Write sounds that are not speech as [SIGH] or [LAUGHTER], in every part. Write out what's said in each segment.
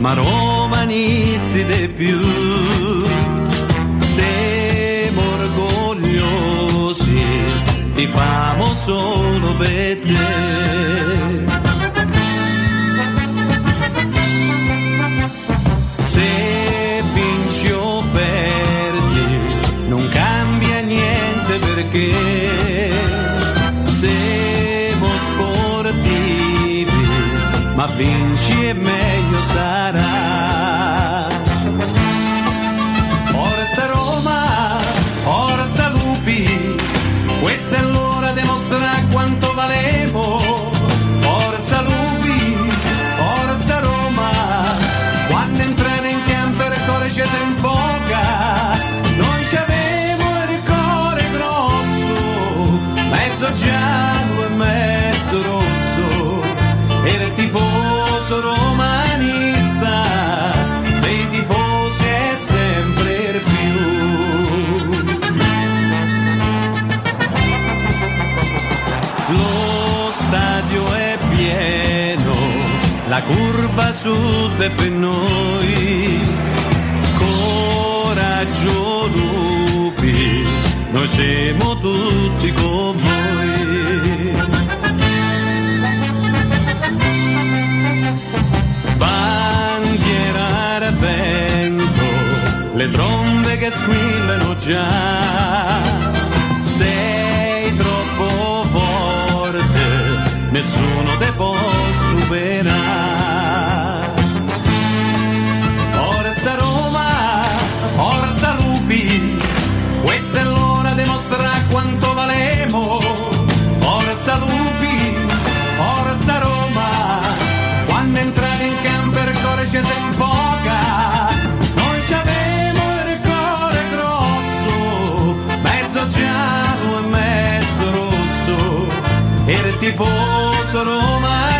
ma romanisti di più. Siamo orgogliosi, ti famo solo per te. Perché siamo sportivi, ma vinci e meglio sarà. Forza Roma, forza Lupi, questa è l'ora di mostrare quanto valemo. Forza Lupi, forza Roma, quando entrare in campo il cuore ci si. Noi ci avevo il cuore grosso, mezzo giallo e mezzo rosso, era il tifoso romanista, curva sud è per noi. Coraggio lupi, noi siamo tutti con voi. Bandiera vento, le trombe che squillano già. Sei troppo forte, nessuno te può superare. Quanto valemo. Forza Lupi, forza Roma, quando entrate in campo il cuore ci si infoca. Noi ci avevo il cuore grosso, mezzo giallo e mezzo rosso, il tifoso romanista,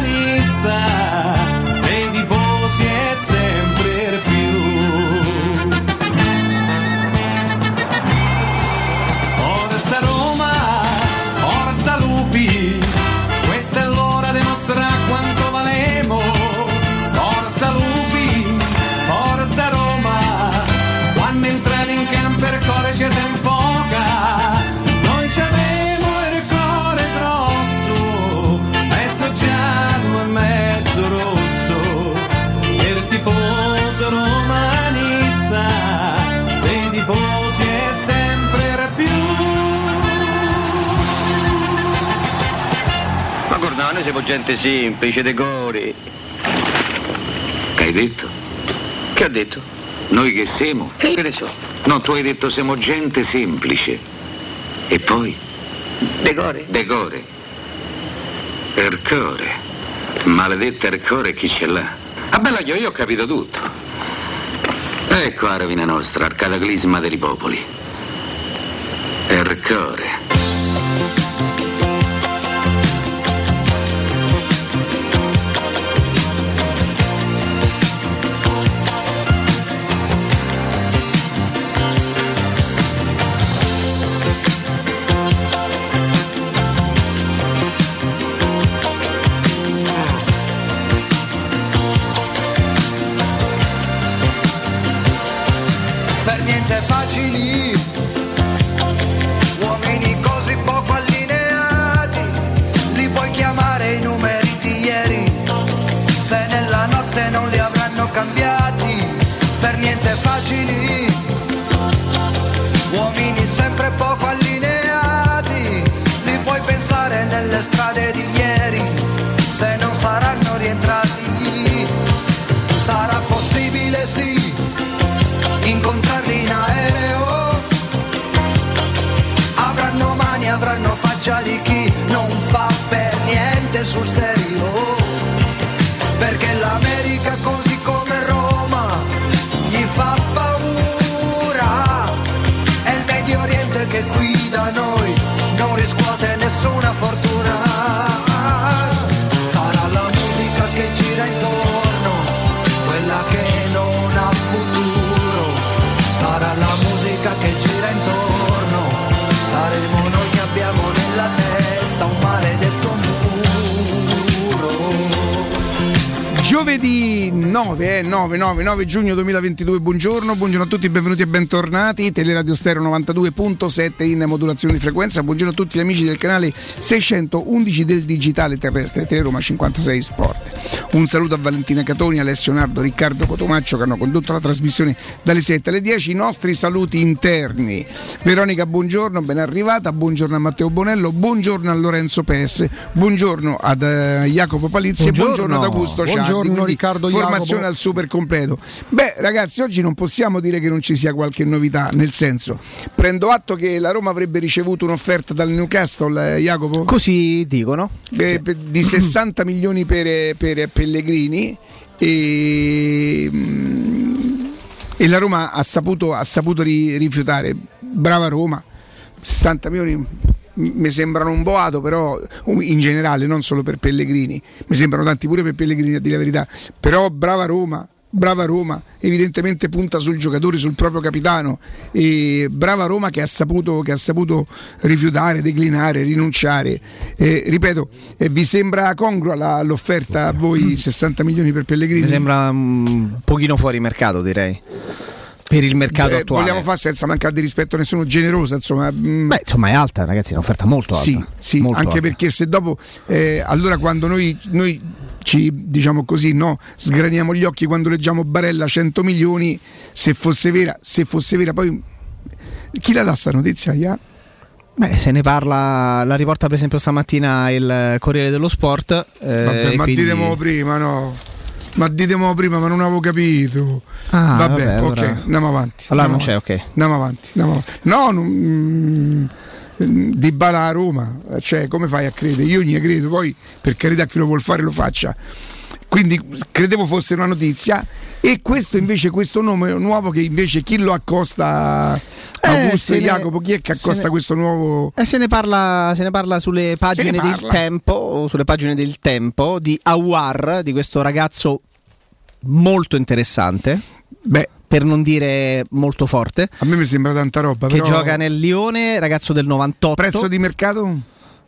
siamo gente semplice, decori. Che hai detto? Che ha detto? Noi che siamo? Che ne so? No, tu hai detto siamo gente semplice. E poi? Decore. Decore. Ercore. Maledetta Ercore chi ce l'ha? Ah bella io, io ho capito tutto. Ecco la rovina nostra, al cataclisma dei popoli. Ercore. 9, eh, 9, 9, 9 giugno 2022, buongiorno, buongiorno a tutti, benvenuti e bentornati. Teleradio Stereo 92.7 in modulazione di frequenza. Buongiorno a tutti gli amici del canale 611 del digitale terrestre Teleroma 56 Sport. Un saluto a Valentina Catoni, Alessio Nardo, Riccardo Cotomaccio che hanno condotto la trasmissione dalle 7 alle 10. I nostri saluti interni. Veronica, buongiorno, ben arrivata. Buongiorno a Matteo Bonello, buongiorno a Lorenzo Pes, buongiorno ad uh, Jacopo Palizzi buongiorno. e buongiorno ad Augusto Ciardi buongiorno Riccardo Formazione Jacopo. al super completo. Beh, ragazzi, oggi non possiamo dire che non ci sia qualche novità, nel senso, prendo atto che la Roma avrebbe ricevuto un'offerta dal Newcastle, eh, Jacopo? Così dicono. Eh, per- di 60 milioni per, per Pellegrini e, mm, e la Roma ha saputo, ha saputo ri- rifiutare. Brava Roma, 60 milioni mi sembrano un boato, però um, in generale, non solo per Pellegrini, mi sembrano tanti pure per Pellegrini a dire la verità, però brava Roma. Brava Roma, evidentemente punta sul giocatore, sul proprio capitano. E brava Roma che ha saputo, che ha saputo rifiutare, declinare, rinunciare. Eh, ripeto, eh, vi sembra congrua la- l'offerta a voi 60 milioni per Pellegrini? Mi sembra un pochino fuori mercato, direi. Per il mercato Eh, attuale. vogliamo fare senza mancare di rispetto a nessuno, generosa insomma. mm, Beh, insomma, è alta, ragazzi, è un'offerta molto alta. Sì, sì, Molto anche alta. perché se dopo, eh, allora quando noi, noi ci diciamo così, no, sgraniamo gli occhi quando leggiamo Barella 100 milioni, se fosse vera, se fosse vera, poi chi la dà sta notizia? Ya? Beh, se ne parla, la riporta per esempio stamattina il Corriere dello Sport. eh, Vabbè, ma quindi- ditemelo prima, no? Ma ditemelo prima, ma non avevo capito. Ah, vabbè, vabbè, ok, allora- andiamo avanti. Allora andiamo non c'è, avanti, ok. Andiamo avanti, andiamo avanti. No, non, mm, di Bala a Roma, cioè come fai a credere? Io ne credo, poi per carità chi lo vuol fare lo faccia. Quindi credevo fosse una notizia e questo invece, questo nome nuovo che invece chi lo accosta Eh, Augusto se e Jacopo, chi è che accosta ne- questo nuovo... Eh, se, ne parla, se ne parla sulle pagine del parla. tempo, o sulle pagine del tempo di Awar, di questo ragazzo molto interessante, Beh, per non dire molto forte, a me mi sembra tanta roba. che però- gioca nel Lione, ragazzo del 98. Prezzo di mercato?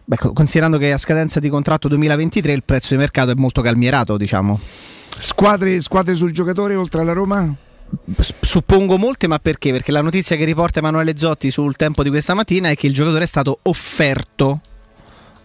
Beh, co- considerando che a scadenza di contratto 2023 il prezzo di mercato è molto calmierato, diciamo. Squadre, squadre sul giocatore oltre alla Roma? Suppongo molte, ma perché? Perché la notizia che riporta Emanuele Zotti sul tempo di questa mattina è che il giocatore è stato offerto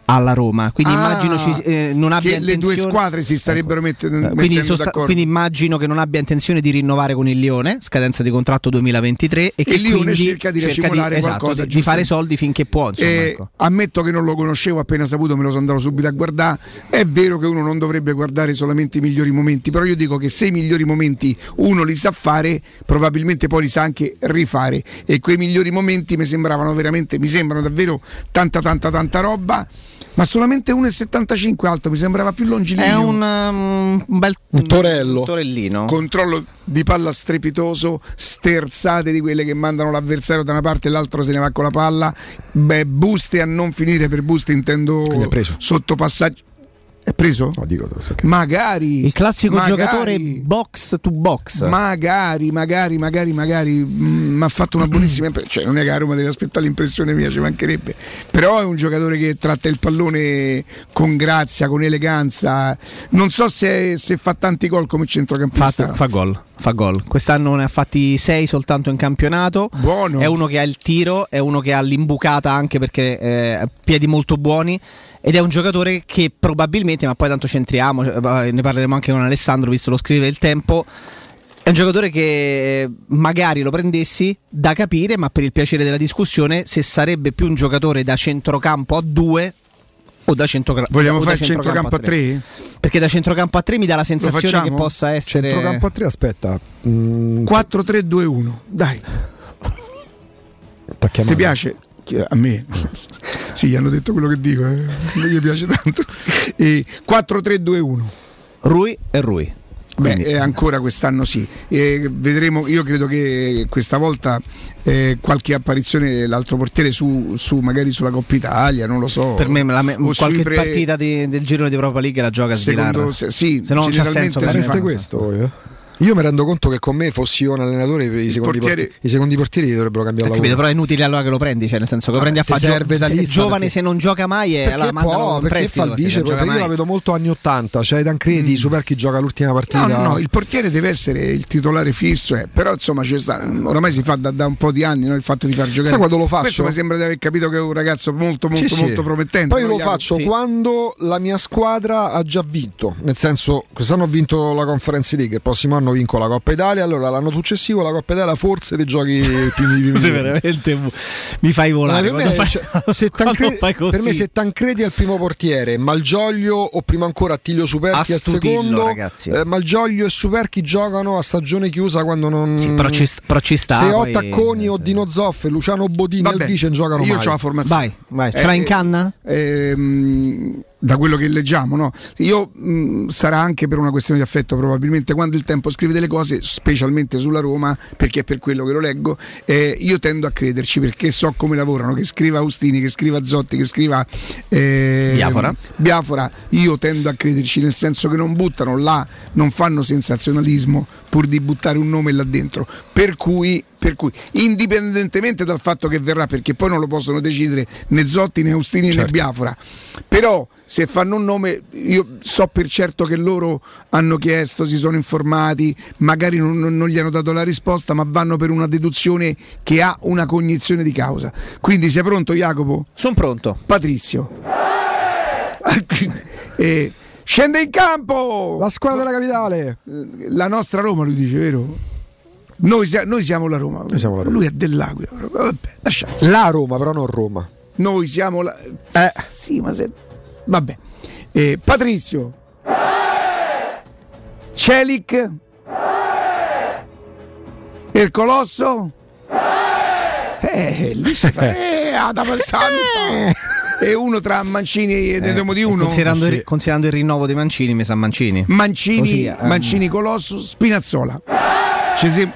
alla Roma. Quindi Ah, immagino ci, eh, non abbia che le due squadre si starebbero Eh, mettendo quindi, sosta- quindi immagino che non abbia intenzione di rinnovare con il Lione, scadenza di contratto 2023 e che il Lione cerca di racimolare esatto, qualcosa, di, di fare soldi finché può. Insomma, Eh, ecco. Ammetto che non lo conoscevo, appena saputo me lo sono andato subito a guardare. È vero che uno non dovrebbe guardare solamente i migliori momenti, però io dico che se i migliori momenti uno li sa fare, probabilmente poi li sa anche rifare. E quei migliori momenti mi sembravano veramente, mi sembrano davvero tanta tanta tanta roba. Ma solamente 1,75 alto, mi sembrava più longilineo. È un, um, un bel Un torello. un torellino. controllo di palla strepitoso, sterzate di quelle che mandano l'avversario da una parte e l'altro se ne va con la palla. Beh, buste a non finire per buste intendo Quindi è preso. No, dico, so che- Magari. il classico magari, giocatore box to box. Magari, magari, magari, magari mi ha fatto una buonissima impressione. Cioè, non è che a Roma deve aspettare l'impressione mia, ci mancherebbe. Però è un giocatore che tratta il pallone con grazia, con eleganza. Non so se, se fa tanti gol come fa, centrocampista. fa gol. Fa gol. Quest'anno ne ha fatti 6 soltanto in campionato. Buono. È uno che ha il tiro, è uno che ha l'imbucata anche perché eh, ha piedi molto buoni. Ed è un giocatore che probabilmente, ma poi tanto centriamo, cioè, ne parleremo anche con Alessandro, visto lo scrive il tempo. È un giocatore che eh, magari lo prendessi da capire, ma per il piacere della discussione, se sarebbe più un giocatore da centrocampo a 2 o da centrocampo Vogliamo o fare il centrocampo a 3? Perché da centrocampo a 3 mi dà la sensazione che possa essere. Centrocampo a tre, aspetta. Mm, 4-3-2-1. Dai, ti piace? A me? sì, hanno detto quello che dico, eh. non gli piace tanto. E 4-3-2-1. Rui e Rui. Beh, Quindi- eh, ancora quest'anno sì. E vedremo, io credo che questa volta eh, qualche apparizione l'altro portiere su, su- magari sulla Coppa Italia, non lo so. Per me la me- qualche pre- partita di- del girone di Europa League la gioca Secondo, Svilar. se, sì, Se no non generalmente senso Fareste fa. questo voi, eh? Io mi rendo conto che con me fossi io un allenatore, i secondi, portiere- porti- i secondi portieri dovrebbero cambiare lavoro. capito, però è inutile allora che lo prendi, cioè nel senso che lo prendi a fare serve da lista giovane perché- se non gioca mai e allora mandalo può, perché prestito, fa il vice, perché io la vedo molto anni 80, c'è Tancredi, Super chi gioca l'ultima partita. No, no, no, il portiere deve essere il titolare fisso, eh, però insomma c'è sta, oramai si fa da, da un po' di anni no, il fatto di far giocare. Sai quando lo faccio? Questo mi sembra di aver capito che è un ragazzo molto molto Sì, sì. molto promettente. Poi io lo faccio Sì. quando la mia squadra ha già vinto, nel senso quest'anno ho vinto la Conference League, il prossimo anno vinco la Coppa Italia, allora l'anno successivo la Coppa Italia forse ti giochi i primi, i primi Sì, turni. veramente mi fai volare. per, me, fai- cioè, se Tancredi, fai così. per me se Tancredi è il primo portiere, Malgioglio o prima ancora Attilio Superchi è il Astutillo, secondo, ragazzi. eh, Malgioglio e Superchi giocano a stagione chiusa quando non... Sì, però, ci, st- però ci sta. se ho Tacconi o Dino Zoff e Luciano Bodini Vabbè, al vice giocano io mai. ho la formazione. Vai, vai. Ce l'hai in canna? Ehm, da quello che leggiamo, no? Io mh, sarà anche per una questione di affetto, probabilmente quando il tempo scrive delle cose, specialmente sulla Roma, perché è per quello che lo leggo, eh, io tendo a crederci perché so come lavorano, che scriva Austini, che scriva Zotti, che scriva eh, Biafora. Biafora, io tendo a crederci, nel senso che non buttano là, non fanno sensazionalismo pur di buttare un nome là dentro. Per cui, per cui, indipendentemente dal fatto che verrà, perché poi non lo possono decidere né Zotti né Austini né Certo. Biafora, però se fanno un nome, io so per certo che loro hanno chiesto, si sono informati, magari non, non- non gli hanno dato la risposta, ma vanno per una deduzione che ha una cognizione di causa. Quindi sei pronto, Jacopo? Sono pronto. Patrizio. Eh, scende in campo! La squadra della capitale. La nostra Roma, lui dice, vero? Noi, noi siamo la Roma. Noi siamo la Roma. Lui è dell'Aquila. Vabbè, lasciamo. La Roma, però non Roma. Noi siamo la. Eh. Sì, ma se. Vabbè. Eh, Patrizio. Celic. Il Colosso. Eh, lì si fa. Eh, Adama Santa. E uno tra Mancini e ne diamo di uno. Considerando, Sì. il, considerando il rinnovo di Mancini, mi sa Mancini. Mancini, Così, eh. Mancini Colosso, Spinazzola. Ci si-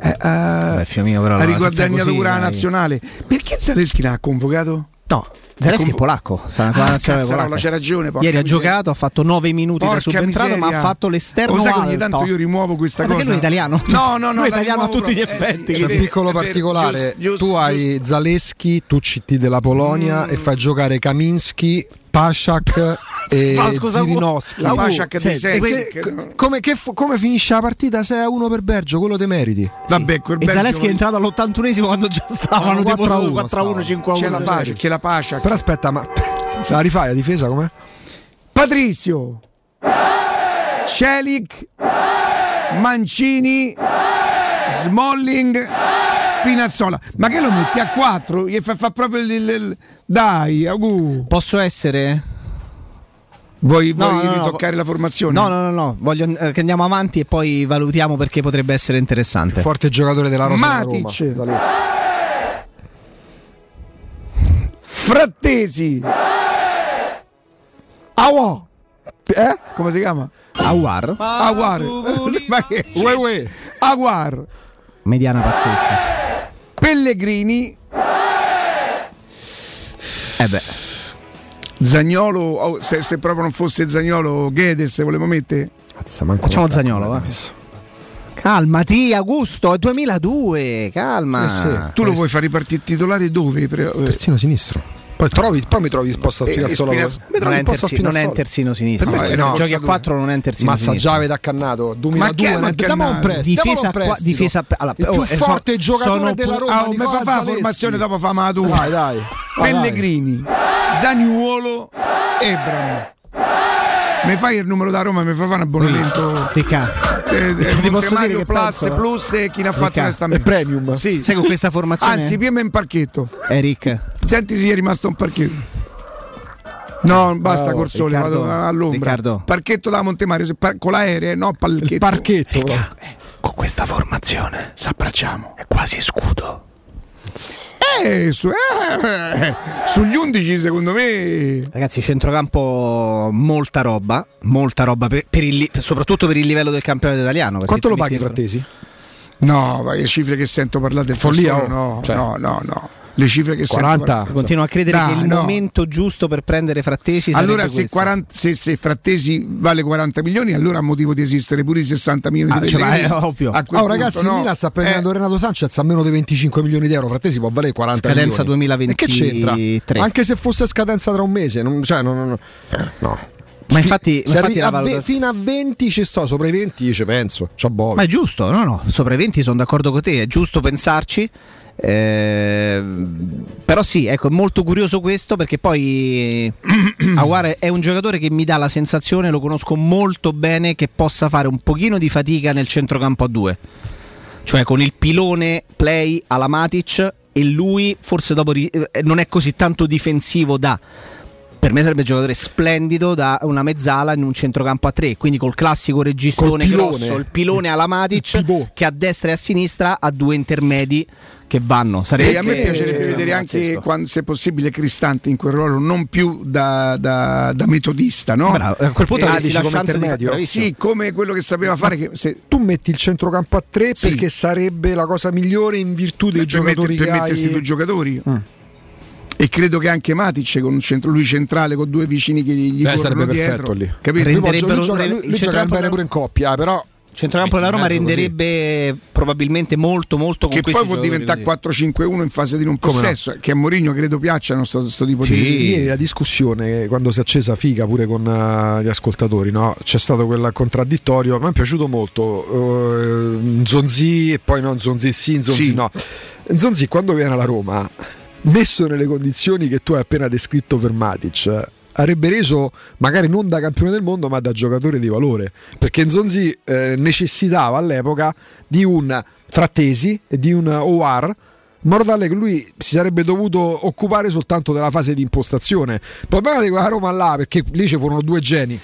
Eh, eh, Beh, figlio mio, però. ha fai riguadagnato pure la nazionale. Perché Zaleschi l'ha convocato? No, Zelensky è polacco. Sta Ah, cazzarola, polacca. c'è ragione. Ieri ha miseria. giocato, ha fatto 9 minuti da Porca subentrato, ma miseria. ha fatto l'esterno Lo sai che ogni tanto io rimuovo questa Ma cosa. perché lui è italiano? No, no, [LAUGHS] no. Lui è italiano a tutti gli proprio. effetti, sì, C'è un piccolo vero, particolare. giusto, giusto, tu hai giusto. Zaleschi, tu citi della Polonia e fai giocare Kaminski, Pashak e [LAUGHS] Ma scusa, Zirinowski. La Pashak sì, che- che- co- come, che fu- come finisce la partita 6 a 1 per Bergio? Quello te meriti. Vabbè, quel E Belgio- Zaleschi è entrato all'81esimo quando già stavano No, tipo 4 a 1 4 a 1, 5 a 1. C'è la pace, che la pace. Però aspetta, ma [LAUGHS] la rifai la difesa com'è? Patrizio, Celic, Mancini, Smalling, Spinazzola. Ma che lo metti a 4? Gli fa, fa proprio il, il- il- Dai, augù. Posso essere? Vuoi, No, vuoi no, no, ritoccare vo- la formazione? No, no, no, no. Voglio eh, che andiamo avanti e poi valutiamo perché potrebbe essere interessante. Forte giocatore della Rosa della Roma. Matic. Zaleschi. Frattesi. Awa. Eh? Come si chiama? Awar, Aguar. Ma [LAUGHS] che? Uè, uè. Aguar. mediana pazzesca. Pellegrini. Eh beh, Zagnolo. oh, se, se proprio non fosse Zagnolo, Guedes volevo mettere. Cazzo, manco Facciamo l'ha va. messo. calmati, Augusto, è 2002, calma. Sì, sì. Tu lo vuoi fare ripartire titolare dove? Pre- eh, Terzino sinistro. Poi, trovi, poi mi trovi disposto a E- e Spinazzola. Spinazz- Mi Non trovi è, terzi- non è in Spinazzola. terzino sinistro. Per me Se no, giochi a forzatura. 4 non è in terzino Mazza sinistro. Giave da Cannato 2002 Ma che- diamo un prestito, Difesa qua- difesa allora, il più oh, eh, forte so- giocatore della Roma Ah, oh, mi fa fare formazione dopo fa ma tu. dai dai. Pellegrini, Zaniuolo, Ebram. Mi fai il numero da Roma, mi fa fare un abbonamento. Ricca, Eh, eh, Montemario Plus, penso- Plus e chi ne ha fatto Ricca, onestamente. premium. Sì. sai con questa formazione? Anzi, prima in parchetto. Eric, Senti se è rimasto un parchetto. No, basta Oh, Corsole, Riccardo, vado all'ombra. Riccardo. Parchetto da Montemario, par- con l'aereo, no palchetto. il parchetto con questa formazione S'abbracciamo. è quasi scudo. Eh, su- eh, sugli 11 secondo me Ragazzi, centrocampo molta roba, molta roba per, per il soprattutto per il livello del campionato italiano. quanto lo paghi Frattesi? No, ma le cifre che sento parlare del Follia, Sassuolo, oh. no, Cioè. no, no, no. Le cifre che 40. sento. Continuo a credere Dai, che il no. momento giusto per prendere Frattesi Allora, se, questo. 40 se- se Frattesi vale 40 milioni, allora ha motivo di esistere pure i 60 milioni Ah, di cioè, è ovvio. A quel Oh, punto, ragazzi, no? il Milan sta prendendo Eh, Renato Sanchez a meno di 25 milioni di euro. Frattesi può valere 40 Scadenza milioni. E che 2023. c'entra? Anche se fosse scadenza tra un mese, non, cioè, non- non- no. Ma infatti- ma infatti a ve- fino a 20 ci sto, sopra i 20 ci penso. Ma è giusto, no, no, sopra i 20 sono d'accordo con te, è giusto pensarci. Eh, però sì, ecco, è molto curioso questo perché poi [CLEARS THROAT] Aguare è un giocatore che mi dà la sensazione, lo conosco molto bene, che possa fare un pochino di fatica nel centrocampo a due. Cioè con il pilone play alla Matic e lui forse dopo ri- eh, non è così tanto difensivo da per me sarebbe un giocatore splendido da una mezzala in un centrocampo a tre, quindi col classico registone Col pilone. grosso, il pilone alla Matic che a destra e a sinistra ha due intermedi che vanno. Sarebbe E a me piacerebbe eh, vedere anche, quando, se possibile, Cristante in quel ruolo, non più da, da- da metodista, no? Bravo, a quel punto Eh, dici la come intermedio? Sì, come quello che sapeva fare. Che se, Tu metti il centrocampo a 3 Sì. perché sarebbe la cosa migliore in virtù dei per, giocatori metter- per che mettersi hai. due giocatori. Mm. E credo che anche Matic con un centro, lui centrale con due vicini che gli, gli Beh, corrono sarebbe dietro. perfetto lì. Capito? Lui, può- Renderebbero- lui gioca, lui- lui gioca bene pure in coppia, però Centrocampo della Roma mezzo così. renderebbe probabilmente molto molto che poi può diventare così. 4-5-1 in fase di non Come no? possesso che a Mourinho credo piacciono sto, sto tipo Sì. di Ieri la discussione, quando si è accesa figa pure con eh, gli ascoltatori, no? c'è stato quel contraddittorio. Mi è piaciuto molto eh, Zonzi e poi non Zonzi sì, Zonzi Sì. no. Zonzi quando viene alla Roma, messo nelle condizioni che tu hai appena descritto per Matic, eh, avrebbe reso magari non da campione del mondo ma da giocatore di valore perché Nzonzi eh, necessitava all'epoca di un Frattesi e di un Owar in modo tale che lui si sarebbe dovuto occupare soltanto della fase di impostazione. Il problema di quella Roma là, perché lì ci furono due geni.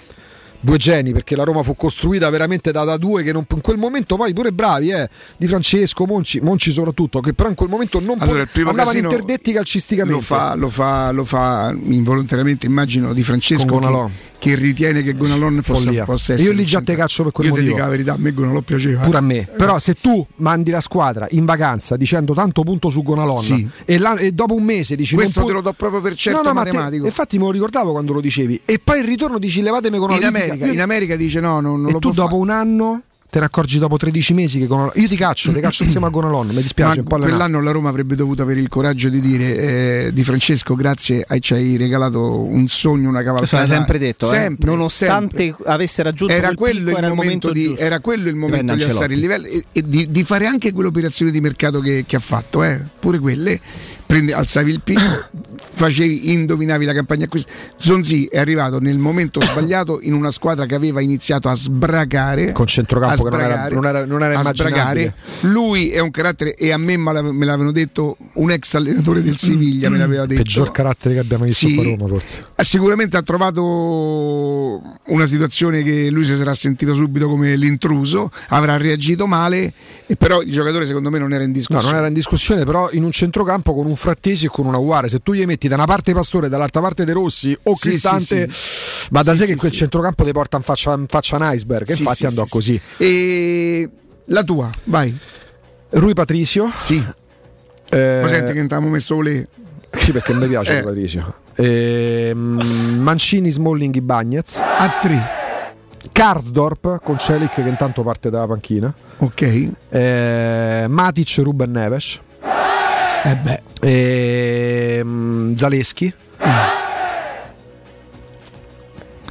Due geni, perché la Roma fu costruita veramente da, da due che non- in quel momento poi pure bravi, eh, di Francesco, Monci, Monci soprattutto, che però in quel momento non po- Allora, primo andavano interdetti calcisticamente. lo fa, lo, fa, lo fa involontariamente immagino di Francesco che. Che ritiene che Gonalon possa, Follia. possa E essere io lì già te caccio per quel io ti motivo. dico la verità a me Gonalon piaceva Pure a me, però se tu mandi la squadra in vacanza dicendo tanto punto su Gonalon Sì. e, la- e dopo un mese dici questo te pu- lo do proprio per certo No, no, ma te- matematico infatti me lo ricordavo quando lo dicevi e poi il ritorno dici levatemi Gonalon in Io ti- America, io- in America dice no non, non e lo tu dopo fare. un anno te ne accorgi dopo 13 mesi che Gonalon io ti caccio, ti caccio insieme a Gonalon mi dispiace Ma un po' allenare. quell'anno la Roma avrebbe dovuto avere il coraggio di dire eh, di Francesco grazie a ci hai regalato un sogno una Questo cavalcata l'ha sempre detto, eh. Sempre, nonostante sempre. avesse raggiunto era quel quello, picco, il era momento di, giusto. era quello il momento di alzare il livello e, e di, di fare anche quelle operazioni di mercato che, che ha fatto, eh. pure quelle. Prendi- alzavi il picco, [COUGHS] facevi, indovinavi la campagna acquisti. Zonzi è arrivato nel momento [COUGHS] sbagliato in una squadra che aveva iniziato a sbracare. Con centrocampo a che non era- sbracare, non era- non era sbracare. Lui è un carattere, e a me me l'av- me l'avevano detto un ex allenatore del Siviglia, me l'aveva detto. peggior carattere che abbiamo visto Sì. a Roma forse Sicuramente ha trovato una situazione che lui si sarà sentito subito come l'intruso, avrà reagito male, però il giocatore secondo me non era in No, discussione. non era in discussione, però in un centrocampo con un Frattesi e con una Uare, se tu gli metti da una parte Pastore e dall'altra parte De Rossi o Sì, Cristante, sì, va da Sì, sé sì, che quel sì. centrocampo ti porta in faccia, in faccia un iceberg, e Sì, infatti sì, andò sì, così. sì. E la tua, vai. Rui Patricio, Sì, eh, lo senti che t'avevamo messo le. sì perché mi piace Eh. Patricio. Ehm, Mancini, Smalling, Bagnez, A tre, Karsdorp con Celic che intanto parte dalla panchina, ok. eh, Matic, Ruben Neves, Eh beh, ehm, Zaleschi,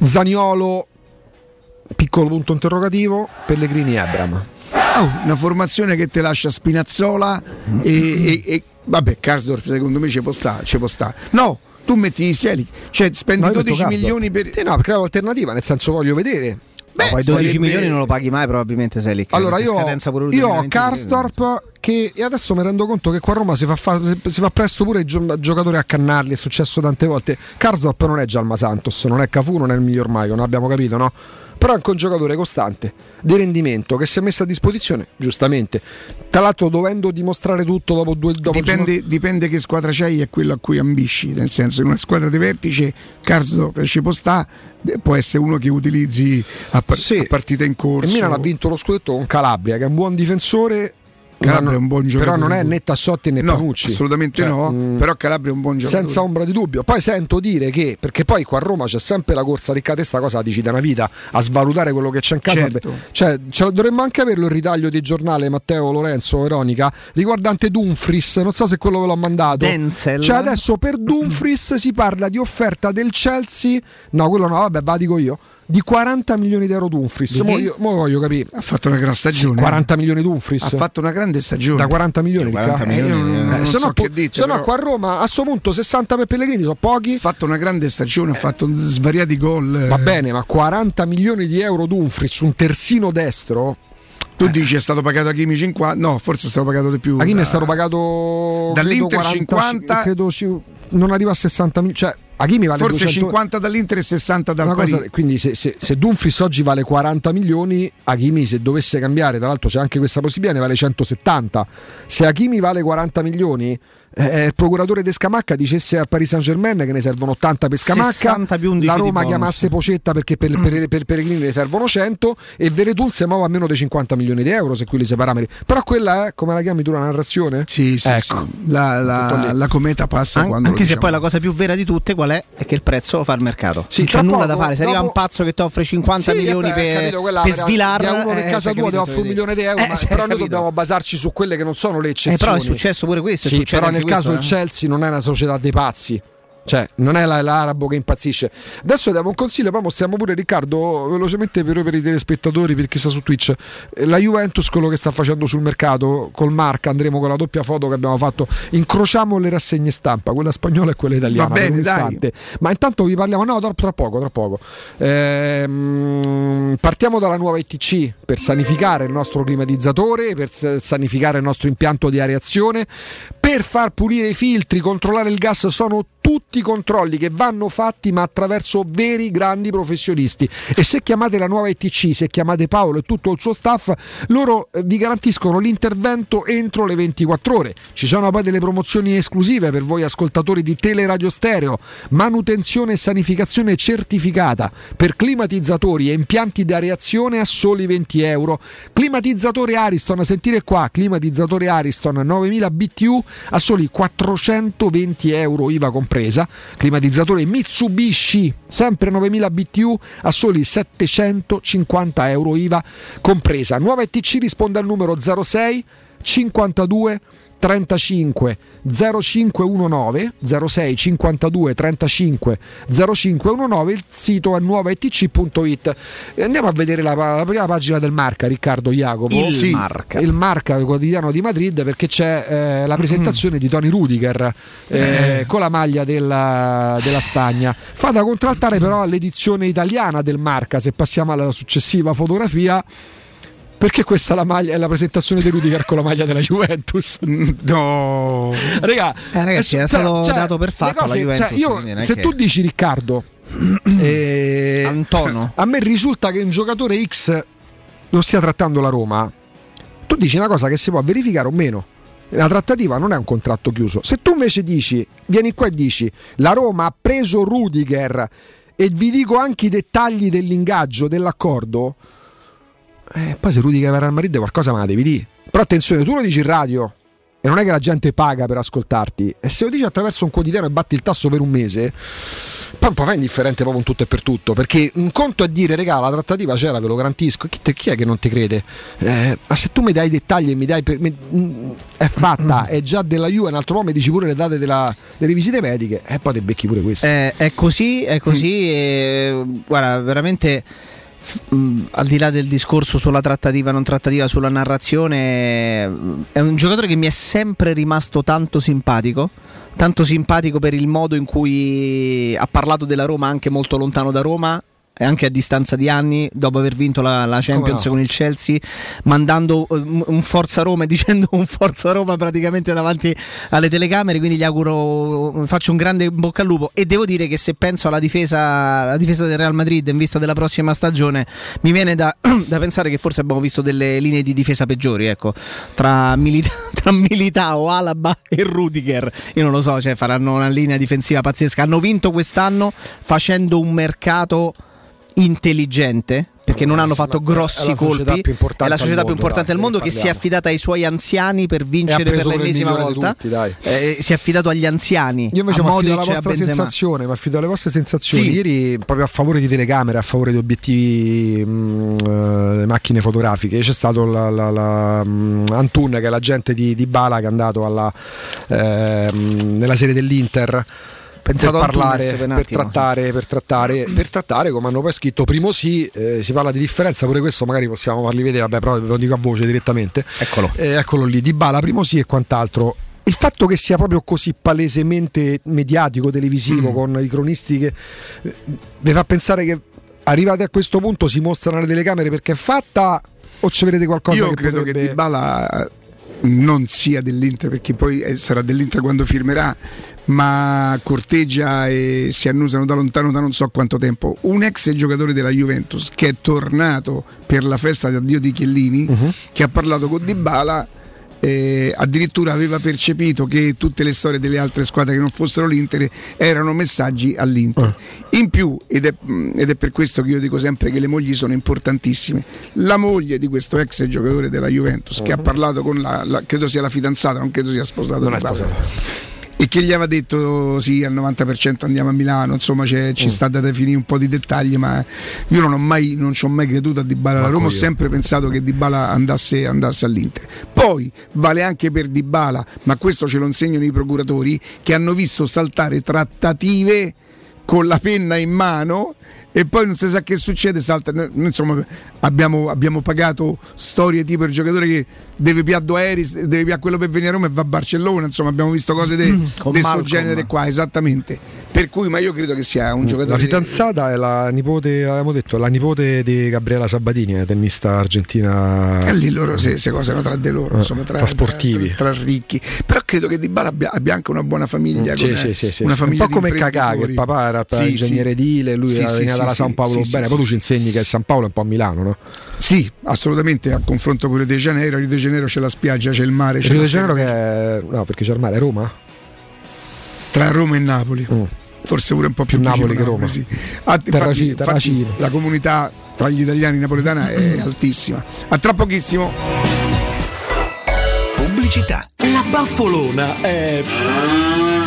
Zaniolo, piccolo punto interrogativo, Pellegrini, Ebram. oh, una formazione che te lascia Spinazzola e, e- e- vabbè, Karsdorp secondo me ci può stare, ci può stare. No, tu metti i Sieli, cioè spendi No, io ho detto 12 Karsdorp. milioni per. Sì, no, perché è l'alternativa, nel senso voglio vedere. Ma poi 12 sarebbe- milioni non lo paghi mai probabilmente Selic. Allora perché io, io ho 2023. Karsdorp che e adesso mi rendo conto che qua a Roma si fa, fa- si fa presto pure i gio- giocatori a cannarli, è successo tante volte. Karsdorp non è Gialma Santos, non è Cafu, non è il miglior Maio, non abbiamo capito, no? Però è anche un giocatore costante, di rendimento, che si è messo a disposizione, giustamente. Tra l'altro dovendo dimostrare tutto dopo due... Dopo Dipende, dipende che squadra c'hai e quello a cui ambisci, nel senso in una squadra di vertice Karsdorp ci può sta, può essere uno che utilizzi a, par- Sì. a partita in corso. E Milan ha vinto lo scudetto con Calabria, che è un buon difensore, Calabria è un buon giocatore. Però non è né Tassotti né no, Panucci. Assolutamente Cioè, no. mh, Però Calabria è un buon giocatore. Senza ombra di dubbio. Poi sento dire che, perché poi qua a Roma c'è sempre la corsa ricca testa, cosa la dici da una vita, a svalutare quello che c'è in casa. Certo. Cioè, ce dovremmo anche averlo il ritaglio di giornale Matteo Lorenzo Veronica riguardante Dumfries, non so se quello ve l'ho mandato. Denzel. Cioè adesso per Dumfries si parla di offerta del Chelsea, no quello no, vabbè, va dico io, di 40 milioni di euro Dumfries. Mo, io, mo voglio capire. Ha fatto una gran stagione. 40 milioni Dumfries? Ha fatto una grande stagione. da 40 milioni, 40 Riccardo? Eh, io milioni, non, eh. non se so no, dite, se no però qua a Roma a sto punto 60 per Pellegrini sono pochi. ha fatto una grande stagione, ha fatto svariati gol. Va bene, ma 40 milioni di euro Dumfries, un terzino destro. Tu dici è stato pagato a Kimi 50? No, forse è stato pagato di più. Hakimi da- è stato pagato Dall'Inter credo 50, credo ci- non arriva a 60 milioni, cioè Hakimi vale Forse 200 50 dall'Inter e 60 dal cosa- quindi se, se, se Dumfries oggi vale 40 milioni, Hakimi se dovesse cambiare, tra l'altro c'è anche questa possibilità, ne vale 170. Se Hakimi vale 40 milioni, eh, il procuratore De Scamacca dicesse al Paris Saint Germain che ne servono 80 per Scamacca, 60 più 11 la di Roma chiamasse Pocetta perché per, per, [CLEARS THROAT] per Pellegrini ne servono 100 e Veretul si muove a meno dei 50 milioni di euro se quelli si parametri. Però quella è, come la chiami tu, la narrazione? Sì, sì, Ecco. sì. La, la- la cometa passa An- quando anche lo se diciamo. poi la cosa più vera di tutte qual è? È che il prezzo fa il mercato. Sì, non c'è nulla da poco, fare. Se arriva dopo- un pazzo che ti offre 50 Sì, milioni vabbè, per, capito, quella per svilarla, di uno che eh, casa tua ti offre un milione di euro, Eh, ma però noi capito. dobbiamo basarci su quelle che non sono le Eh, eccezioni. però è successo pure questo. Sì, però anche nel caso il questo, eh. Chelsea non è una società dei pazzi. Cioè, non è la- l'arabo che impazzisce. Adesso diamo un consiglio, poi mostriamo pure Riccardo velocemente per, per i telespettatori, per chi sta su Twitch. La Juventus, quello che sta facendo sul mercato, col Marca, andremo con la doppia foto che abbiamo fatto. Incrociamo le rassegne stampa, quella spagnola e quella italiana. Va bene, dai. Ma intanto vi parliamo, no, tra, tra poco, tra poco. Ehm, partiamo dalla nuova ETC per sanificare il nostro climatizzatore, per sanificare il nostro impianto di areazione, per far pulire i filtri, controllare il gas, sono tutti controlli che vanno fatti ma attraverso veri grandi professionisti e se chiamate la nuova ETC, se chiamate Paolo e tutto il suo staff, loro eh, vi garantiscono l'intervento entro le 24 ore. Ci sono poi delle promozioni esclusive per voi ascoltatori di Teleradio Stereo, manutenzione e sanificazione certificata per climatizzatori e impianti di areazione a soli 20 euro. Climatizzatore Ariston, sentire qua, climatizzatore Ariston 9000 BTU a soli 420 euro IVA compresa. Climatizzatore Mitsubishi, sempre 9000 BTU a soli 750 euro IVA compresa. Nuova ETC risponde al numero 06 52 35 0519 06 52 35 0519 il sito è nuovaetc.it E andiamo a vedere la, la prima pagina del Marca Riccardo Jacopo Il Sì, Marca. il Marca il quotidiano di Madrid perché c'è eh, la presentazione di Tony Rudiger eh, con la maglia della, della Spagna. Fa da contraltare però all'edizione italiana del Marca se passiamo alla successiva fotografia perché questa è la, maglia, è la presentazione di Rudiger con la maglia della Juventus No. Raga, Eh, ragazzi, era stato dato per fatto la Juventus, cioè, io, non è se che- tu dici Riccardo, [CLEARS THROAT] eh, Antono. a me risulta che un giocatore X lo stia trattando la Roma. Tu dici una cosa che si può verificare o meno. La trattativa non è un contratto chiuso. Se tu invece dici, vieni qua e dici, la Roma ha preso Rudiger e vi dico anche i dettagli dell'ingaggio, dell'accordo, eh, poi se Rudiger va al Madrid qualcosa me la devi dire. Però attenzione, tu lo dici in radio e non è che la gente paga per ascoltarti. E se lo dici attraverso un quotidiano e batti il tasso per un mese, poi un po' fa indifferente proprio in tutto e per tutto. Perché un conto è dire, regà, la trattativa c'era, ve lo garantisco. Chi, te- chi è che non ti crede? Eh, ma se tu mi dai i dettagli e mi dai. Per, mi- mm, è fatta, è già della Juve, un altro uomo mi dici pure le date della- delle visite mediche, e poi te becchi pure questo. Eh, è così, è così. e, guarda, veramente. Mh, al di là del discorso sulla trattativa non trattativa sulla narrazione è un giocatore che mi è sempre rimasto tanto simpatico tanto simpatico per il modo in cui ha parlato della Roma anche molto lontano da Roma anche a distanza di anni dopo aver vinto la, la Champions no? con il Chelsea mandando eh, un Forza Roma e [LAUGHS] dicendo un Forza Roma praticamente davanti alle telecamere quindi gli auguro faccio un grande bocca al lupo. E devo dire che se penso alla difesa, alla difesa del Real Madrid in vista della prossima stagione mi viene da, [CLEARS THROAT] da pensare che forse abbiamo visto delle linee di difesa peggiori ecco. Tra, Milita- [LAUGHS] tra Militao, Alaba e Rudiger. Io non lo so cioè faranno una linea difensiva pazzesca. Hanno vinto quest'anno facendo un mercato intelligente perché non hanno fatto grossi colpi è la società più importante dai, al mondo ne che si è affidata ai suoi anziani per vincere per l'ennesima volta tutti, dai. Eh, si è affidato agli anziani Io invece mi affido alla vostra sensazione, mi affido alle vostre sensazioni. Sì. Ieri, proprio a favore di telecamere, a favore di obiettivi, mh, eh, macchine fotografiche, c'è stato la, la- la, mh, Antun, che è l'agente di, di Bala, che è andato alla, ehm, nella serie dell'Inter. Pensato per parlare, per trattare, per trattare, per trattare, come hanno poi scritto, primo sì, eh, si parla di differenza, pure questo magari possiamo farli vedere, vabbè, però ve lo dico a voce direttamente. Eccolo. Eh, eccolo lì, di Bala, primo sì e quant'altro. Il fatto che sia proprio così palesemente mediatico, televisivo, Mm. con i cronisti che eh, vi fa pensare che arrivati a questo punto si mostrano le telecamere perché è fatta o ci vedete qualcosa Io che credo potrebbe... che Dybala non sia dell'Inter perché poi eh, sarà dell'Inter quando firmerà ma corteggia e si annusano da lontano da non so quanto tempo un ex giocatore della Juventus che è tornato per la festa di addio di Chiellini Mhm. che ha parlato con Dybala eh, addirittura aveva percepito che tutte le storie delle altre squadre che non fossero l'Inter erano messaggi all'Inter. In più, ed è, ed è per questo che io dico sempre che le mogli sono importantissime, la moglie di questo ex giocatore della Juventus che ha parlato con la, la- credo sia la fidanzata, non credo sia sposato. Non è sposato. E che gli aveva detto sì, al 90% andiamo a Milano, insomma c'è- ci sta da definire un po' di dettagli, ma io non ho mai, non ci ho mai creduto a Dybala alla Roma, ho sempre pensato che Dybala andasse, andasse all'Inter. Poi vale anche per Dybala, ma questo ce lo insegnano i procuratori, che hanno visto saltare trattative con la penna in mano e poi non si sa che succede, salta. Insomma, abbiamo, abbiamo pagato storie tipo il giocatore che deve piare due aerei, deve piare quello per venire a Roma e va a Barcellona, insomma abbiamo visto cose di questo Malcolm. genere qua, esattamente. Per cui, ma io credo che sia un giocatore... La fidanzata è la nipote, avevamo detto, la nipote di Gabriela Sabatini, eh, tennista argentina. E lì loro se, se cose erano tra di loro, Eh, insomma, tra, tra sportivi. tra, tra ricchi. Però credo che Di Bala abbia, abbia anche una buona famiglia. Sì, con, sì, eh, sì, sì, una sì. famiglia un po' come di Cacà, che il papà era Sì, ingegnere sì. edile, lui Sì, era sì, sì, sì, San Paolo sì, bene, sì, poi tu sì. ci insegni che San Paolo è un po' a Milano, no? Sì, assolutamente, a confronto con Rio de Janeiro. Rio de Janeiro c'è la spiaggia, c'è il mare. c'è Rio de Janeiro che è... no, perché c'è il mare, è Roma? Tra Roma e Napoli. Mm. Forse pure un po' più, Più Napoli che Roma. sì. Ah, infatti, infatti la comunità tra gli italiani napoletana è [CLEARS THROAT] altissima. A tra pochissimo. Pubblicità. La baffolona è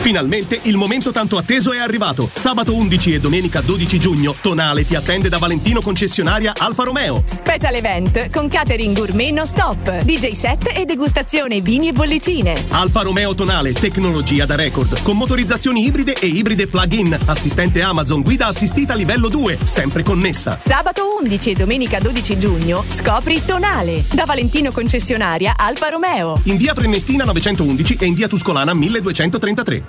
Finalmente il momento tanto atteso è arrivato. Sabato 11 e domenica 12 giugno, Tonale ti attende da Valentino concessionaria Alfa Romeo. Special event con catering gourmet non stop, DJ set e degustazione vini e bollicine. Alfa Romeo Tonale, tecnologia da record, con motorizzazioni ibride e ibride plug-in, assistente Amazon, guida assistita livello 2, sempre connessa. Sabato 11 e domenica 12 giugno scopri Tonale da Valentino concessionaria Alfa Romeo. In via Prenestina 911 e in via Tuscolana 1233.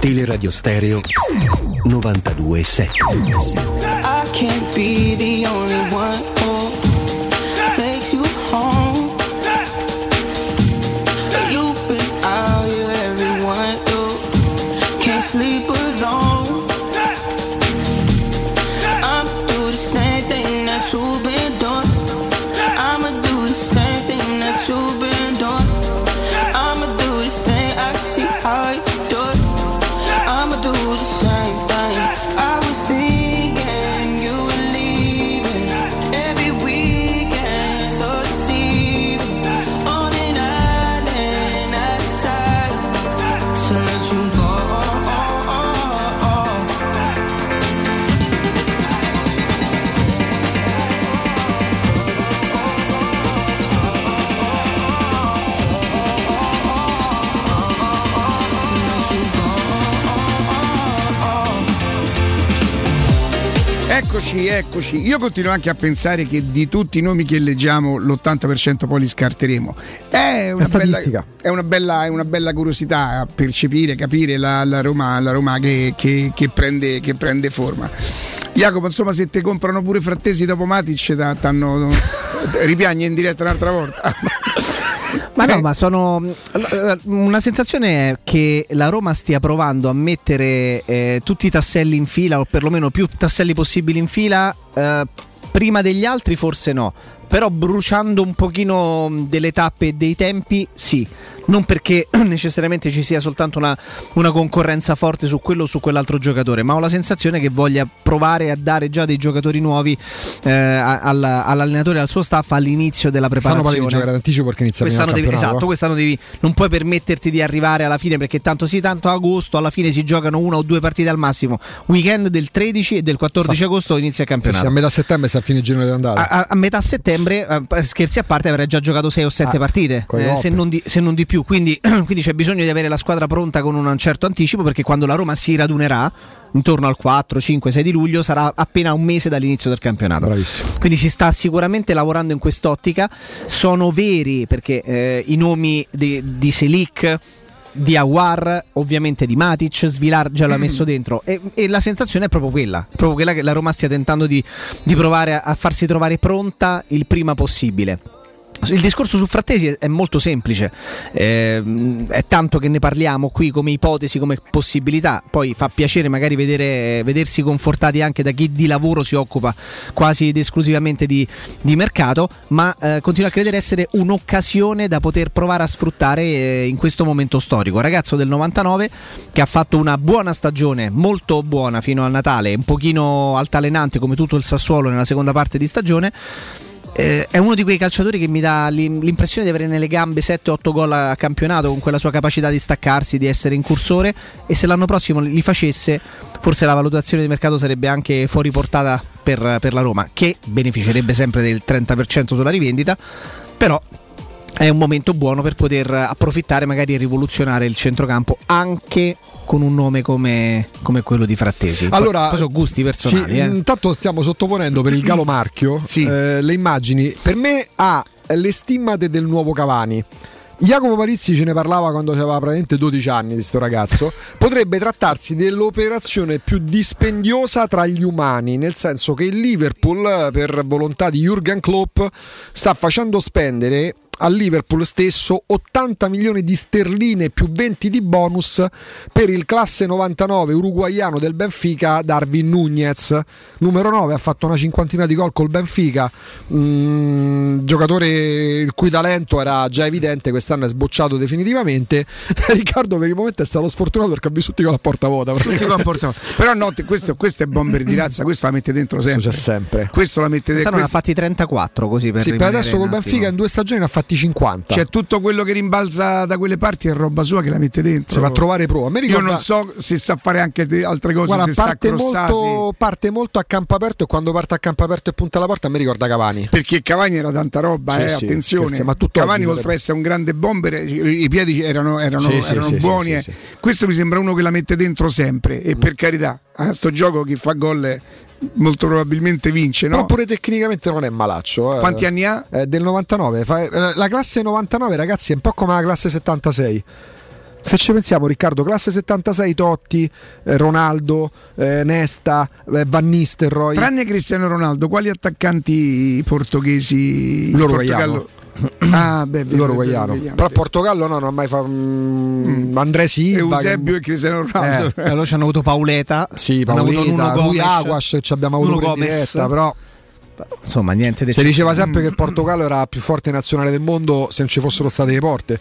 Teleradio Stereo 92.7 I can't be the only one Eccoci, eccoci. Io continuo anche a pensare che di tutti i nomi che leggiamo l'80% poi li scarteremo. È una, bella, è una, bella, è una bella curiosità percepire, capire la, la Roma, la Roma che, che- che prende, che prende forma. Jacopo, insomma, se ti comprano pure frattesi dopo Matic, t'hanno [LAUGHS] ripiagni in diretta un'altra volta. [LAUGHS] Ma Eh. no, ma sono. Una sensazione è che la Roma stia provando a mettere eh, tutti i tasselli in fila, o perlomeno più tasselli possibili in fila. eh, prima degli altri, forse no. Però bruciando un pochino delle tappe e dei tempi, sì. Non perché [CLEARS THROAT] necessariamente ci sia soltanto una, una concorrenza forte su quello o su quell'altro giocatore, ma ho la sensazione che voglia provare a dare già dei giocatori nuovi eh, all- all'allenatore e al suo staff all'inizio della Quest'anno poi devi preparazione. giocare d'anticipo perché inizia Quest'anno devi, esatto, quest'anno devi, non puoi permetterti di arrivare alla fine perché tanto sì, tanto a agosto, alla fine si giocano una o due partite al massimo. Weekend del 13 e del 14 Sì. agosto inizia il campionato. sì, a metà settembre sta a fine girone d'andata. A- a metà settembre, eh, scherzi a parte, avrei già giocato 6 o 7 Ah, partite, eh, se, non di, se non di più. Quindi, [CLEARS THROAT] quindi c'è bisogno di avere la squadra pronta con un certo anticipo perché quando la Roma si radunerà intorno al 4, 5, 6 di luglio sarà appena un mese dall'inizio del campionato. Bravissimo. Quindi si sta sicuramente lavorando in quest'ottica. Sono veri perché eh, i nomi di, di Selic. Di Awar, ovviamente di Matic, Svilar già l'ha [CLEARS THROAT] messo dentro e, e la sensazione è proprio quella, proprio quella che la Roma stia tentando di, di provare a, a farsi trovare pronta il prima possibile. Il discorso su Frattesi è- molto semplice, Ehm, è tanto che ne parliamo qui come ipotesi, come possibilità, poi fa piacere magari vedere, vedersi confortati anche da chi di lavoro si occupa quasi ed esclusivamente di, di mercato, ma eh, continuo a credere essere un'occasione da poter provare a sfruttare eh, in questo momento storico. Ragazzo del 99 che ha fatto una buona stagione, molto buona fino a Natale, un pochino altalenante come tutto il Sassuolo nella seconda parte di stagione. Eh, è uno di quei calciatori che mi dà l'im- l'impressione di avere nelle gambe 7-8 gol a campionato con quella sua capacità di staccarsi, di essere incursore e se l'anno prossimo li facesse forse la valutazione di mercato sarebbe anche fuori portata per, per la Roma che beneficerebbe sempre del 30% sulla rivendita. Però è un momento buono per poter approfittare magari e rivoluzionare il centrocampo anche con un nome come, come quello di Frattesi Allora, poi sono gusti personali sì, eh. intanto stiamo sottoponendo per il Galo Marchio [CLEARS THROAT] eh, le immagini. Per me ha le stimmate del nuovo Cavani. Jacopo Palizzi ce ne parlava quando aveva praticamente 12 anni di sto ragazzo. Potrebbe trattarsi dell'operazione più dispendiosa tra gli umani, nel senso che il Liverpool, per volontà di Jürgen Klopp, sta facendo spendere al Liverpool stesso 80 milioni di sterline più 20 di bonus per il classe 99 uruguaiano del Benfica Darwin Nunez numero 9 ha fatto una cinquantina di gol col Benfica mm, giocatore il cui talento era già evidente quest'anno è sbocciato definitivamente [LAUGHS] Riccardo per il momento è stato sfortunato perché ha visto tutti con la porta vuota Tutti con porta- Però no, questo, questo è bomber di razza, questo la mette dentro sempre. c'è sempre. Questo la mette Quest'anno ne dentro. ha fatti 34 così per sì, per adesso col. Benfica in due stagioni ne ha fatti 50 Cioè, tutto quello che rimbalza da quelle parti è roba sua che la mette dentro. Si va a trovare pro. A me Io ricorda- non so se sa fare anche altre cose, Guarda, parte molto, parte molto a campo aperto e quando parte a campo aperto e punta la porta a me ricorda Cavani. Perché Cavani era tanta roba, Sì, eh, sì, attenzione. ma tutt'oggi Cavani, oltre sarebbe- a essere un grande bomber, i piedi erano, erano- Sì, erano buoni. eh. Questo mi sembra uno che la mette dentro sempre. E per carità, a sto gioco chi fa gol molto probabilmente vince. No? Però pure tecnicamente non è malaccio. eh. Quanti anni ha? Eh, del 99. Fa- eh, La classe 99, ragazzi, è un po' come la classe 76. Se ci pensiamo, Riccardo, classe 76 Totti, eh, Ronaldo, eh, Nesta, eh, Van Nistelrooy. Tranne Cristiano Ronaldo, quali attaccanti portoghesi? L'Uruguaiano. Portogallo? [CLEARS THROAT] Ah, beh, vero, vero, vero, Però vero. Portogallo no, non ha mai fatto. Andrea Silva. Eusebio che- e Cristiano Ronaldo. Eh, allora ci hanno avuto Pauleta, Sì, Paoletta, Nuno lui Gomes, Aguas ci abbiamo avuto Nuno Gomes. diretta, però Insomma, niente di si diceva sempre che il Portogallo era la più forte nazionale del mondo se non ci fossero state le porte.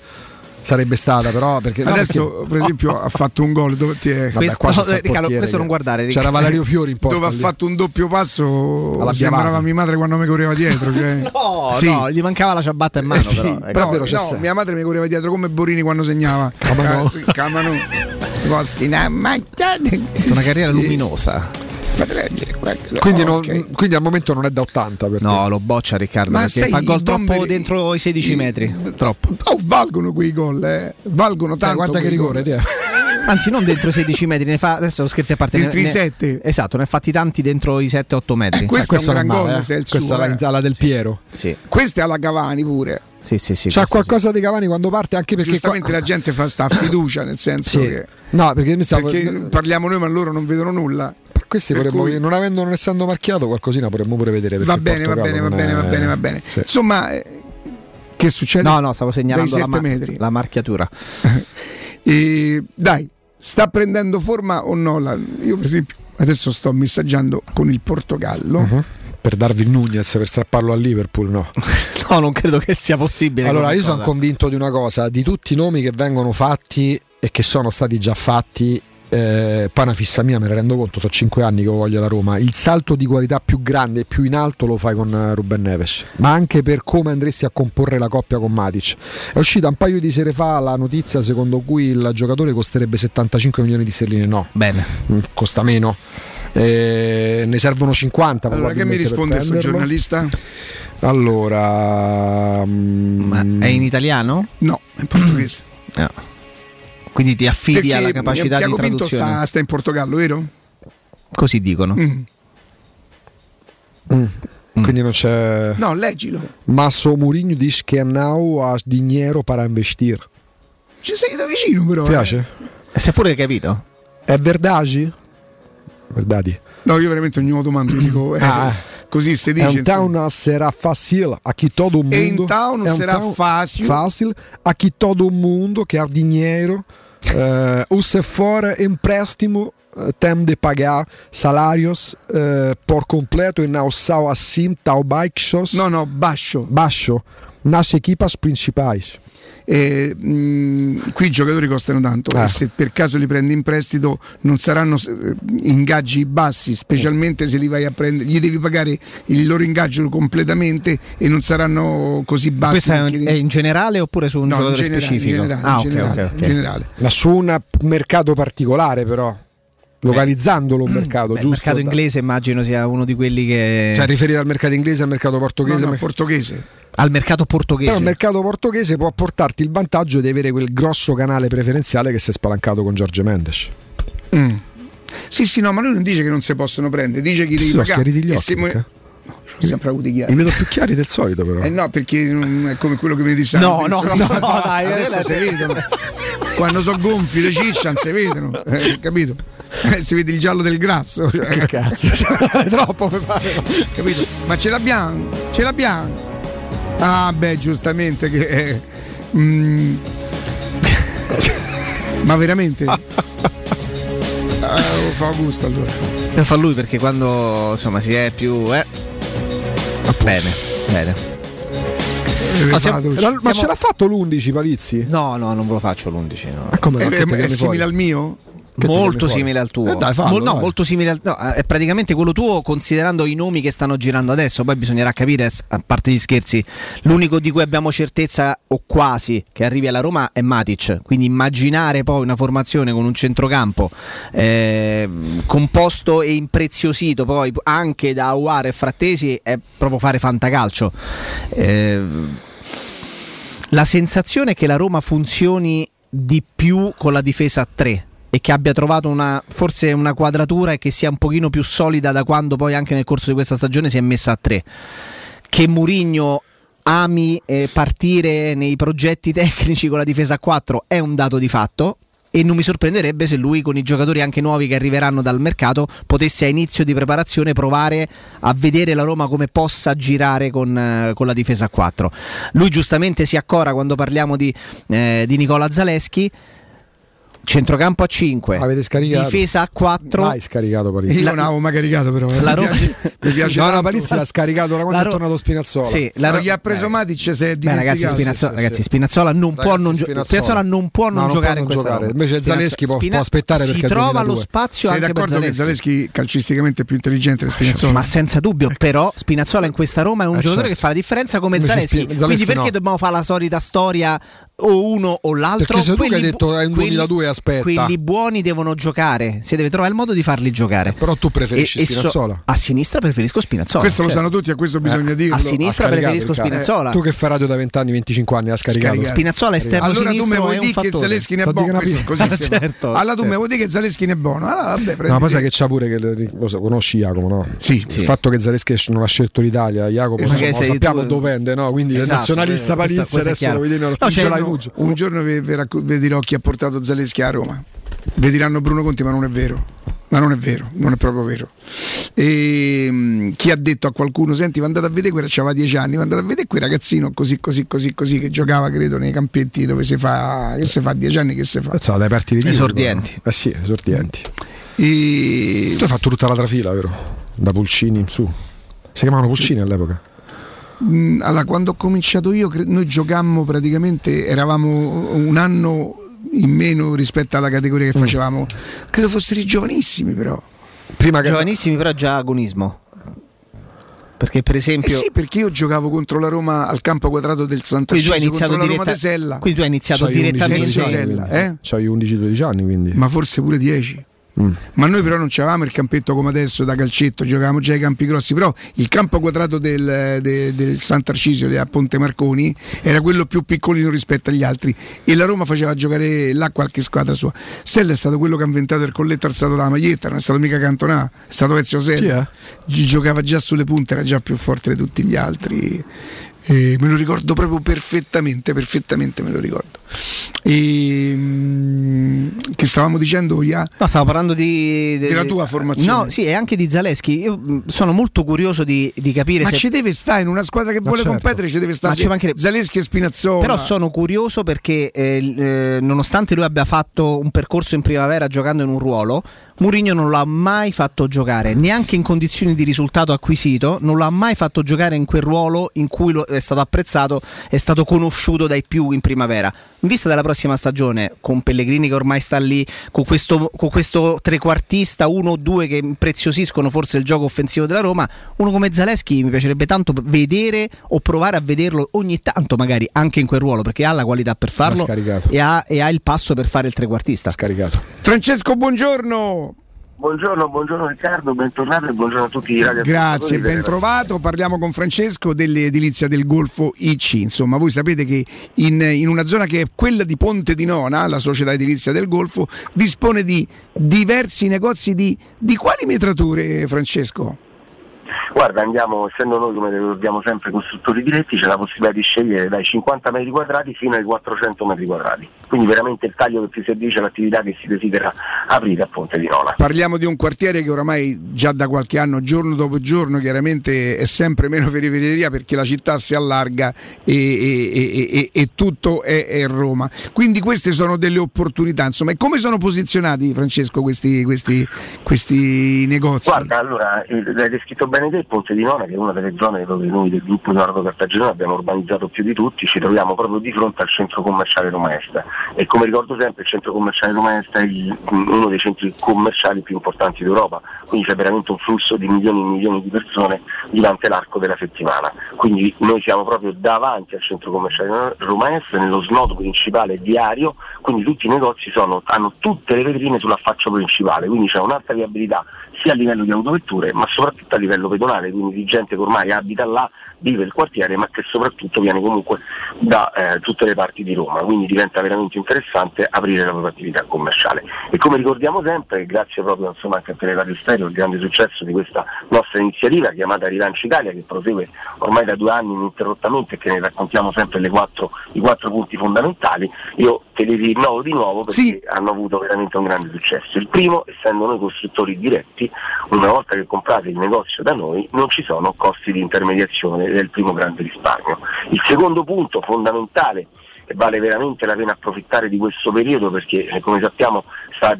Sarebbe stata, però. Perché, no, Adesso, perché- per esempio, ha fatto un gol. Dove ti è- Vabbè, Questo- no, sta il Riccardo, questo non guardare, C'era Riccardo. Valerio Fiori in porta. dove ha lì. fatto un doppio passo Alla sembrava mia madre quando mi correva dietro cioè. [LAUGHS] No, Sì. no, gli mancava la ciabatta in mano Eh sì, però. c'è no, sempre. mia madre mi correva dietro come Borini quando segnava. Posti una mangiata. Una carriera luminosa. Fate leggere, guarda. Quindi, Oh, non- ok. quindi al momento non è da 80 per te. No, lo boccia Riccardo Ma perché fa gol troppo bomberi- dentro i 16 i- metri. Troppo. Oh, valgono quei gol, eh. valgono Sai, tanto. guarda che rigore, te. [LAUGHS] Anzi, non dentro i 16 metri, ne fa adesso scherzi a parte. Dentro ne- i ne- sette? Esatto, ne ha fatti tanti dentro i 7-8 metri. Eh, questo, questo è un gran male, gol eh. è Questa suo. è la, eh. la del Piero. Sì, Questa è alla Cavani pure. sì, sì. sì C'ha qualcosa di Cavani quando parte, anche perché. Giustamente qua- la gente fa sta fiducia, nel senso Sì. che. No, perché noi stiamo. Perché parliamo noi, ma loro non vedono nulla. Questi vorremmo, cui- non avendo non essendo marchiato, qualcosina potremmo pure vedere. Va il bene, va bene, va bene, va è- bene, va bene. Sì. Insomma, eh, che succede? No, no, stavo segnalando la, 7 ma- metri. la marchiatura. [LAUGHS] E, dai, sta prendendo forma o no? La- io, per esempio, adesso sto messaggiando con il Portogallo. Mhm. per Darwin Nunez per strapparlo a Liverpool, no. [LAUGHS] no, non credo che sia possibile. Allora, io sono convinto di una cosa: di tutti i nomi che vengono fatti e che sono stati già fatti, eh, poi una fissa mia, me ne rendo conto, sono 5 anni che voglio la Roma. Il salto di qualità più grande e più in alto lo fai con eh, Ruben Neves, ma anche per come andresti a comporre la coppia con Matic. È uscita un paio di sere fa la notizia secondo cui il giocatore costerebbe 75 milioni di sterline. No, Bene. Mm, costa meno. Eh, ne servono 50 Allora, che mi risponde questo giornalista? Allora, mm, È in italiano? No, è in portoghese. No. Quindi ti affidi Perché alla capacità Tiago di Pinto traduzione. sta, sta in Portogallo, vero? Così dicono. Mm. Mm. Quindi non c'è. No, leggilo. Masso Mourinho dice che não há dinheiro para investir. Ci sei da vicino, però. Ti piace? E si è pure capito? È verdade? Verdade. No, io veramente ognuno domando, io dico, eh, Ah. così si dice. Então insomma. não será fácil. Aqui todo mundo. Então não será Então, fácil. Fácil. Aqui todo mundo quer dinheiro. Eh, o se for empréstimo, eh, tem de pagar salários eh, por completo e não só assim, tal baixos. No, no, baixo. Baixo. Nas equipas principais. Eh, mh, qui i giocatori costano tanto Ah. e se per caso li prendi in prestito non saranno eh, ingaggi bassi, specialmente se li vai a prendere, gli devi pagare il loro ingaggio completamente e non saranno così bassi. Questo è, perché- è in generale oppure su un No, in giocatore generale, specifico? in generale, ah, in generale, ok, ok. in generale. Ma su un mercato particolare, però. Localizzandolo un mercato, Beh, il giusto? mercato inglese immagino sia uno di quelli che... Cioè, riferito al mercato inglese e al mercato portoghese? No, no, portoghese. al mercato portoghese. Però il mercato portoghese può portarti il vantaggio di avere quel grosso canale preferenziale che si è spalancato con Giorgio Mendes. Mm. Sì, sì, no, ma lui non dice che non si possono prendere, dice che devi sono pagare. gli occhi? No, ho sempre avuti chiari. Li vedo più chiari del solito, però. Eh no, perché non è come quello che mi dice No, no, [LAUGHS] no, dai, adesso si vedono. Quando sono gonfi le ciccia non si vedono, eh, capito? Eh, [LAUGHS] si vede il giallo del grasso. Cioè, Che cazzo? Cioè, [LAUGHS] troppo mi pare. capito? Ma ce l'abbiamo, ce l'abbiamo. Ah, beh, giustamente che. eh, mm. [LAUGHS] ma veramente? Ah, lo fa gusto allora. Lo fa lui perché quando insomma si è più... Eh. Bene, bene. Eh, No, siamo-. Ma ma Siamo- ce l'ha fatto l'11 Palizzi? No, no, non ve lo faccio l'11. No. Ma come È, no? è- è simile al mio? Molto simile al tuo. Eh dai, fallo, Mol- no, molto simile al no, è praticamente quello tuo considerando i nomi che stanno girando adesso. Poi bisognerà capire, a parte gli scherzi, l'unico di cui abbiamo certezza o quasi che arrivi alla Roma è Matic. Quindi immaginare poi una formazione con un centrocampo eh, composto e impreziosito poi anche da Aguare e Frattesi è proprio fare fantacalcio. Eh, la sensazione è che la Roma funzioni di più con la difesa a 3 e che abbia trovato una, forse una quadratura e che sia un pochino più solida da quando poi anche nel corso di questa stagione si è messa a 3 che Murigno ami eh, partire nei progetti [LAUGHS] tecnici con la difesa a 4 è un dato di fatto e non mi sorprenderebbe se lui con i giocatori anche nuovi che arriveranno dal mercato potesse a inizio di preparazione provare a vedere la Roma come possa girare con, eh, con la difesa a 4 lui giustamente si accora quando parliamo di, eh, di Nicola Zaleschi centrocampo a 5 Avete scaricato? difesa a 4 Mai scaricato Palizzi. Io non avevo mai caricato però. eh. La Roma- mi piace No, no. Palizzi l'ha scaricato da quando La è Ro- tornato Spinazzola. Sì, la No, Ro- gli ha preso Matic se è Beh, ragazzi. Spinazzola, sì, ragazzi, sì. Spinazzola non può Ragazzi, non, gio- Spinazzola. Spinazzola non può non No, non giocare può in non giocare. Roma. Invece Zaleschi può- può aspettare si trova 2002. lo spazio Sei d'accordo che Zaleschi. Calcisticamente è più intelligente di Spinazzola? Ma senza dubbio, però Spinazzola in questa Roma è un Eh, giocatore certo. che fa la differenza come Zaleschi. Quindi perché dobbiamo fare la solita storia o uno o l'altro? Perché sei tu che hai detto, è un quelli- 2002, aspetta. Quelli buoni devono giocare, si deve trovare il modo di farli giocare. Però tu preferisci E- e so- Spinazzola. a sinistra preferisco Spinazzola. Questo lo certo. sanno tutti, a questo bisogna dirlo. a sinistra preferisco cavolo. Spinazzola. Tu che fai radio da 20 anni, 25 anni, ha scaricato. Scaricato. Spinazzola è esterno Allora tu mi vuoi è un dire che. Zaleschi ne è buono? così. [LAUGHS] Certo, Allora tu certo. mi vuoi dire che Zaleschi ne è buono? Allora vabbè, prendi ma te. che c'ha pure che lo so, conosci Jacopo, no? Sì, Il fatto che Zaleschi non ha scelto l'Italia, Jacopo, Esatto. lo sappiamo dove vende, no? Quindi il Esatto, nazionalista eh, è adesso lo vedi No, non c'è ce l'hai Un- giorno vi dirò chi ha portato Zaleschi a Roma. Vi diranno Bruno Conti, ma non è vero. Ma non è vero, non è proprio vero. E, mh, chi ha detto a qualcuno: Senti, va andate a vedere quella, c'aveva 10 anni, va andate a vedere quel ragazzino così, così, così, così, che giocava, credo, nei campetti dove si fa. Che si fa 10 anni? Che si fa? Pensavo dai parti di Esordienti. però. Eh sì, esordienti. E... Tu hai fatto tutta la trafila, vero? Da Pulcini in su. Si chiamavano pulcini all'epoca. Mm, allora, quando ho cominciato io, noi giocammo praticamente, eravamo un anno in meno rispetto alla categoria che Mm. facevamo. Credo fossero i giovanissimi, però. Prima che... Giovanissimi, però già agonismo. Perché, per Eh esempio. sì, perché io giocavo contro la Roma al campo quadrato del Santa Quindi tu hai contro iniziato, la Roma diretta- Sella. quindi tu hai iniziato C'hai 11, direttamente. 12 anni, Sella, quindi. eh? C'hai 11-12 anni quindi. Ma forse pure 10. Mm. Ma noi però non avevamo il campetto come adesso da calcetto, giocavamo già ai campi grossi, però il campo quadrato del, de- del Sant'Arcisio a Ponte Marconi era quello più piccolino rispetto agli altri e la Roma faceva giocare là qualche squadra sua. Sella è stato quello che ha inventato il colletto alzato dalla maglietta, non è stato mica Cantonà, è stato Ezio Sella. Gi- Giocava già sulle punte, era già più forte di tutti gli altri. E me lo ricordo proprio perfettamente, perfettamente me lo ricordo. E, mm, che stavamo dicendo, Ia? No, stavo parlando di, di- Della tua formazione. No, sì, e anche di Zaleschi. Io mh, sono molto curioso di, di capire Ma se. ci deve stare in una squadra che Ma vuole certo. competere, ci deve Ma stare ci Zaleschi e Spinazzola. Però sono curioso perché, eh, eh, nonostante lui abbia fatto un percorso in primavera giocando in un ruolo, Mourinho non l'ha mai fatto giocare, neanche in condizioni di risultato acquisito, non l'ha mai fatto giocare in quel ruolo in cui è stato apprezzato, è stato conosciuto dai più in primavera. In vista della prossima stagione, con Pellegrini che ormai sta lì, con questo, con questo trequartista, uno o due che impreziosiscono forse il gioco offensivo della Roma, uno come Zaleschi mi piacerebbe tanto vedere o provare a vederlo ogni tanto, magari anche in quel ruolo, perché ha la qualità per farlo e ha, e ha il passo per fare il trequartista. Scaricato. Francesco, buongiorno. Buongiorno, buongiorno Riccardo, bentornato e buongiorno a tutti i radio. Grazie, ben trovato. Parliamo con Francesco dell'edilizia del Golfo IC. Insomma, voi sapete che in, in una zona che è quella di Ponte di Nona, la società edilizia del Golfo, dispone di diversi negozi di, di quali metrature, Francesco? Guarda, andiamo, essendo noi come ricordiamo sempre costruttori diretti, c'è la possibilità di scegliere dai 50 metri quadrati fino ai 400 metri quadrati. Quindi veramente il taglio che ti servisce all'attività che si desidera aprire a Ponte di Nona. Parliamo di un quartiere che oramai già da qualche anno, giorno dopo giorno, chiaramente è sempre meno periferia perché la città si allarga e, e- e- e- tutto è, è Roma. Quindi queste sono delle opportunità. Insomma, e come sono posizionati, Francesco, questi, questi- questi negozi? Guarda, allora, l'hai descritto bene te, il Ponte di Nona, che è una delle zone dove noi del gruppo Leonardo Cartagena abbiamo urbanizzato più di tutti, ci troviamo proprio di fronte al centro commerciale Roma Est. E come ricordo sempre, il centro commerciale Roma Est è uno dei centri commerciali più importanti d'Europa, quindi c'è veramente un flusso di milioni e milioni di persone durante l'arco della settimana. Quindi noi siamo proprio davanti al centro commerciale Roma Est, nello snodo principale diario, quindi tutti i negozi sono- hanno tutte le vetrine sull'affaccio principale, quindi c'è un'alta viabilità sia a livello di autovetture ma soprattutto a livello pedonale, quindi di gente che ormai abita là, vive il quartiere ma che soprattutto viene comunque da eh, tutte le parti di Roma, quindi diventa veramente interessante aprire la propria attività commerciale. E come ricordiamo sempre, grazie proprio insomma, anche a Teleradio Stereo, il grande successo di questa nostra iniziativa chiamata Rilancio Italia che prosegue ormai da due anni ininterrottamente e che ne raccontiamo sempre le quattro- i quattro punti fondamentali, io te li rinnovo di nuovo perché hanno avuto veramente un grande successo. Il primo, essendo noi costruttori diretti, una volta che comprate il negozio da noi non ci sono costi di intermediazione ed è il primo grande risparmio. Il secondo punto fondamentale vale veramente la pena approfittare di questo periodo perché eh, come sappiamo sta-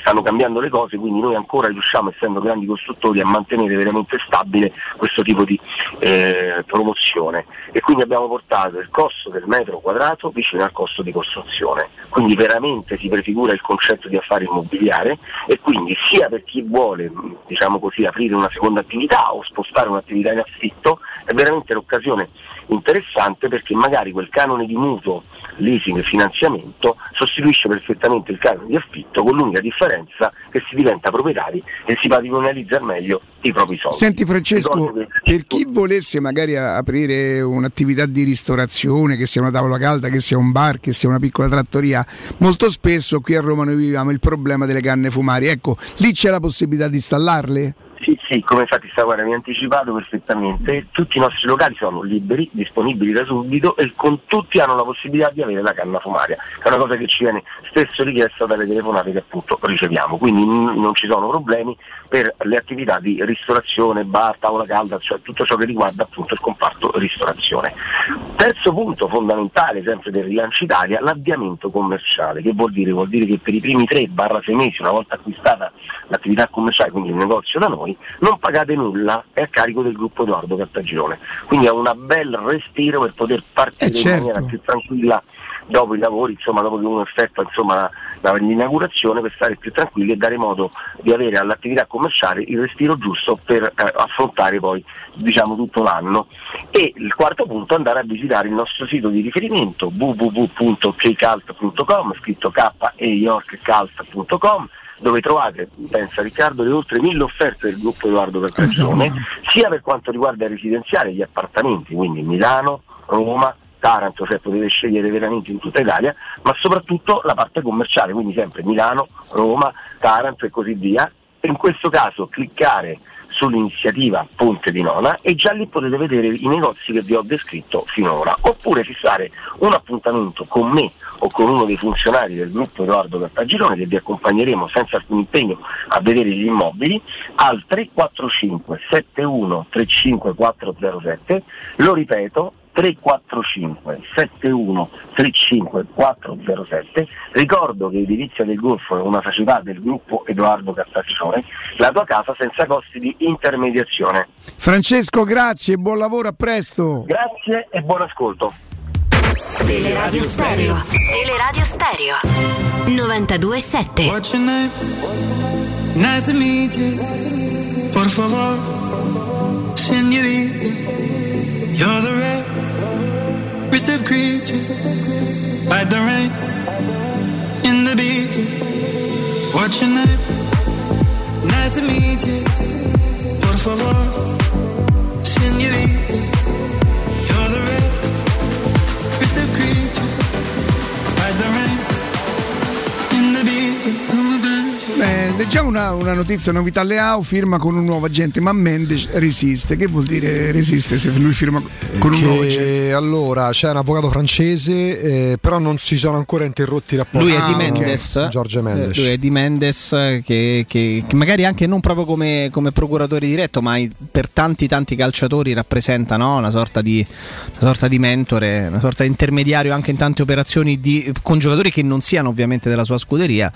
stanno cambiando le cose, quindi noi ancora riusciamo, essendo grandi costruttori, a mantenere veramente stabile questo tipo di eh, promozione. E quindi abbiamo portato il costo del metro quadrato vicino al costo di costruzione, quindi veramente si prefigura il concetto di affare immobiliare e quindi sia per chi vuole diciamo così, aprire una seconda attività o spostare un'attività in affitto è veramente l'occasione interessante perché magari quel canone di mutuo, leasing e finanziamento sostituisce perfettamente il canone di affitto con l'unica differenza che si diventa proprietari e si patrimonializza al meglio i propri soldi. Senti Francesco, che- per chi volesse magari aprire un'attività di ristorazione, che sia una tavola calda, che sia un bar, che sia una piccola trattoria, molto spesso qui a Roma noi viviamo il problema delle canne fumari. Ecco, lì c'è la possibilità di installarle? Sì, sì, come infatti sta guarda, mi ha anticipato perfettamente, tutti i nostri locali sono liberi, disponibili da subito e con tutti hanno la possibilità di avere la canna fumaria, che è una cosa che ci viene spesso richiesta dalle telefonate che appunto riceviamo, quindi n- non ci sono problemi per le attività di ristorazione, bar, tavola calda, cioè tutto ciò che riguarda appunto il comparto ristorazione. Terzo punto fondamentale, sempre del rilancio Italia, l'avviamento commerciale. Che vuol dire? Vuol dire che per i primi 3-6 mesi, una volta acquistata l'attività commerciale, quindi il negozio da noi, non pagate nulla, è a carico del gruppo Edoardo Cartagirone. Quindi è una bel respiro per poter partire Eh, certo. in maniera più tranquilla dopo i lavori, insomma, dopo che uno effettua insomma, l'inaugurazione per stare più tranquilli e dare modo di avere all'attività commerciale il respiro giusto per eh, affrontare poi diciamo, tutto l'anno. E il quarto punto è andare a visitare il nostro sito di riferimento www.kcalt.com, scritto k e yorkcalt.com dove trovate, pensa Riccardo, le oltre mille offerte del gruppo Edoardo Cartagione, sia per quanto riguarda il residenziale, gli appartamenti, quindi Milano, Roma, Taranto, cioè potete scegliere veramente in tutta Italia, ma soprattutto la parte commerciale, quindi sempre Milano, Roma, Taranto e così via. In questo caso cliccare sull'iniziativa Ponte di Nona e già lì potete vedere i negozi che vi ho descritto finora, oppure fissare un appuntamento con me o con uno dei funzionari del gruppo Edoardo Cartagirone che vi accompagneremo senza alcun impegno a vedere gli immobili al 345 71 35 407, lo ripeto 345 71 35 407 ricordo che Edilizia del Golfo è una società del gruppo Edoardo Cartagirone la tua casa senza costi di intermediazione Francesco, grazie, buon lavoro, a presto. grazie e buon ascolto Teleradio Stereo. Teleradio Stereo. 92.7. What's your name? Nice to meet you. Por favor, señorita. You're the of creatures. Like the rain in the beach. What's your name? Nice to meet you. Por favor, señorita. Beh, leggiamo una, una notizia, novità Leao firma con un nuovo agente, ma Mendes resiste. Che vuol dire resiste se lui firma con un nuovo agente? Che, allora c'è un avvocato francese, eh, però non si sono ancora interrotti i rapporti. Lui è di Ah, Mendes. Giorgio Mendes. Eh, lui è di Mendes eh, che, che- che magari anche non proprio come, come procuratore diretto, ma per tanti tanti calciatori rappresenta no? una, sorta di, una sorta di mentore, una sorta di intermediario anche in tante operazioni di- con giocatori che non siano ovviamente della sua scuderia.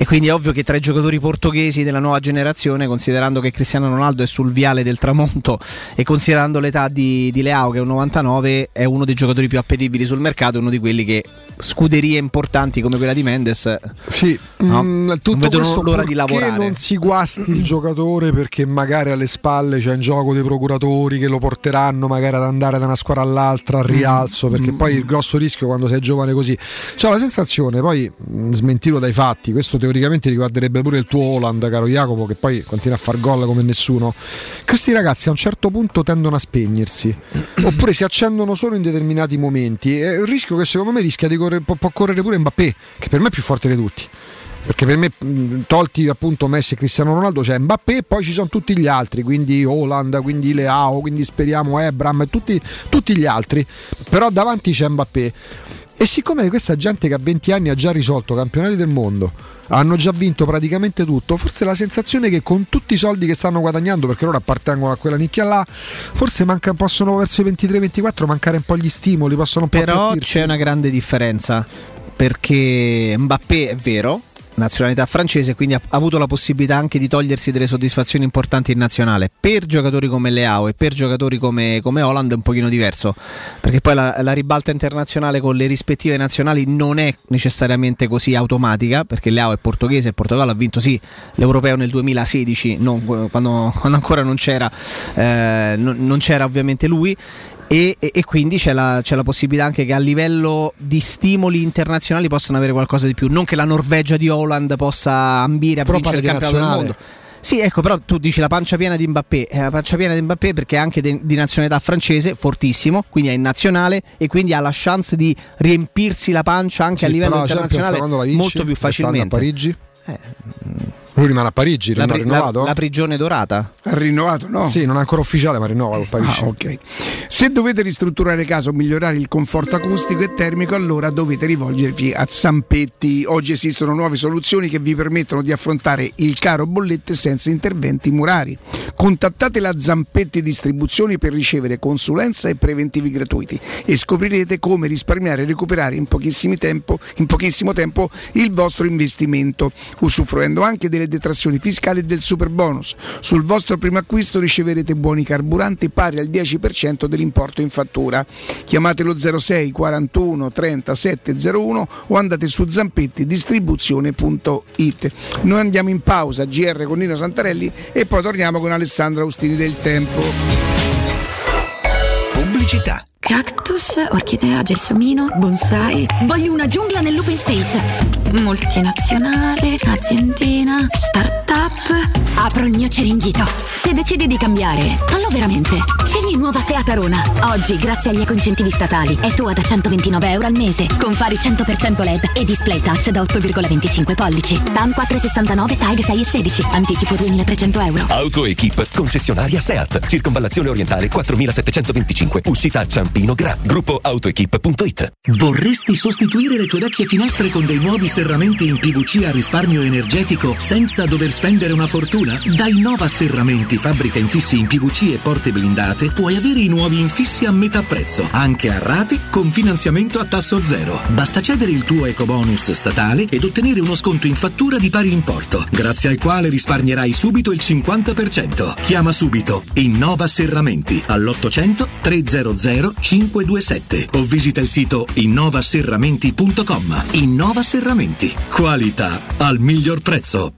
E quindi è ovvio che tra i giocatori portoghesi della nuova generazione, considerando che Cristiano Ronaldo è sul viale del tramonto e considerando l'età di, di Leao che è un 99, è uno dei giocatori più appetibili sul mercato, uno di quelli che scuderie importanti come quella di Mendes Sì, no? mm, tutto non vedono l'ora di lavorare. non si guasti il giocatore perché magari alle spalle c'è in gioco dei procuratori che lo porteranno magari ad andare da una squadra all'altra al rialzo perché poi il grosso rischio quando sei giovane così c'ho la sensazione poi mh, smentito dai fatti questo teoricamente riguarderebbe pure il tuo Holland caro Jacopo che poi continua a far gol come nessuno questi ragazzi a un certo punto tendono a spegnersi [CLEARS THROAT] oppure si accendono solo in determinati momenti e il rischio che secondo me rischia di correre, può, può correre pure Mbappé che per me è più forte di tutti. Perché per me tolti appunto Messi e Cristiano Ronaldo c'è Mbappé e poi ci sono tutti gli altri quindi Holland quindi Leao quindi speriamo Ebram tutti, tutti gli altri. Però davanti c'è Mbappé e siccome questa gente che a 20 anni ha già risolto campionati del mondo hanno già vinto praticamente tutto forse la sensazione è che con tutti i soldi che stanno guadagnando perché loro appartengono a quella nicchia là forse manca, possono verso i 23-24 mancare un po' gli stimoli possono un po' Però c'è una grande differenza perché Mbappé è vero, nazionalità francese, quindi ha avuto la possibilità anche di togliersi delle soddisfazioni importanti in nazionale. Per giocatori come Leao e per giocatori come, come Holland è un pochino diverso, perché poi la, la ribalta internazionale con le rispettive nazionali non è necessariamente così automatica, perché Leao è portoghese e Portogallo ha vinto sì l'Europeo nel 2016, non- quando, quando ancora non c'era, eh, non- non c'era ovviamente lui. E, e- e quindi c'è la, c'è la possibilità anche che a livello di stimoli internazionali possano avere qualcosa di più. Non che la Norvegia di Holland possa ambire a Però vincere il campionato del mondo. Sì, ecco, però tu dici la pancia piena di Mbappé, è la pancia piena di Mbappé perché è anche de- di nazionalità francese, fortissimo, quindi è in nazionale e quindi ha la chance di riempirsi la pancia anche Sì, a livello internazionale vinci? molto più facilmente. a Parigi? Lui rimane a Parigi, La, pri- rinnovato? la- la prigione dorata. Ha rinnovato, no? Sì, non è ancora ufficiale, ma rinnova col Parigi. Ah, ok. Se dovete ristrutturare casa o migliorare il conforto acustico e termico, allora dovete rivolgervi a Zampetti. Oggi esistono nuove soluzioni che vi permettono di affrontare il caro bollette senza interventi murari. Contattate la Zampetti Distribuzioni per ricevere consulenza e preventivi gratuiti e scoprirete come risparmiare e recuperare in, tempo, in pochissimo tempo il vostro investimento, usufruendo anche delle detrazioni fiscali del super bonus. Sul vostro primo acquisto riceverete buoni carburanti pari al 10% dell'importo in fattura. Chiamatelo 06 41 30 701 o andate su zampettidistribuzione.it. Noi andiamo in pausa, GR con Nino Santarelli e poi torniamo con Alessandro Austini del Tempo. Pubblicità. Cactus, orchidea, gelsomino, bonsai. Voglio una giungla nell'open space. Multinazionale, aziendina, start-up. Apro il mio ceringhito. Se decidi di cambiare, fallo veramente. Scegli nuova Seat Arona. Oggi, grazie agli ecoincentivi statali, è tua da 129 euro al mese. Con fari 100% LED e display touch da 8,25 pollici. TAN 469, TAG 6,16. Anticipo 2300 euro. AutoEquip, concessionaria SEAT. Circonvallazione orientale 4725. Uscita a Ciampino Gra. Gruppo AutoEquip.it. Vorresti sostituire le tue vecchie finestre con dei nuovi serramenti in PVC a risparmio energetico senza dover spendere una fortuna? Da Innova Serramenti, fabbrica infissi in PVC e porte blindate, puoi avere i nuovi infissi a metà prezzo, anche a rate con finanziamento a tasso zero. Basta cedere il tuo ecobonus statale ed ottenere uno sconto in fattura di pari importo, grazie al quale risparmierai subito il 50%. Chiama subito Innova Serramenti all'800 300 527 o visita il sito innovaserramenti.com. Innova Serramenti. Qualità al miglior prezzo.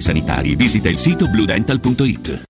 sanitari, visita il sito bluedental.it.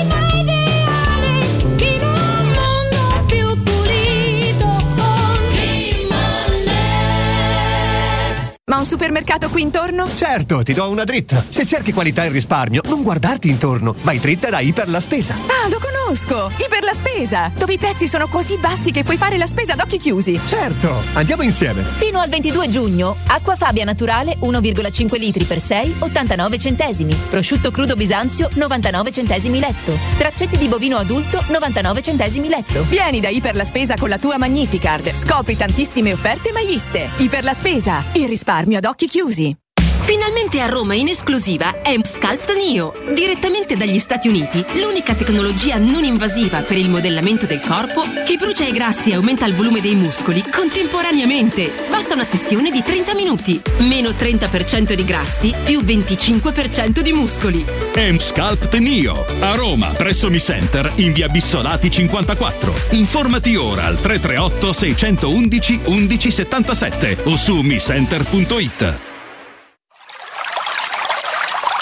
un supermercato qui intorno? Certo, ti do una dritta. Se cerchi qualità e risparmio, non guardarti intorno. Vai dritta da Iper la Spesa. Ah, lo conosco! Iper la spesa! Dove i prezzi sono così bassi che puoi fare la spesa ad occhi chiusi. Certo, andiamo insieme. Fino al 22 giugno, acqua Fabia naturale 1,5 litri per 6, 89 centesimi. Prosciutto crudo Bisanzio 99 centesimi letto. Straccetti di bovino adulto 99 centesimi letto. Vieni da Iper la spesa con la tua Magnificard. Scopri tantissime offerte mai viste. Iper la spesa, il risparmio ad occhi chiusi. Finalmente a Roma in esclusiva è Sculpt Neo, direttamente dagli Stati Uniti, l'unica tecnologia non invasiva per il modellamento del corpo che brucia i grassi e aumenta il volume dei muscoli contemporaneamente. Basta una sessione di 30 minuti, meno 30% di grassi più 25% di muscoli. M-Sculpt Neo a Roma, presso Mi Center in via Bissolati 54. Informati ora al 338 611 1177 o su micenter.it.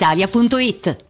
brispalitalia.it.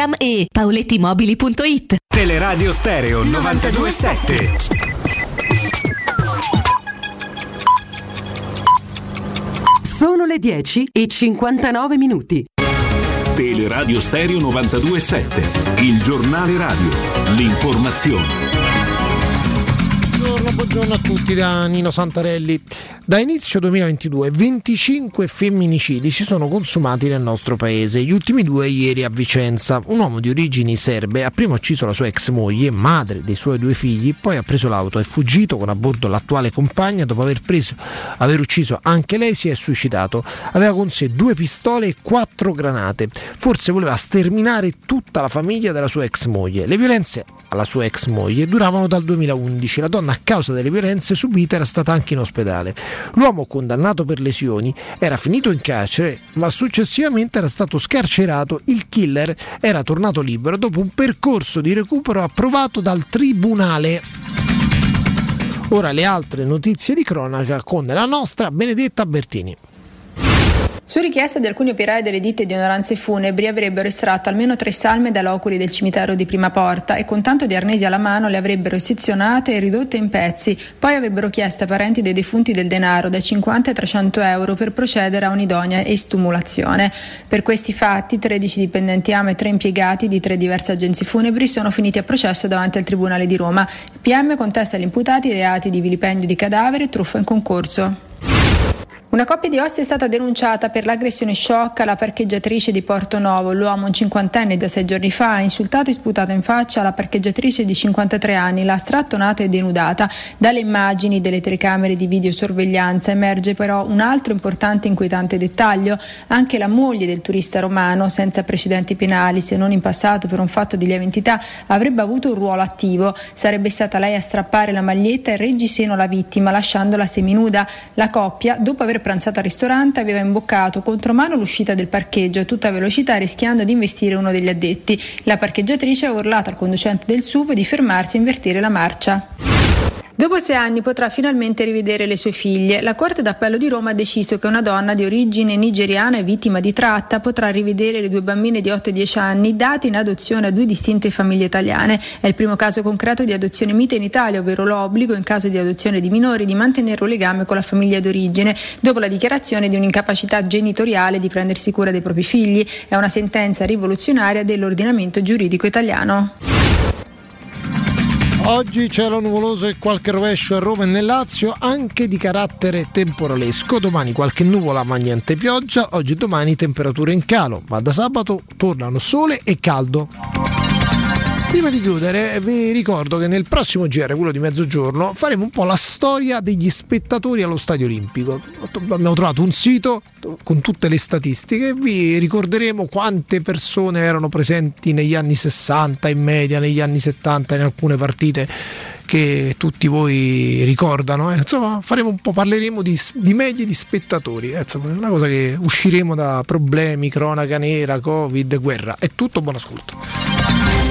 e paolettimobili.it. Teleradio Stereo 927. Sono le 10 e 59 minuti. Teleradio Stereo 927. Il giornale radio. L'informazione. Buongiorno, buongiorno a tutti da Nino Santarelli. Da inizio 2022 25 femminicidi si sono consumati nel nostro paese, gli ultimi due ieri a Vicenza. Un uomo di origini serbe ha prima ucciso la sua ex moglie, madre dei suoi due figli, poi ha preso l'auto, è fuggito con a bordo l'attuale compagna, dopo aver, preso, aver ucciso anche lei si è suicidato. Aveva con sé due pistole e quattro granate. Forse voleva sterminare tutta la famiglia della sua ex moglie. Le violenze alla sua ex moglie duravano dal 2011. La donna a causa delle violenze subite era stata anche in ospedale. L'uomo condannato per lesioni era finito in carcere, ma successivamente era stato scarcerato. Il killer era tornato libero dopo un percorso di recupero approvato dal tribunale. Ora le altre notizie di cronaca con la nostra Benedetta Bertini. Su richiesta di alcuni operai delle ditte di onoranze funebri avrebbero estratto almeno tre salme dall'oculi del cimitero di Prima Porta e con tanto di arnesi alla mano le avrebbero sezionate e ridotte in pezzi, poi avrebbero chiesto ai parenti dei defunti del denaro da 50 a 300 euro per procedere a un'idonea estumulazione. Per questi fatti 13 dipendenti AMA e 3 impiegati di tre diverse agenzie funebri sono finiti a processo davanti al Tribunale di Roma. Il PM contesta agli imputati i reati di vilipendio di cadavere e truffa in concorso. Una coppia di ossi è stata denunciata per l'aggressione shock alla parcheggiatrice di Porto Novo. L'uomo, un cinquantenne da sei giorni fa, ha insultato e sputato in faccia la parcheggiatrice di 53 anni, l'ha strattonata e denudata. Dalle immagini delle telecamere di videosorveglianza emerge però un altro importante e inquietante dettaglio. Anche la moglie del turista romano, senza precedenti penali, se non in passato per un fatto di lieve entità, avrebbe avuto un ruolo attivo. Sarebbe stata lei a strappare la maglietta e reggiseno alla vittima, lasciandola seminuda. La coppia, dopo aver pranzato al ristorante aveva imboccato contromano l'uscita del parcheggio a tutta velocità rischiando di investire uno degli addetti. La parcheggiatrice ha urlato al conducente del SUV di fermarsi e invertire la marcia. Dopo sei anni potrà finalmente rivedere le sue figlie. La Corte d'Appello di Roma ha deciso che una donna di origine nigeriana e vittima di tratta potrà rivedere le due bambine di 8 e 10 anni date in adozione a due distinte famiglie italiane. È il primo caso concreto di adozione mite in Italia, ovvero l'obbligo in caso di adozione di minori di mantenere un legame con la famiglia d'origine, dopo la dichiarazione di un'incapacità genitoriale di prendersi cura dei propri figli. È una sentenza rivoluzionaria dell'ordinamento giuridico italiano. Oggi cielo nuvoloso e qualche rovescio a Roma e nel Lazio, anche di carattere temporalesco. Domani qualche nuvola ma niente pioggia. Oggi e domani temperature in calo, ma da sabato tornano sole e caldo. Prima di chiudere, vi ricordo che nel prossimo GR, quello di mezzogiorno, faremo un po' la storia degli spettatori allo Stadio Olimpico. Abbiamo trovato un sito con tutte le statistiche, vi ricorderemo quante persone erano presenti negli anni 60 in media, negli anni 70 in alcune partite che tutti voi ricordano. eh. Insomma, parleremo di, di medie di spettatori. eh. Insomma, è una cosa che usciremo da problemi, cronaca nera, covid, guerra. È tutto, buon ascolto.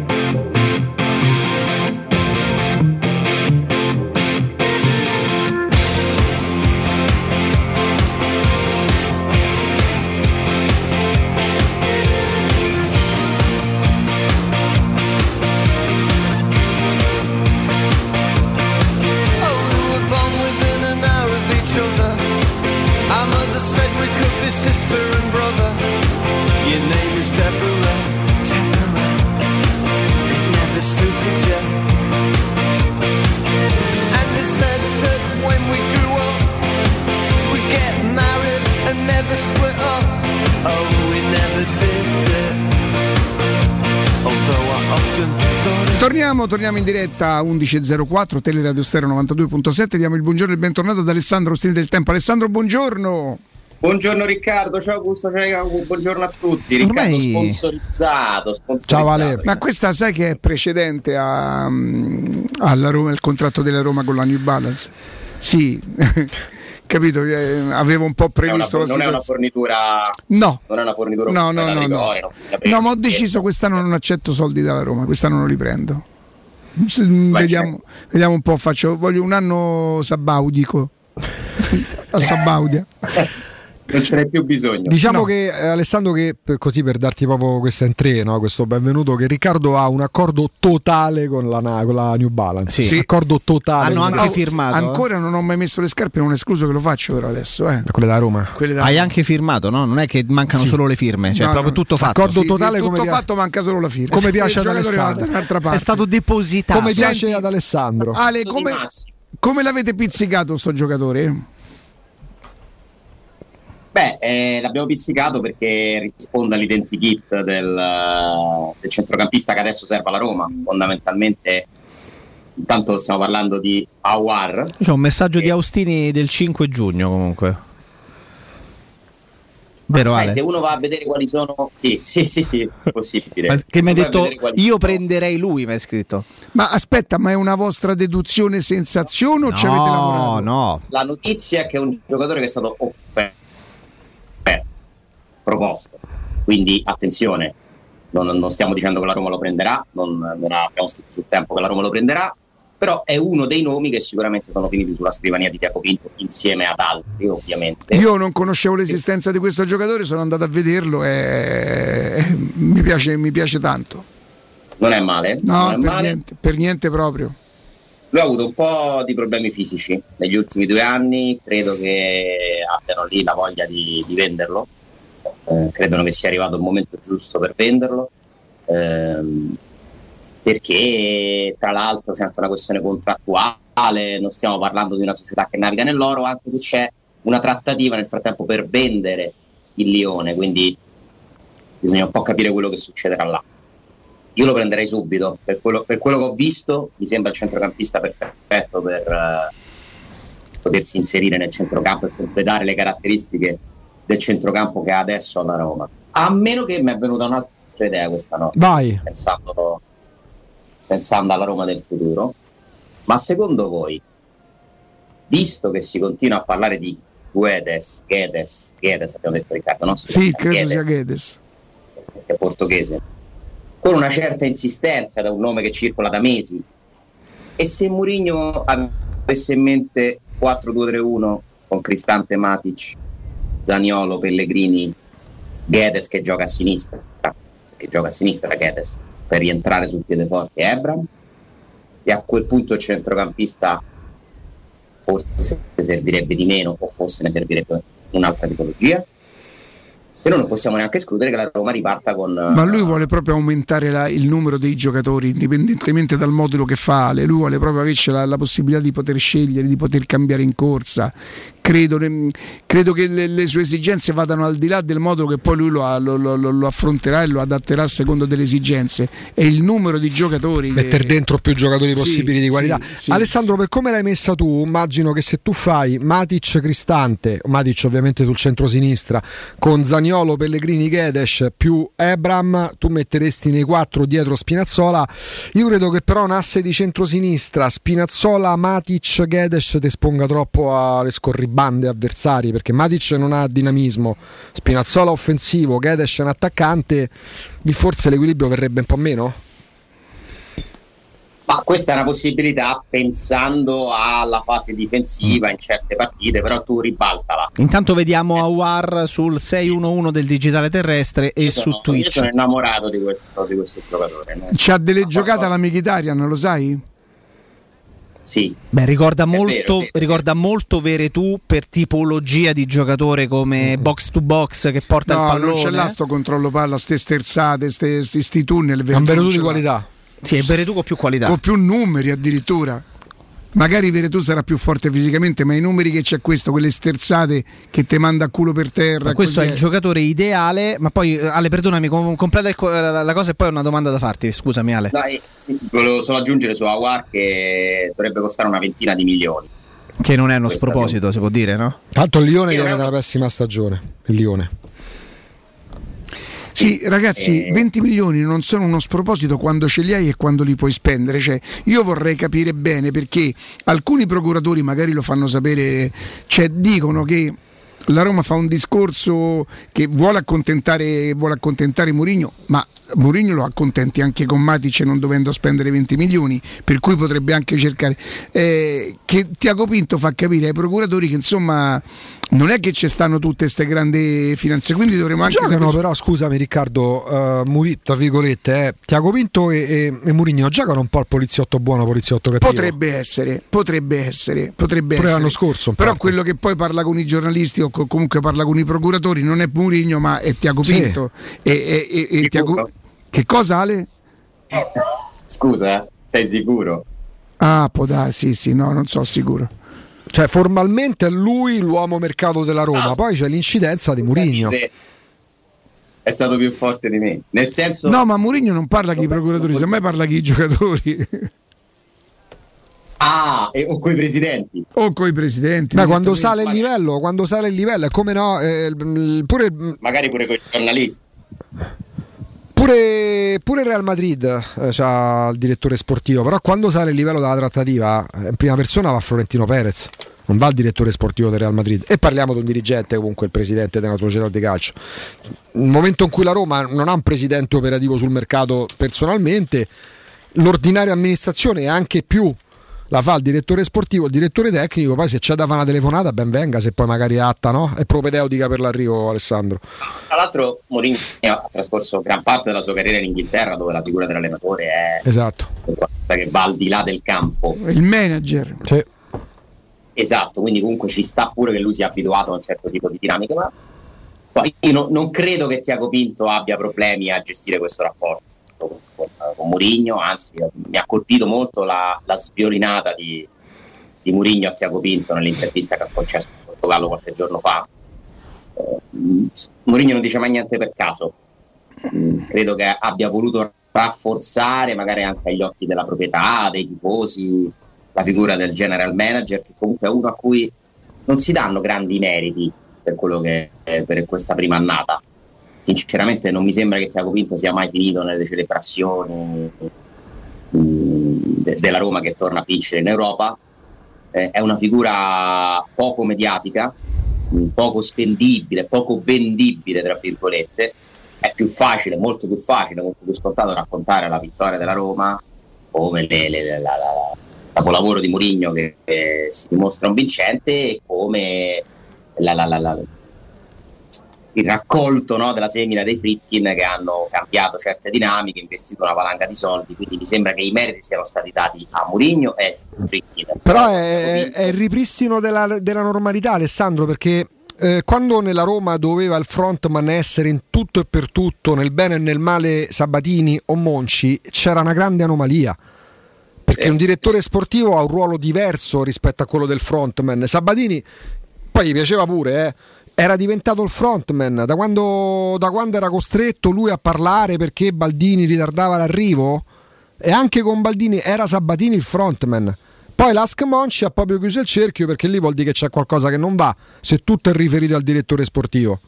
it. Torniamo, in diretta a 11.04, Teleradio Stereo 92.7. Diamo il buongiorno e il bentornato ad Alessandro Stile del Tempo. Alessandro, buongiorno. Buongiorno Riccardo, ciao Augusto, ciao Jacopo, buongiorno a tutti. Riccardo Ormai- sponsorizzato, sponsorizzato. Ma questa sai che è precedente a, mm, alla Roma, il contratto della Roma con la New Balance? Sì, [LAUGHS] capito? eh, Avevo un po' È una- previsto la non è una situazione. fornitura No. non è una fornitura No, no, no, no. rigore, prendo. No, ma ho deciso quest'anno non accetto soldi dalla Roma, quest'anno non li prendo. Se- Vediamo, vediamo un po', faccio, voglio un anno sabaudico. [LAUGHS] A Sabaudia. [LAUGHS] Non ce n'è più bisogno. Diciamo No. che eh, Alessandro che per, così per darti proprio questa entrée, no? questo benvenuto, che Riccardo ha un accordo totale con la, con la New Balance. Sì. Accordo totale. Oh, Con- Ancora non ho mai messo le scarpe, non è escluso che lo faccio però adesso. Eh. Quelle da Roma. Quelle da Hai Roma. anche firmato, no? Non è che mancano Sì. solo le firme, cioè No, proprio tutto fatto. Sì, tutto fatto, manca solo la firma. come piace ad Alessandro. È stato depositato. Come piace Senti, ad Alessandro. Ale, come, come l'avete pizzicato sto giocatore? Beh, eh, l'abbiamo pizzicato perché risponde all'identikit del, eh, del centrocampista che adesso serve alla Roma. Fondamentalmente, intanto stiamo parlando di Awar. C'è un messaggio di Austini del 5 giugno comunque. Vero Sai, se uno va a vedere quali sono. Sì, sì, sì, sì, è possibile. Ma Che mi hai Se uno va a detto io prenderei lui, mi hai scritto. Ma aspetta, ma è una vostra deduzione sensazione o ci avete lavorato? no. La notizia è che è un giocatore che è stato offerto, eh, proposto. Quindi attenzione, non, non stiamo dicendo che la Roma lo prenderà, non, non abbiamo scritto sul tempo che la Roma lo prenderà, però è uno dei nomi che sicuramente sono finiti sulla scrivania di Tiago Pinto insieme ad altri, ovviamente. Io non conoscevo l'esistenza di questo giocatore, sono andato a vederlo e mi piace, mi piace tanto. Non è male? No, non è per male. niente, per niente proprio. Lui ha avuto un po' di problemi fisici negli ultimi due anni, credo che abbiano lì la voglia di, di venderlo, Eh, credono che sia arrivato il momento giusto per venderlo, ehm, perché tra l'altro c'è anche una questione contrattuale, non stiamo parlando di una società che naviga nell'oro, anche se c'è una trattativa nel frattempo per vendere il Lione, quindi bisogna un po' capire quello che succederà là. Io lo prenderei subito, per quello, per quello che ho visto mi sembra il centrocampista perfetto per eh, potersi inserire nel centrocampo e completare le caratteristiche del centrocampo che ha adesso alla Roma. A meno che mi è venuta un'altra idea questa notte, Vai. pensando, pensando alla Roma del futuro. Ma secondo voi, visto che si continua a parlare di Guedes, Guedes, Guedes abbiamo detto Riccardo, si Sì, credo Guedes, sia Guedes. è portoghese, con una certa insistenza da un nome che circola da mesi. E se Mourinho avesse in mente 4-2-3-1 con Cristante Matic, Zaniolo, Pellegrini, Guedes che gioca a sinistra, che gioca a sinistra Guedes, per rientrare sul piede forte Ebram, e a quel punto il centrocampista forse servirebbe di meno o forse ne servirebbe un'altra tipologia? Però non possiamo neanche escludere che la Roma riparta con... Ma lui vuole proprio aumentare la- il numero dei giocatori, indipendentemente dal modulo che fa Ale. Lui vuole proprio averci la, la possibilità di poter scegliere, di poter cambiare in corsa. Credo, credo che le, le sue esigenze vadano al di là del modulo che poi lui lo, lo- lo- lo- affronterà e lo adatterà secondo delle esigenze. È il numero di giocatori. che- mettere dentro più giocatori Sì, possibili di qualità. sì, sì, Alessandro, per come l'hai messa tu, immagino che se tu fai Matic Cristante, Matic ovviamente sul centro-sinistra, con Zaniolo, Pellegrini, Gedes più Ebram, tu metteresti nei quattro dietro Spinazzola. Io credo che però un asse di centro-sinistra, Spinazzola, Matic, Gedes ti esponga troppo alle scorribande avversari, perché Matic non ha dinamismo, Spinazzola offensivo, Gedes è un attaccante, lì forse l'equilibrio verrebbe un po' meno? Ma questa è una possibilità pensando alla fase difensiva in certe partite, però tu ribaltala. Intanto vediamo Awar sul 611 del digitale terrestre e Io su sono, io Twitch. sono innamorato di questo, di questo giocatore. no? C'ha delle giocate alla Mkhitaryan, lo sai? Sì. Beh, ricorda vero, molto, è ricorda molto Veretù per tipologia di giocatore come box to box che porta il No, pallone. non c'è là sto controllo palla, ste sterzate, ste, sti, sti tunnel. È un Veretù di qualità. Sì, è Veretù con più qualità. Con più numeri addirittura. Magari Veretù sarà più forte fisicamente, ma i numeri che c'è questo, quelle sterzate che te manda a culo per terra. Ma questo è il giocatore ideale. Ma poi, eh, Ale, perdonami, com- completa co- la, la cosa e poi ho una domanda da farti. Scusami, Ale. Dai, volevo solo aggiungere su Awar che dovrebbe costare una ventina di milioni. Che non è uno Questa sproposito, si può dire, no? Tanto il Lione Io viene non- dalla pessima stagione. Il Lione. Sì, ragazzi, Eh. 20 milioni non sono uno sproposito quando ce li hai e quando li puoi spendere. Cioè, io vorrei capire bene perché alcuni procuratori magari lo fanno sapere, cioè dicono che la Roma fa un discorso che vuole accontentare, vuole accontentare Mourinho, ma Mourinho lo accontenti anche con Matic non dovendo spendere 20 milioni, per cui potrebbe anche cercare. Eh, che Tiago Pinto fa capire ai procuratori che insomma non è che ci stanno tutte queste grandi finanze, quindi dovremmo anche Giocano sapere- però, scusami Riccardo, uh, Muri- tra virgolette, eh, Tiago Pinto e, e, e Murigno giocano un po' al poliziotto buono, poliziotto cattivo. Potrebbe essere, potrebbe essere, potrebbe Pure essere. l'anno scorso, Però quello che poi parla con i giornalisti o comunque parla con i procuratori non è Murigno ma è Tiago Sì. Pinto. E, e- e- e Tiago- Che cosa Ale? Scusa, eh, sei sicuro? Ah, può darsi, sì, no, non so sicuro. Cioè, formalmente è lui l'uomo mercato della Roma, poi c'è l'incidenza di Murigno. Se- È stato più forte di me. Nel senso... No, ma Murigno non parla con i procuratori, semmai parla con i giocatori Ah, e- o coi presidenti. o con i presidenti. Beh, quando sale il livello, quando sale il livello, è come no, eh, il- pure, Magari pure con i giornalisti. pure, pure il Real Madrid eh, c'ha il direttore sportivo, però quando sale il livello della trattativa, eh, in prima persona va Florentino Perez. Non va il direttore sportivo del Real Madrid e parliamo di un dirigente, comunque il presidente della società di calcio. Nel momento in cui la Roma non ha un presidente operativo sul mercato personalmente, l'ordinaria amministrazione e anche più la fa il direttore sportivo, il direttore tecnico, poi se c'è da fare una telefonata ben venga, se poi magari è atta, no? È propedeutica per l'arrivo Alessandro. Tra l'altro Mourinho ha trascorso gran parte della sua carriera in Inghilterra dove la figura dell'allenatore è Esatto. qualcosa che va al di là del campo. Il manager. Sì. Esatto, quindi comunque ci sta pure che lui sia abituato a un certo tipo di dinamica, ma poi io no- non credo che Tiago Pinto abbia problemi a gestire questo rapporto con, con, Mourinho, anzi mi ha colpito molto la, la sviolinata di, di Mourinho a Tiago Pinto nell'intervista che ha concesso in Portogallo qualche giorno fa. Eh, Mourinho non dice mai niente per caso, Mm, credo che abbia voluto rafforzare magari anche agli occhi della proprietà, dei tifosi, la figura del general manager, che comunque è uno a cui non si danno grandi meriti per quello che per questa prima annata. Sinceramente non mi sembra che Tiago Pinto sia mai finito nelle celebrazioni mm, de- della Roma che torna a vincere in Europa. Eh, è una figura poco mediatica, mm, poco spendibile, poco vendibile, tra virgolette. È più facile, molto più facile, molto più scontato raccontare la vittoria della Roma come le- le- la- la- la- capolavoro di Mourinho che eh, si dimostra un vincente e come la- il raccolto no, della semina dei Fritkin che hanno cambiato certe dinamiche, investito una valanga di soldi, quindi mi sembra che i meriti siano stati dati a Mourinho e Fritkin. Però è, è il ripristino della, della normalità, Alessandro, perché eh, quando nella Roma doveva il frontman essere in tutto e per tutto, nel bene e nel male Sabatini o Monci, c'era una grande anomalia. Perché un direttore sportivo ha un ruolo diverso rispetto a quello del frontman. Sabatini poi gli piaceva pure, eh, era diventato il frontman da quando, da quando era costretto lui a parlare perché Baldini ritardava l'arrivo. E anche con Baldini era Sabatini il frontman. Poi l'Ask Monci ha proprio chiuso il cerchio perché lì vuol dire che c'è qualcosa che non va, se tutto è riferito al direttore sportivo.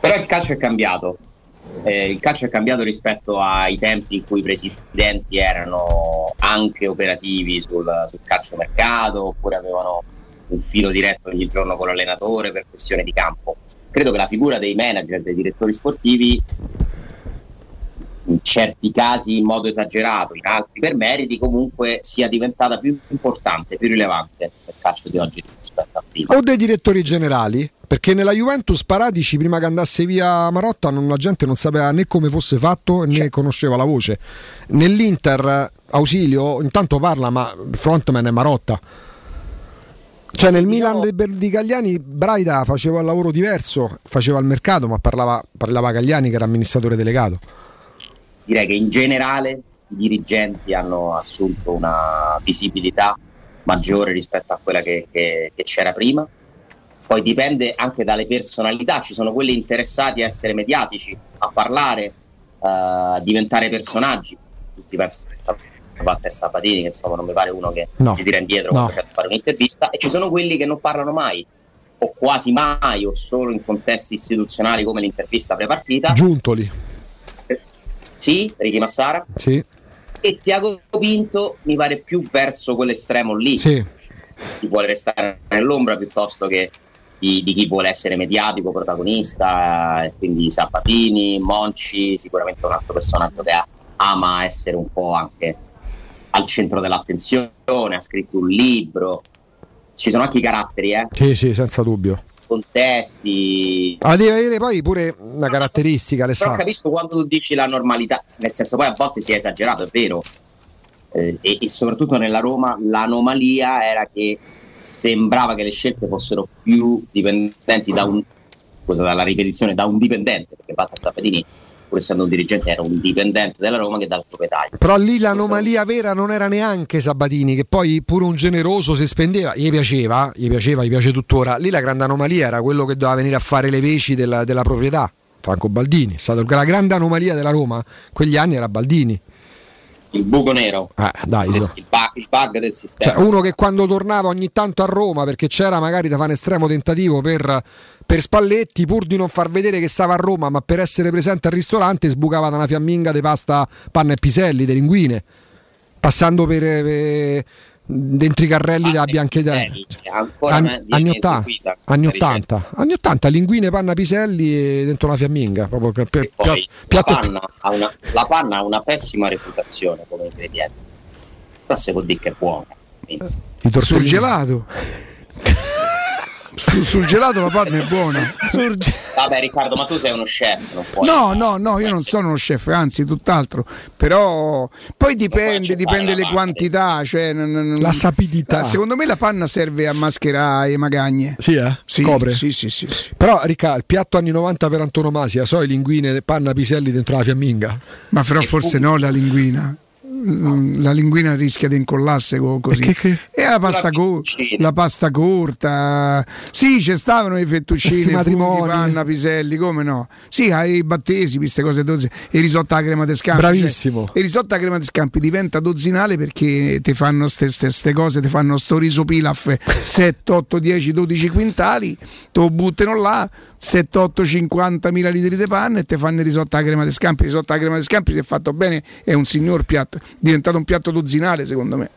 Però il calcio è cambiato. Eh, il calcio è cambiato rispetto ai tempi in cui i presidenti erano anche operativi sul, sul calcio mercato oppure avevano un filo diretto ogni giorno con l'allenatore per questione di campo. Credo che la figura dei manager, dei direttori sportivi, in certi casi in modo esagerato, in altri per meriti, comunque sia diventata più importante, più rilevante nel calcio di oggi rispetto a prima. O dei direttori generali, perché nella Juventus Paradici prima che andasse via Marotta non- la gente non sapeva né come fosse fatto né conosceva la voce. Nell'Inter Ausilio intanto parla ma il frontman è Marotta. Cioè nel Milan di Ber- di Gagliani Braida faceva il lavoro diverso, faceva il mercato ma parlava, parlava Gagliani che era amministratore delegato. direi che in generale i dirigenti hanno assunto una visibilità maggiore rispetto a quella che, che- che c'era prima. Poi dipende anche dalle personalità, ci sono quelli interessati a essere mediatici, a parlare, eh, a diventare personaggi. Tutti pensano a parte Sabatini, che insomma non mi pare uno che No. si tira indietro No. quando c'è da fare un'intervista, e ci sono quelli che non parlano mai, o quasi mai, o solo in contesti istituzionali come l'intervista prepartita. Giuntoli. Sì, Ricky Massara. Sì. E Tiago Pinto mi pare più verso quell'estremo lì. Sì. Chi vuole restare nell'ombra piuttosto che di, di chi vuole essere mediatico, protagonista. E quindi Sabatini, Monci, sicuramente un altro personaggio che ama essere un po' anche al centro dell'attenzione. Ha scritto un libro. Ci sono anche i caratteri, eh? Sì, sì, senza dubbio. contesti. Ma deve avere poi pure una caratteristica, Però Alessandro. capisco quando tu dici la normalità, nel senso poi a volte si è esagerato, è vero. Eh, e, e soprattutto nella Roma l'anomalia era che sembrava che le scelte fossero più dipendenti da un scusa, dalla ripetizione da un dipendente, perché Walter Sabatini, pur essendo un dirigente, era un dipendente della Roma che dal proprietario. Però lì l'anomalia vera non era neanche Sabatini, che poi pure un generoso si spendeva, gli piaceva, gli piaceva, gli piace tuttora. Lì la grande anomalia era quello che doveva venire a fare le veci della, della proprietà, Franco Baldini. È stata la grande anomalia della Roma, quegli anni era Baldini. Il buco nero, Eh, dai, il, so. bug, il bug del sistema. Cioè, uno che quando tornava ogni tanto a Roma perché c'era magari da fare un estremo tentativo per, per Spalletti, pur di non far vedere che stava a Roma, ma per essere presente al ristorante, sbucava da una fiamminga di pasta, panna e piselli, di linguine, passando per, per- dentro i carrelli della Bianchedà. ancora Anni, me- anni viene 80, eseguita anni questa 80, anni 80, linguine, panna, piselli e dentro una fiamminga. Proprio per, per- Poi piatto- la, panna ha una, la panna ha una pessima reputazione come ingrediente, però si può dire che è buona. Quindi- Sul gelato. [LAUGHS] Su- sul gelato la panna è buona. Vabbè Riccardo, ma tu sei uno chef, non puoi. No, no, no, io non sono uno chef, anzi, tutt'altro. Però poi dipende, dipende le quantità. Cioè, non- non- La sapidità. Secondo me la panna serve a mascherare le magagne. Sì, eh? Sì, Copre? Sì, sì, sì. sì. Però, Ricca, il piatto anni 90 per antonomasia, so, i linguine, panna, piselli dentro la fiamminga. Ma però forse no la linguina. Mm, La linguina rischia di incollarsi co- così. E la pasta, co- la pasta corta. Sì, ci stavano i fettuccini, matrimoni. panna, piselli, come no? Sì, ai battesimi, queste cose dozze. E il risotto alla crema de scampi. Bravissimo. Cioè, il risotto alla crema de scampi diventa dozzinale perché ti fanno queste cose, ti fanno sto riso pilaf 7, 8, 10, 12 quintali, te lo buttano là, 7, 8, 50 mila litri di panna e ti fanno il risotto alla crema de scampi. Il risotto alla crema de scampi, se fatto bene, è un signor piatto. Diventato un piatto dozzinale, secondo me.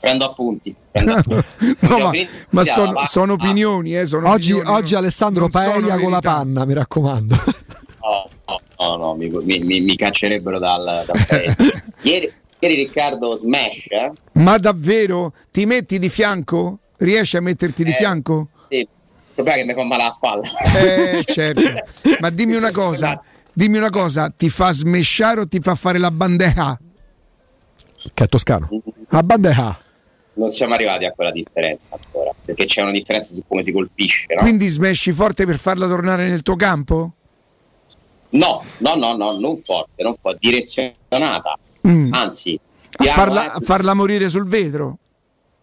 Prendo appunti. Prendo [LAUGHS] appunti. No, ma, ma sono, sono opinioni, eh, sono Oggi, opinioni, oggi no? Alessandro non paella con la panna, mi raccomando. [LAUGHS] No, no, no, no, mi, mi- mi- caccerebbero dal, dal paese. [LAUGHS] ieri, ieri Riccardo Smash, eh? Ma davvero ti metti di fianco? Riesci a metterti di Eh, fianco? Sì, il problema è che mi fa male la spalla. Eh, certo. Ma dimmi una cosa, dimmi una cosa, ti fa smesciare o ti fa fare la bandeja? Che è toscano. A bandeja. Non siamo arrivati a quella differenza ancora. perché c'è una differenza su come si colpisce. No? Quindi smesci forte per farla tornare nel tuo campo? No, no, no, no, non forte, non forte, direzionata. Mm. Anzi, A farla, a farla morire sul vetro?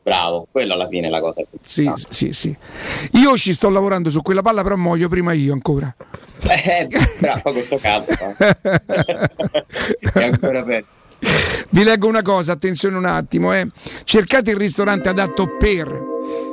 bravo, quello alla fine è la cosa più Sì, sì, sì. Io ci sto lavorando su quella palla, però muoio prima io ancora. Eh, bravo, questo no? è ancora peggio. Vi leggo una cosa, attenzione un attimo, eh. cercate il ristorante adatto per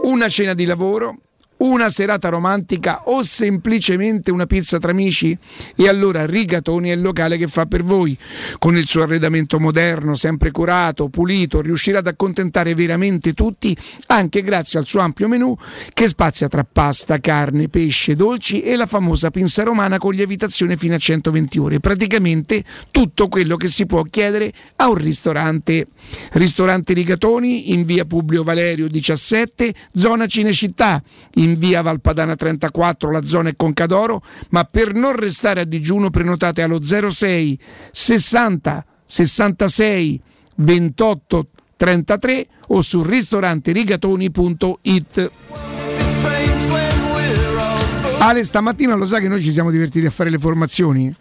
una cena di lavoro, una serata romantica o semplicemente una pizza tra amici? E allora Rigatoni è il locale che fa per voi. Con il suo arredamento moderno, sempre curato, pulito, riuscirà ad accontentare veramente tutti, anche grazie al suo ampio menù che spazia tra pasta, carne, pesce, dolci e la famosa pinza romana con lievitazione fino a 120 ore. Praticamente tutto quello che si può chiedere a un ristorante. Ristorante Rigatoni in via Publio Valerio 17, zona Cinecittà, in via Valpadana 34, la zona è Concadoro, ma per non restare a digiuno prenotate allo 06 60 66 28 33 o su ristoranterigatoni.it. Ale, stamattina lo sai che noi ci siamo divertiti a fare le formazioni?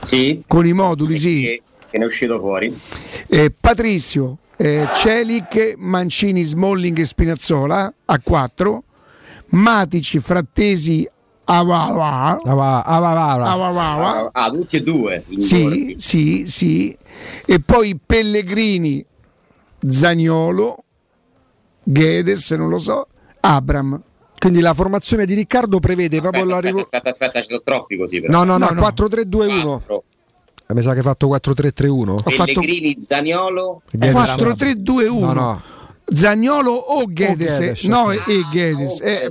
Sì. Con i moduli, sì. Che ne è uscito fuori. Eh, Patrizio, eh, Celic, Mancini, Smalling e Spinazzola a 4, Matici, Frattesi, Awawa. Awawa. Ah, tutti e due. Sì, sì, sì. E poi Pellegrini, Zagnolo, Guedes, non lo so, Abram. Quindi la formazione di Riccardo prevede Aspetta, proprio la aspetta, aspetta, aspetta, ci sono troppi così. Però. No, no, no, No, no. 4-3-2-1. Eh, Mi sa che hai fatto 4-3-3-1. Pellegrini, Zaniolo. Guedes. 4-3-2-1. No, no. Zagnolo o Guedes? Guedes. no, e. Eh,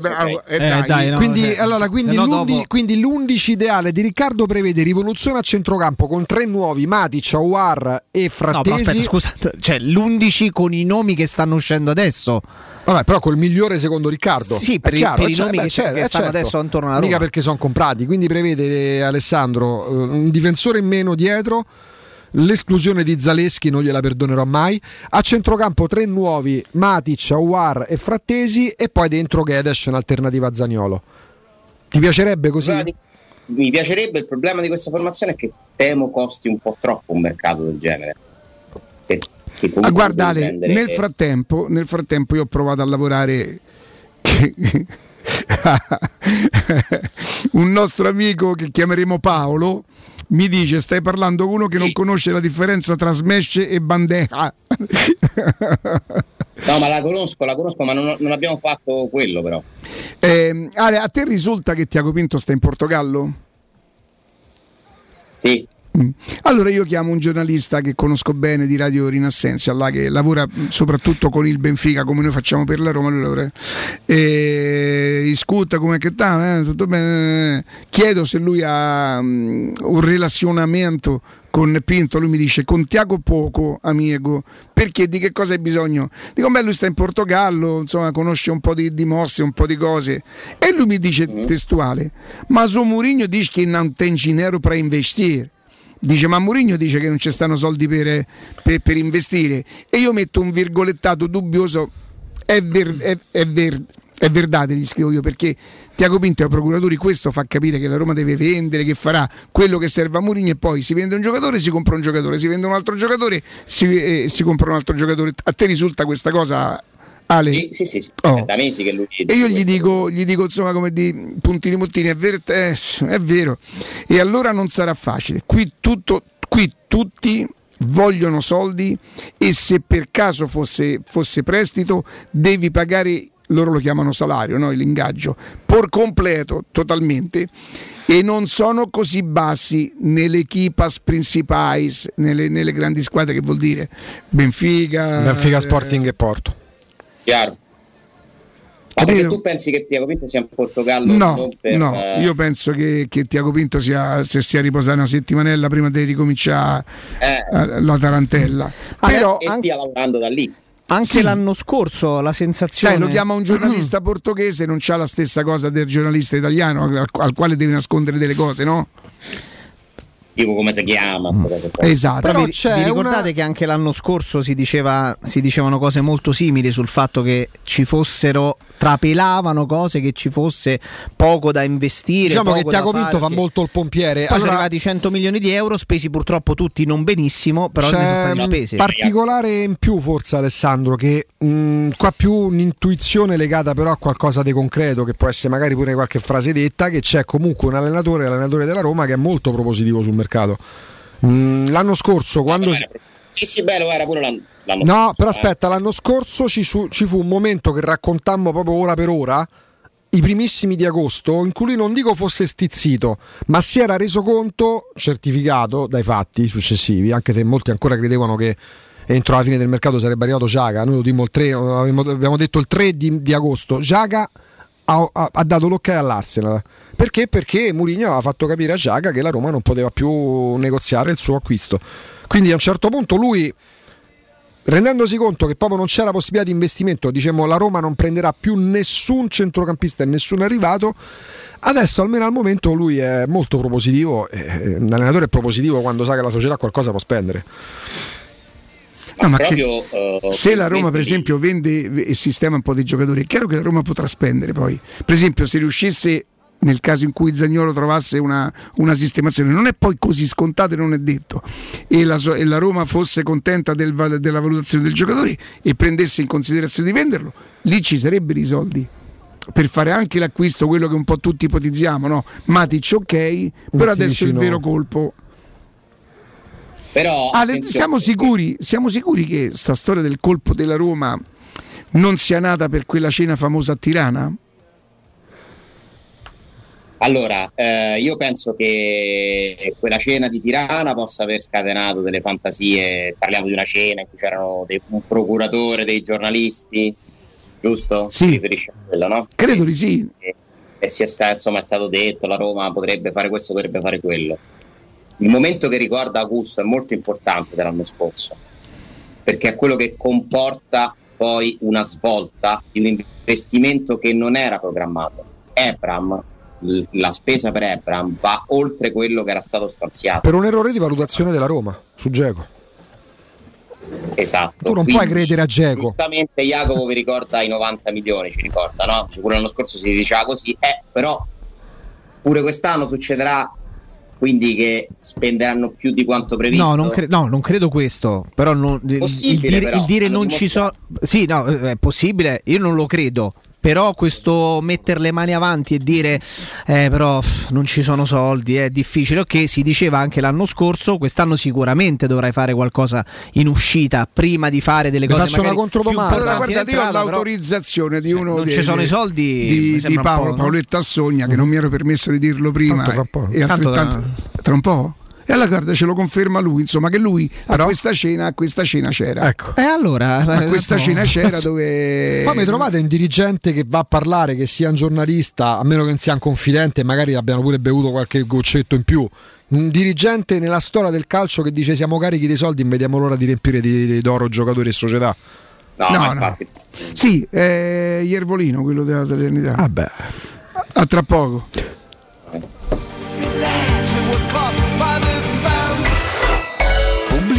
eh, dai. quindi, eh, allora, quindi, no dopo- quindi l'11 ideale di Riccardo prevede rivoluzione a centrocampo con tre nuovi, Matic, Aouar e No, Frattesi. però aspetta, scusa, cioè l'11 con i nomi che stanno uscendo adesso. Vabbè, però col migliore secondo Riccardo. Sì, per chiaro, per eh, i cioè, nomi beh, che- certo, che eh, stanno certo. adesso intorno alla Mica Roma. perché sono comprati. Quindi prevede eh, Alessandro eh, un difensore in meno dietro. L'esclusione di Zaleschi non gliela perdonerò mai. A centrocampo tre nuovi: Matic, Aouar e Frattesi. E poi dentro Gedes in alternativa a Zagnolo. Ti piacerebbe così? Mi piacerebbe, il problema di questa formazione è che temo costi un po' troppo un mercato del genere. Che- che Ah, guarda Ale, nel frattempo, nel frattempo io ho provato a lavorare [LAUGHS] un nostro amico che chiameremo Paolo mi dice stai parlando con uno che non conosce la differenza tra smash e bandeja [LAUGHS] No, ma la conosco, la conosco, ma non, non abbiamo fatto quello però. Eh, Ale, a te risulta che Tiago Pinto sta in Portogallo? Sì. Mm. Allora io chiamo un giornalista che conosco bene di Radio Rinassenza, là, che lavora mh, soprattutto con il Benfica come noi facciamo per la Roma, lui lavora- e discuta come che sta, eh, tutto bene. chiedo se lui ha mm, un relazionamento con Pinto, lui mi dice con Tiago poco amico, perché di che cosa hai bisogno? Dico beh lui sta in Portogallo, insomma conosce un po' di, di mosse, un po' di cose e lui mi dice testuale, ma su Mourinho dice che non tem dinero per investire. Dice ma Mourinho dice che non ci stanno soldi per, per- per investire? E io metto un virgolettato dubbioso è, ver, è, è, ver, è verdade gli scrivo io perché Tiago Pinto ai procuratori questo fa capire che la Roma deve vendere che farà quello che serve a Mourinho e poi si vende un giocatore si compra un giocatore si vende un altro giocatore si, eh, si compra un altro giocatore. A te risulta questa cosa Ale? Sì, sì, sì, sì. Oh. Da mesi che lui E io gli dico, gli dico insomma come di puntini puntini, è vero, eh, è vero. E allora non sarà facile. Qui, tutto, qui tutti vogliono soldi e se per caso fosse, fosse prestito devi pagare, loro lo chiamano salario, no? l'ingaggio, por completo, totalmente. E non sono così bassi nelle equipas principais, nelle, nelle grandi squadre, che vuol dire Benfica, Benfica, eh, Sporting e Porto. Chiaro. Ma perché tu pensi che Tiago Pinto sia in Portogallo? No, non per, no, eh, io penso che, che Tiago Pinto sia, se sia riposato una settimanella prima di ricominciare eh, eh, la tarantella. Però e stia lavorando da lì. Anche Sì. l'anno scorso la sensazione. sai, lo chiama un giornalista [CLEARS THROAT] portoghese, non c'ha la stessa cosa del giornalista italiano al, al quale deve nascondere delle cose, no? Tipo come si chiama qua. Esatto. Però vi, c'è vi ricordate una- che anche l'anno scorso si, diceva, si dicevano cose molto simili sul fatto che ci fossero, trapelavano cose che ci fosse poco da investire. Diciamo che Tiago Pinto fa molto il pompiere. Poi sono Allora, arrivati 100 milioni di euro, spesi purtroppo tutti non benissimo, però ne sono C'è stati un spesi. particolare in più forse Alessandro che mh, qua più un'intuizione legata però a qualcosa di concreto che può essere magari pure qualche frase detta che c'è comunque un allenatore, l'allenatore della Roma che è molto propositivo sul mercato. Mh, l'anno scorso quando si- Sì, sì, bello, era pure l'anno, l'anno No, scorso, però eh. aspetta, l'anno scorso ci, su- ci fu un momento che raccontammo proprio ora per ora, i primissimi di agosto, in cui lui non dico fosse stizzito, ma si era reso conto, certificato dai fatti successivi, anche se molti ancora credevano che entro la fine del mercato sarebbe arrivato Giaga, noi lo dimmo il 3, avevamo- abbiamo detto il 3 di, di agosto, Giaga ha, ha- ha dato l'ok all'Arsenal. Perché? Perché Mourinho aveva fatto capire a Giaga che la Roma non poteva più negoziare il suo acquisto. Quindi a un certo punto lui rendendosi conto che proprio non c'era possibilità di investimento, diciamo la Roma non prenderà più nessun centrocampista e nessun arrivato. Adesso, almeno al momento, lui è molto propositivo. eh, un allenatore è propositivo quando sa che la società qualcosa può spendere. No, ma che- proprio, eh, se la Roma, per esempio, vende e sistema un po' di giocatori, è chiaro che la Roma potrà spendere poi. Per esempio, se riuscisse nel caso in cui Zagnolo trovasse una, una sistemazione, non è poi così scontato e non è detto, e la, e la Roma fosse contenta del della valutazione del giocatore e prendesse in considerazione di venderlo, lì ci sarebbero i soldi. Per fare anche l'acquisto, quello che un po' tutti ipotizziamo, no? Matic ok, però adesso il vero colpo Però Ale, attenzione, siamo, sicuri, siamo sicuri che sta storia del colpo della Roma non sia nata per quella cena famosa a Tirana? Allora, eh, io penso che quella cena di Tirana possa aver scatenato delle fantasie. Parliamo di una cena in cui c'erano dei- un procuratore, dei giornalisti, giusto? Sì. Si riferisce a quello, no? Credo di sì. E, e si è, sta- insomma, è stato detto la Roma potrebbe fare questo, potrebbe fare quello. Il momento che ricorda Augusto è molto importante dell'anno scorso, perché è quello che comporta poi una svolta di un investimento che non era programmato. Ebram, la spesa per Ebram va oltre quello che era stato stanziato. Per un errore di valutazione della Roma su Geco. Esatto. Tu non Quindi, puoi credere a Geco. Giustamente Jacopo vi ricorda i 90 milioni, ci ricorda, no? Sicuro l'anno scorso si diceva così, eh, però pure quest'anno succederà quindi che spenderanno più di quanto previsto. No non, cre- no, non credo questo. Però non- il, Possibile, dire, però, il dire non ci so. dimostrato. Sì, no, eh, è possibile. Io non lo credo. Però questo mettere le mani avanti e dire eh, però non ci sono soldi è difficile. Ok, si diceva anche l'anno scorso, quest'anno sicuramente dovrai fare qualcosa in uscita prima di fare delle Vi cose faccio una controdomanda. Allora, importanti guardate, in io ho l'autorizzazione di uno non dei- ci sono i soldi, di, di Paolo, po', no? Paoletta Assogna, che non mi ero permesso di dirlo prima. Tanto tra po'. e Tanto altrettanto- tra un po'? E alla guarda ce lo conferma lui, insomma, che lui a questa cena, a questa cena c'era. Ecco. E allora, A eh, [LAUGHS] questa no. cena c'era [LAUGHS] dove. Poi mi trovate un dirigente che va a parlare, che sia un giornalista, a meno che non sia un confidente, magari abbiano pure bevuto qualche goccetto in più. Un dirigente nella storia del calcio che dice siamo carichi dei soldi, vediamo l'ora di riempire di, di- d'oro giocatori e società. No, No, no. infatti. Sì, è Iervolino, quello della Salernità. Vabbè. A tra poco.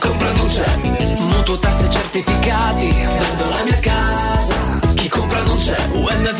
compra non c'è. Mutuo tasse certificati, vendo la mia casa, chi compra non c'è. UM24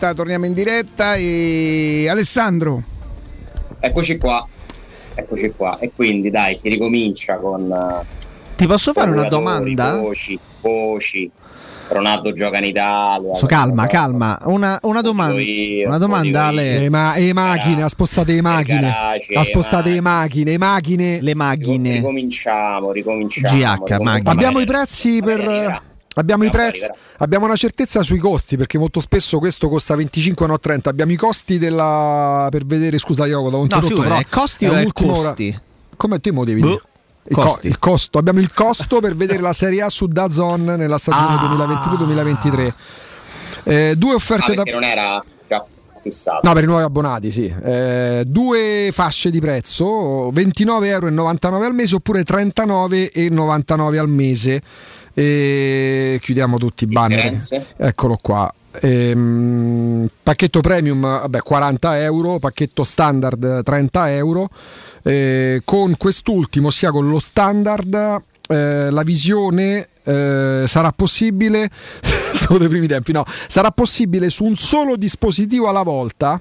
diretta, torniamo in diretta e Alessandro. Eccoci qua, eccoci qua. E quindi dai, si ricomincia con... eh, Ti posso fare una domanda? Voci, voci. Ronaldo gioca in Italia. So, calma, calma. Una, una domanda, io, una domanda Ale. E, ma, e macchine, ha spostato le macchine. garage, Ha spostato le le macchine, le macchine. Le macchine. Ricominciamo, ricominciamo. GH, ricominciamo. Abbiamo i prezzi per. Abbiamo i prezzi, abbiamo una certezza sui costi perché molto spesso questo costa 25 no 30. Abbiamo i costi della per vedere, scusa Ioco, da un No, figura, è costi o è costi? Come te mo devi Boh? Il, co- costi. il costo, abbiamo il costo per vedere la Serie A su Dazon nella stagione Ah. 2022-2023. Eh, due Ah, offerte da perché non era già fissato. No, per i nuovi abbonati, sì. Eh, due fasce di prezzo, 29,99 euro al mese oppure 39,99 al mese. E chiudiamo tutti i banner. Eccolo qua. Ehm, pacchetto premium vabbè, 40 euro, pacchetto standard 30 euro. Eh, con quest'ultimo, sia con lo standard, eh, la visione eh, sarà possibile. [LAUGHS] sono dei primi tempi, no, sarà possibile su un solo dispositivo alla volta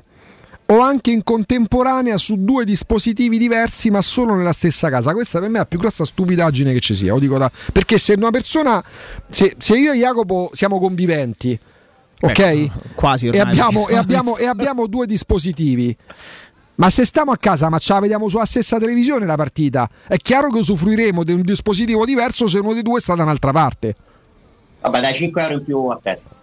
o anche in contemporanea su due dispositivi diversi ma solo nella stessa casa. Questa per me è la più grossa stupidaggine che ci sia. Lo dico da- Perché se una persona, se, se io e Jacopo siamo conviventi, ok? Beh, quasi e abbiamo, e, [LAUGHS] abbiamo, e abbiamo due dispositivi. Ma se stiamo a casa, ma ce la vediamo sulla stessa televisione la partita, è chiaro che usufruiremo di un dispositivo diverso se uno dei due sta da un'altra parte. Vabbè, dai 5 euro in più a testa.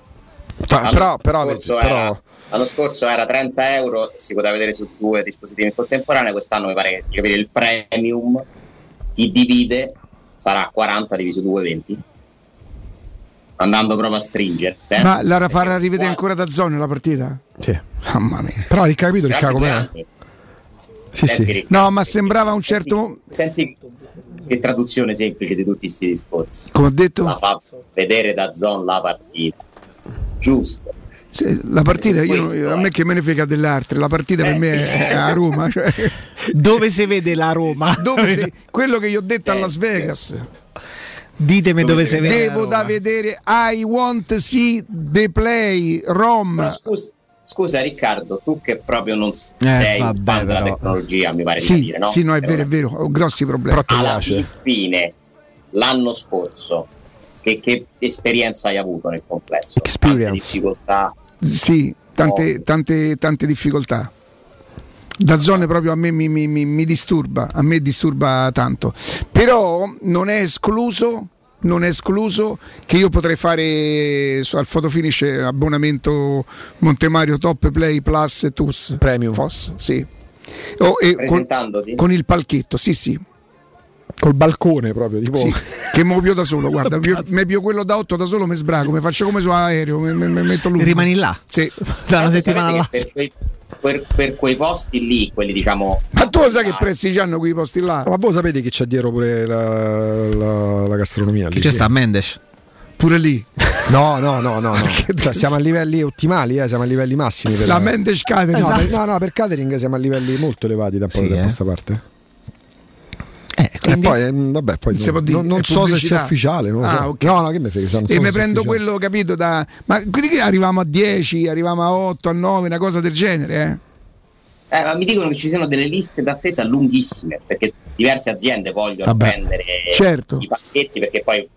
L'anno però- però- scorso però- era- l'anno scorso era 30 euro, si poteva vedere su due dispositivi in contemporanea. Quest'anno mi pare che capire il premium ti divide, sarà 40 diviso 2, 20. Andando proprio a stringere. eh. Ma la farà rivedere ancora da zone la partita? Sì. Mamma mia. Però hai capito Grazie, due com'è? anni. Sì, Senti, sì. No, ma sembrava un certo. Senti che traduzione semplice di tutti questi discorsi. Come ho detto, La fa vedere da zone la partita. Giusto. se- la partita, io, a me che me ne frega dell'altre, la partita per me è a Roma. cioè, Dove si vede la Roma? dove se- [LAUGHS] quello che io ho detto a Las Vegas. Ditemi dove, si vede. la Devo da vedere I want to see the play Roma. Ma scusa, scusa, Riccardo, tu che proprio non Eh, sei un vabbè, fan della tecnologia, mi pare di Sì, capire, no? sì, no, è vero, è vero, ho grossi problemi. Alla fine, l'anno scorso, che, che esperienza hai avuto nel complesso? Tante difficoltà. Sì, tante, tante, tante difficoltà. Da zone proprio a me mi, mi- mi- mi disturba, a me disturba tanto. Però non è escluso, non è escluso che io potrei fare al fotofinish abbonamento Montemario Top Play Plus e TUS. Premium. FOS, sì. Oh, e con, con il palchetto, sì, sì. Col balcone proprio, tipo. Sì, [LAUGHS] che mi pio da solo, guarda, mi pio quello da 8 da solo, mi sbraco, mi faccio come su aereo, mi, metto lui. Rimani là? Sì. [LAUGHS] Da una settimana che per, quei, per- per quei posti lì, quelli diciamo... Ma tu lo sai che prezzi hanno quei posti là? Ma voi sapete che c'è dietro pure la, la- la gastronomia? Chi lì, c'è sì. sta Mendes? Pure lì. No, no, no, no. no. [LAUGHS] Cioè, siamo a livelli ottimali, eh, siamo a livelli massimi. Per La Mendes Catering. No, per- Esatto. no, no, per catering siamo a livelli molto elevati da Sì, di tempo a eh. questa parte. Quindi- E poi, ehm, vabbè, poi Non dire, non- non so se sia ufficiale. Non lo Ah, so. ok. No, no, che mi frega. E se mi prendo quello, capito, da... Ma quelli che arriviamo a 10, arriviamo a 8, a 9, una cosa del genere, eh? Eh, ma mi dicono che ci sono delle liste d'attesa lunghissime, perché diverse aziende vogliono Vabbè, prendere certo. i pacchetti perché poi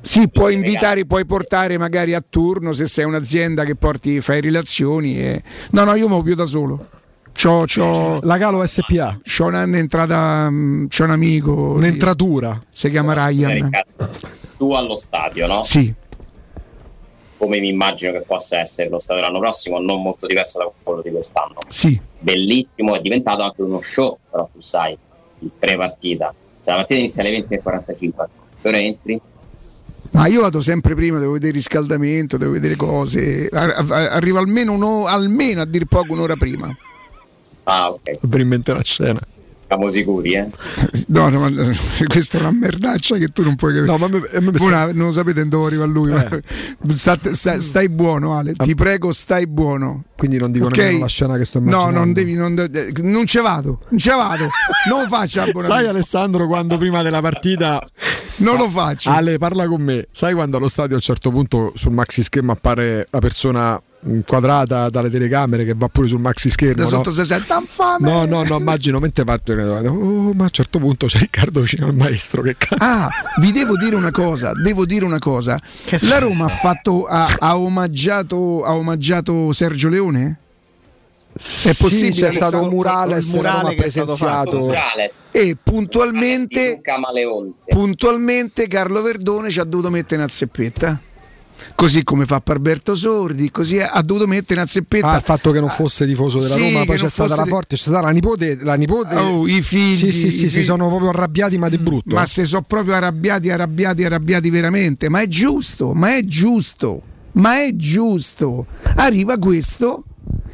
Sì, puoi invitare, puoi portare magari a turno se sei un'azienda che porti, fai relazioni. E... No, no, io mi più da solo. C'ho, c'ho, [LAUGHS] La Galo SPA. c'ho un'entrata, mm, c'ho un amico. Un'entratura. Si chiama Ryan. Riccardo, tu allo stadio, no? Sì. Come mi immagino che possa essere lo stadio l'anno prossimo, non molto diverso da quello di quest'anno. Sì. Bellissimo, è diventato anche uno show, però tu sai, il pre-partita. Se la partita inizia alle 20.45, che ora entri? Ma io vado sempre prima, devo vedere il riscaldamento, devo vedere cose. Ar- ar- Arrivo almeno, uno- almeno a dir poco un'ora prima. Ah, ok. Per inventare la scena. Siamo sicuri, eh? No, no, ma [LAUGHS] questa è una merdaccia che tu non puoi capire. No, ma a me- a me- Voi non sapete dove arriva lui. ma- [LAUGHS] State- sta- stai buono, Ale. Ti prego, stai buono. Quindi non dico Ok? nemmeno la scena che sto No, immaginando. non devi. Non, non ce vado. Non ce vado. Non faccio abbonamento. Sai Alessandro quando prima della partita Non lo faccio. Ale parla con me. Sai quando allo stadio a un certo punto sul maxi schermo appare la persona inquadrata dalle telecamere che va pure sul maxi schermo. Da no? sotto si sente infame. No, no, no, immagino mentre parte. Oh, ma a un certo punto c'è Riccardo vicino al maestro. Che cazzo. Ah, vi devo dire una cosa, devo dire una cosa. La Roma ha fatto ha, ha omaggiato, ha omaggiato Sergio Leone? È Sì, possibile c'è stato un murales, il murale che presenziato. E puntualmente, Camaleonte. puntualmente Carlo Verdone ci ha dovuto mettere una zeppetta. Così come fa Parberto Sordi, così ha dovuto mettere una zeppetta. Ah, il fatto che non fosse tifoso della Sì, Roma, poi c'è stata la forte, c'è stata la nipote, la nipote. Oh, i figli, Sì, sì, sì, si sono proprio arrabbiati, ma di brutto. Ma eh. se sono proprio arrabbiati, arrabbiati, arrabbiati veramente. Ma è giusto, ma è giusto, ma è giusto. Arriva questo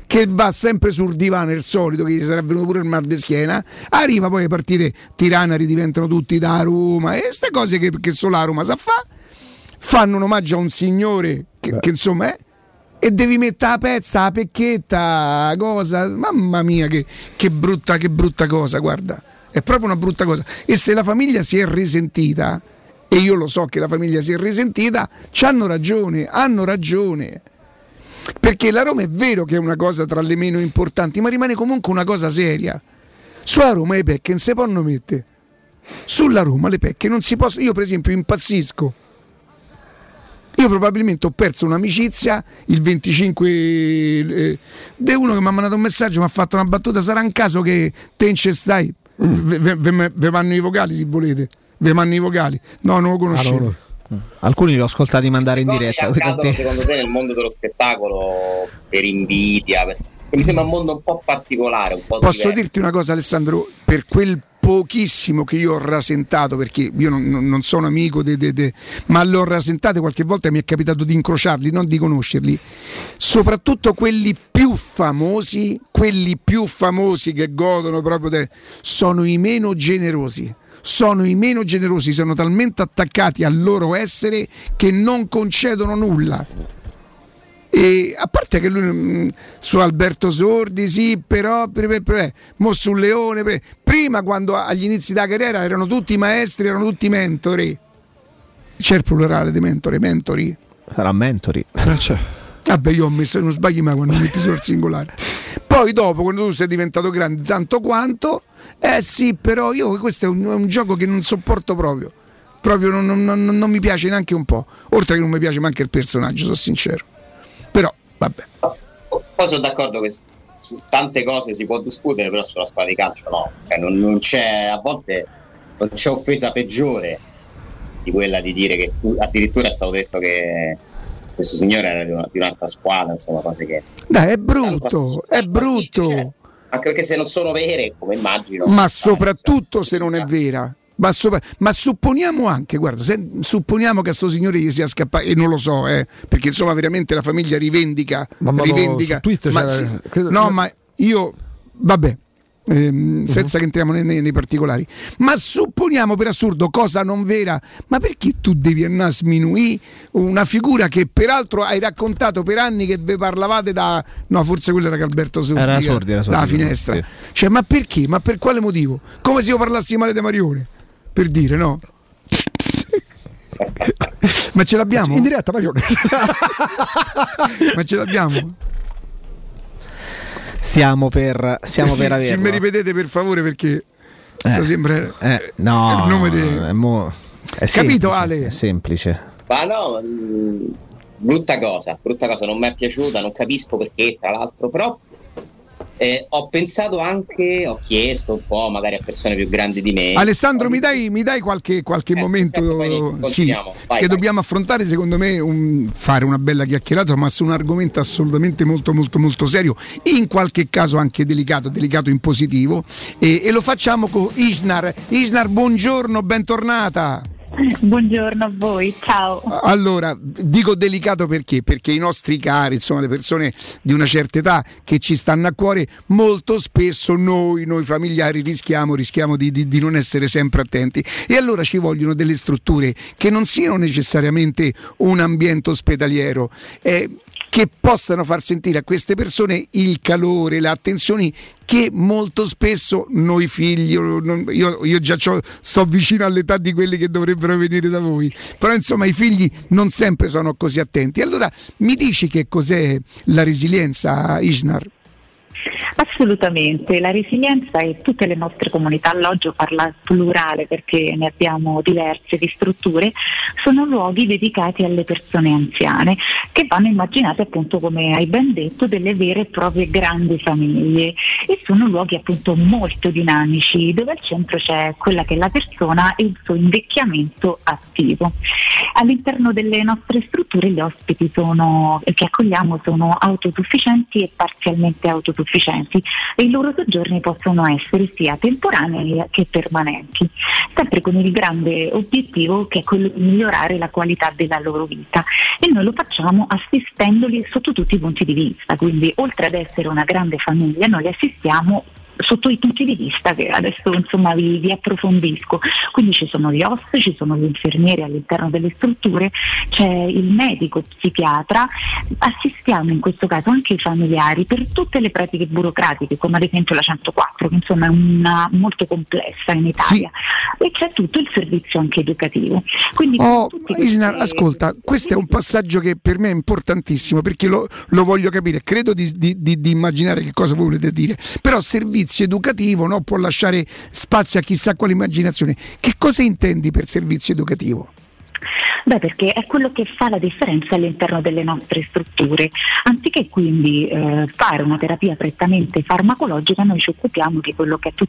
che va sempre sul divano, il solito, che gli sarà venuto pure il mal di schiena. Arriva poi le partite tiranari diventano tutti da Roma e queste cose che, che solo la Roma sa fa. Fanno un omaggio a un signore che, che insomma è. E devi mettere la pezza, la pecchetta, cosa. Mamma mia, che, che brutta, che brutta cosa, guarda. È proprio una brutta cosa. E se la famiglia si è risentita, e io lo so che la famiglia si è risentita, ci hanno ragione, hanno ragione. Perché la Roma è vero che è una cosa tra le meno importanti, ma rimane comunque una cosa seria. Sulla Roma le pecche non si possono mettere. Sulla Roma le pecche non si possono. Io, per esempio, impazzisco. Io probabilmente ho perso un'amicizia il 25 eh, di uno che mi ha mandato un messaggio, mi ha fatto una battuta, sarà un caso che te in ce stai? Ve, ve- vanno i vocali se volete. Ve vanno i vocali. No, non lo conoscevo. Alcuni li ho ascoltati mandare in diretta. accadono quindi- secondo te nel mondo dello spettacolo per invidia? per- Mi sembra un mondo un po' particolare, un po' Posso diverso. dirti una cosa Alessandro, per quel pochissimo che io ho rasentato, perché io non, non- sono amico, de, de- de- ma l'ho rasentato qualche volta mi è capitato di incrociarli, non di conoscerli, soprattutto quelli più famosi, quelli più famosi che godono proprio, de- sono i meno generosi. Sono i meno generosi, sono talmente attaccati al loro essere che non concedono nulla. E a parte che lui mm, su Alberto Sordi, sì, però pre- pre- pre- mo sul Leone, pre- prima quando agli inizi della carriera erano tutti maestri, erano tutti mentori. C'è il plurale di mentori, mentori. Sarà mentori. Vabbè, io ho messo, non sbagli mai quando metti solo il singolare. Poi dopo, quando tu sei diventato grande tanto quanto, eh sì, però io questo è un, è un gioco che non sopporto proprio. Proprio non, non- non- non mi piace neanche un po'. Oltre che non mi piace neanche il personaggio, sono sincero. Però, vabbè. Poi sono d'accordo che su, tante cose si può discutere, però sulla squadra di calcio no. Cioè, non, non c'è, a volte non c'è offesa peggiore di quella di dire che tu, addirittura è stato detto che questo signore era di, una- di un'altra squadra, insomma, cose che. Dai, è brutto, è brutto. Anche perché se non sono vere, come immagino. ma soprattutto se non è vera. Ma, sopra- ma supponiamo anche, guarda, se- supponiamo che a sto signore gli sia scappato, e non lo so, eh, perché insomma veramente la famiglia rivendica. Ma- ma rivendica su Twitter ma sì, credo- no, ma io, vabbè, ehm, senza che entriamo nei, nei- nei particolari, ma supponiamo per assurdo cosa non vera, ma perché tu devi andare a sminuire una figura che peraltro hai raccontato per anni che ve parlavate da, no, forse quello era Alberto Sordi, Era eh, Sordi, era Sordi, dalla finestra. sì. Cioè, ma perché? Ma per quale motivo? Come se io parlassi male di Marione? Per dire, no? [LAUGHS] ma ce l'abbiamo? In diretta, Marione. [LAUGHS] ma ce l'abbiamo? Stiamo per, stiamo Eh sì, per se averlo. mi ripetete per favore perché sta Eh. sempre Eh, no, il nome è mo- è Capito, semplice, Ale? È semplice. Ma no, mh, brutta cosa, brutta cosa, non mi è piaciuta, non capisco perché, tra l'altro, però eh, ho pensato anche, ho chiesto un po' magari a persone più grandi di me. Alessandro, mi dai, mi dai qualche, qualche momento certo, sì. Vai, che vai. dobbiamo affrontare, secondo me, un- fare una bella chiacchierata, ma su un argomento assolutamente molto, molto, molto serio, in qualche caso anche delicato, delicato in positivo, e, e lo facciamo con Isnar. Isnar, buongiorno, bentornata. [LAUGHS] Buongiorno a voi, ciao. Allora, dico delicato perché? Perché i nostri cari, insomma, le persone di una certa età che ci stanno a cuore, molto spesso noi, noi familiari, rischiamo, rischiamo di, di- di non essere sempre attenti. E allora ci vogliono delle strutture che non siano necessariamente un ambiente ospedaliero. Eh, che possano far sentire a queste persone il calore, le attenzioni che molto spesso noi figli, io, io già sto vicino all'età di quelli che dovrebbero venire da voi, però insomma i figli non sempre sono così attenti. Allora mi dici che cos'è la resilienza, Isnar? Assolutamente, la resilienza e tutte le nostre comunità, alloggio parla plurale perché ne abbiamo diverse di strutture, sono luoghi dedicati alle persone anziane che vanno immaginate appunto come hai ben detto delle vere e proprie grandi famiglie e sono luoghi appunto molto dinamici dove al centro c'è quella che è la persona e il suo invecchiamento attivo. All'interno delle nostre strutture gli ospiti sono, che accogliamo sono autosufficienti e parzialmente autosufficienti e i loro soggiorni possono essere sia temporanei che permanenti, sempre con il grande obiettivo che è quello di migliorare la qualità della loro vita. E noi lo facciamo assistendoli sotto tutti i punti di vista, quindi oltre ad essere una grande famiglia noi li assistiamo sotto i punti di vista che adesso insomma vi, vi approfondisco. Quindi ci sono gli OS, ci sono gli infermieri all'interno delle strutture, c'è il medico psichiatra, assistiamo in questo caso anche i familiari per tutte le pratiche burocratiche, come ad esempio la 104, che insomma è una molto complessa in Italia, e c'è tutto il servizio anche educativo. Quindi Oh, Isnar, questi- ascolta, questo è un passaggio che per me è importantissimo perché lo, lo voglio capire, credo di, di- di- di immaginare che cosa volete dire, però servizio educativo no, può lasciare spazio a chissà quale immaginazione. Che cosa intendi per servizio educativo? Beh, perché è quello che fa la differenza all'interno delle nostre strutture. Anziché quindi eh, fare una terapia prettamente farmacologica, noi ci occupiamo di quello che è tutto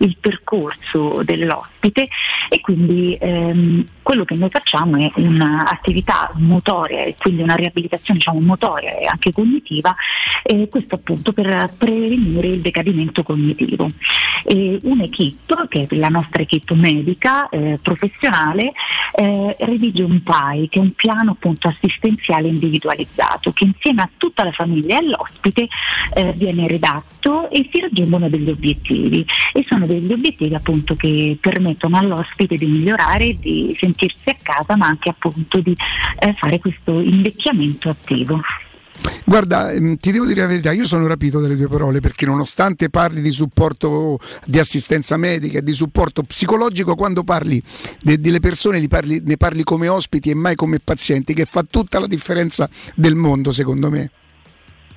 il percorso dell'ospite e quindi ehm, quello che noi facciamo è un'attività motoria e quindi una riabilitazione diciamo, motoria e anche cognitiva, e questo appunto per prevenire il decadimento cognitivo. E un'equipe, che è la nostra equipe medica eh, professionale, eh, redige un PAI, che è un piano appunto assistenziale individualizzato, che insieme a tutta la famiglia e all'ospite eh, viene redatto e si raggiungono degli obiettivi. E sono degli obiettivi appunto che permettono all'ospite di migliorare, di sentirsi a casa, ma anche appunto di eh, fare questo invecchiamento attivo. Guarda, ehm, ti devo dire la verità, io sono rapito dalle tue parole perché nonostante parli di supporto di assistenza medica e di supporto psicologico, quando parli de- delle persone li parli- ne parli come ospiti e mai come pazienti, che fa tutta la differenza del mondo secondo me.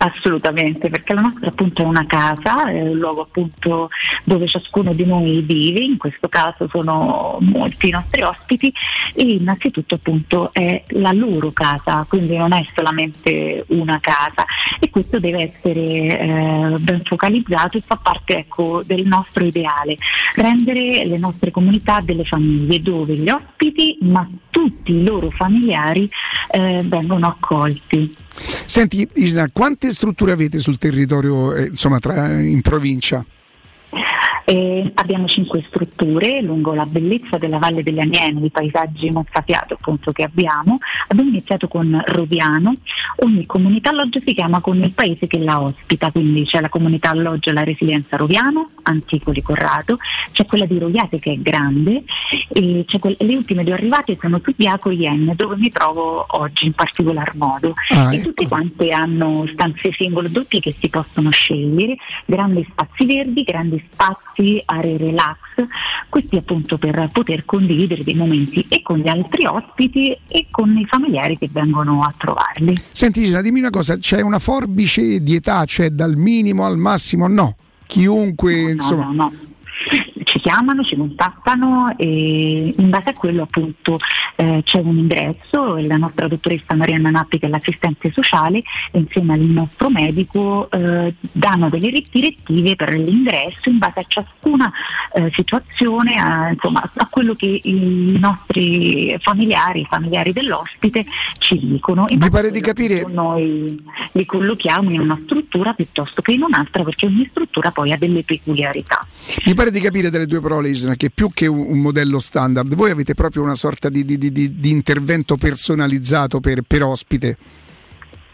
Assolutamente, perché la nostra appunto è una casa, è un luogo appunto dove ciascuno di noi vive, in questo caso sono molti i nostri ospiti. E innanzitutto appunto è la loro casa, quindi non è solamente una casa. E questo deve essere eh, ben focalizzato e fa parte ecco, del nostro ideale, rendere le nostre comunità delle famiglie dove gli ospiti ma tutti i loro familiari eh, vengono accolti. Senti Isna, quante strutture avete sul territorio, eh, insomma, tra- in provincia? [LAUGHS] Eh, abbiamo cinque strutture lungo la bellezza della Valle delle Aniene, i paesaggi mozzafiato appunto che abbiamo. Abbiamo iniziato con Roviano, ogni comunità alloggio si chiama con il paese che la ospita, quindi c'è la comunità alloggio La Resilienza Roviano, Anticoli Corrado, c'è quella di Roviate che è grande e c'è quel- le ultime due arrivate sono Subiaco e Ien dove mi trovo oggi in particolar modo Ah, e ecco. tutte quante hanno stanze singolo doppie che si possono scegliere, grandi spazi verdi, grandi spazi, aree relax, questi appunto per poter condividere dei momenti e con gli altri ospiti e con i familiari che vengono a trovarli. Senti Isna, dimmi una cosa, c'è una forbice di età, cioè dal minimo al massimo? No, chiunque insomma... no, no. Chiamano, ci contattano e in base a quello appunto eh, c'è un ingresso e la nostra dottoressa Marianna Nappi che è l'assistente sociale e insieme al nostro medico eh, danno delle direttive per l'ingresso in base a ciascuna eh, situazione, a, insomma, a quello che i nostri familiari, i familiari dell'ospite ci dicono. In Mi pare di capire- Noi li collochiamo in una struttura piuttosto che in un'altra perché ogni struttura poi ha delle peculiarità. Mi pare di capire dalle tue parole, Isna, che più che un, modello standard, voi avete proprio una sorta di, di- di- di- intervento personalizzato per, per ospite.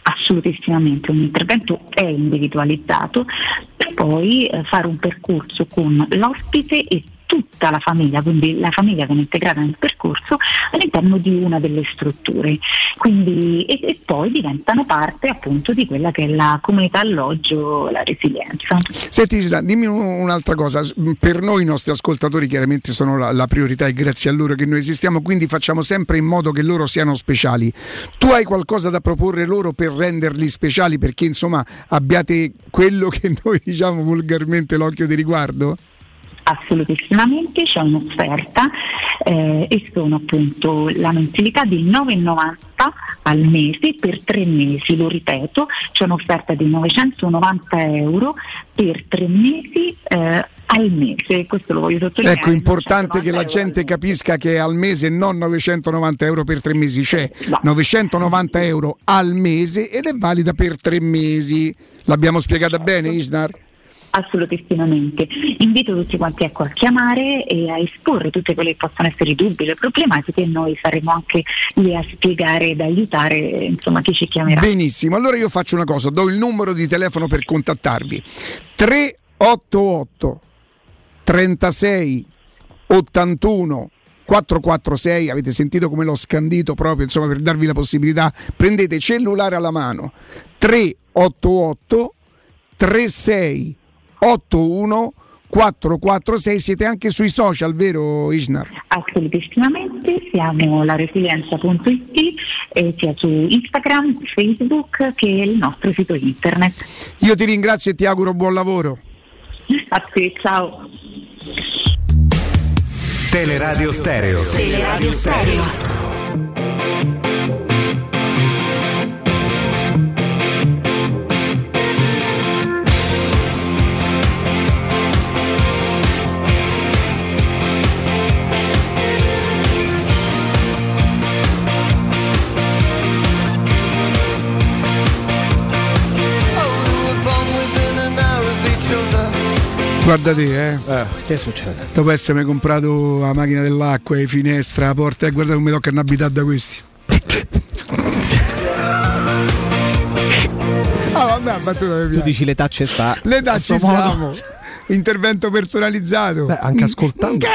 Assolutissimamente, un intervento è individualizzato per poi eh, fare un percorso con l'ospite e tutta la famiglia, quindi la famiglia viene integrata nel percorso all'interno di una delle strutture quindi, e, e poi diventano parte appunto di quella che è la comunità alloggio, la resilienza. Senti Gisela, dimmi un- un'altra cosa, per noi i nostri ascoltatori chiaramente sono la, la priorità e grazie a loro che noi esistiamo, quindi facciamo sempre in modo che loro siano speciali. Tu hai qualcosa da proporre loro per renderli speciali perché insomma abbiate quello che noi [LAUGHS] diciamo vulgarmente l'occhio di riguardo? Assolutissimamente c'è un'offerta eh, e sono appunto la mensilità di 9,90 al mese per tre mesi, lo ripeto, c'è un'offerta di 990 euro per tre mesi eh, al mese, questo lo voglio sottolineare. Ecco, importante che la gente capisca che al mese non 990 euro per tre mesi, c'è 990 euro al mese ed è valida per tre mesi. L'abbiamo spiegata bene, Isnar? Assolutissimamente. Invito tutti quanti ecco, a chiamare e a esporre tutte quelle che possono essere dubbi, le problematiche e noi saremo anche lì a spiegare ed aiutare insomma, chi ci chiamerà. Benissimo, allora io faccio una cosa, do il numero di telefono per contattarvi. 388 36 81 446, avete sentito come l'ho scandito proprio insomma per darvi la possibilità, prendete cellulare alla mano 388 36 81 446, siete anche sui social, vero Isnar? Assolutissimamente, siamo la resilienza.it eh, sia su Instagram, Facebook che il nostro sito internet. Io ti ringrazio e ti auguro buon lavoro. A te, ciao. Teleradio Stereo. Teleradio Stereo. Guarda te, eh. Che succede? Dopo essermi comprato la macchina dell'acqua, le finestre, la porta, e guarda come tocca abitare da questi. Ah, vabbè, la battuta mi Tu dici l'età ci sta. L'età A ci suo modo. siamo. [LAUGHS] Intervento personalizzato. Beh, anche ascoltando.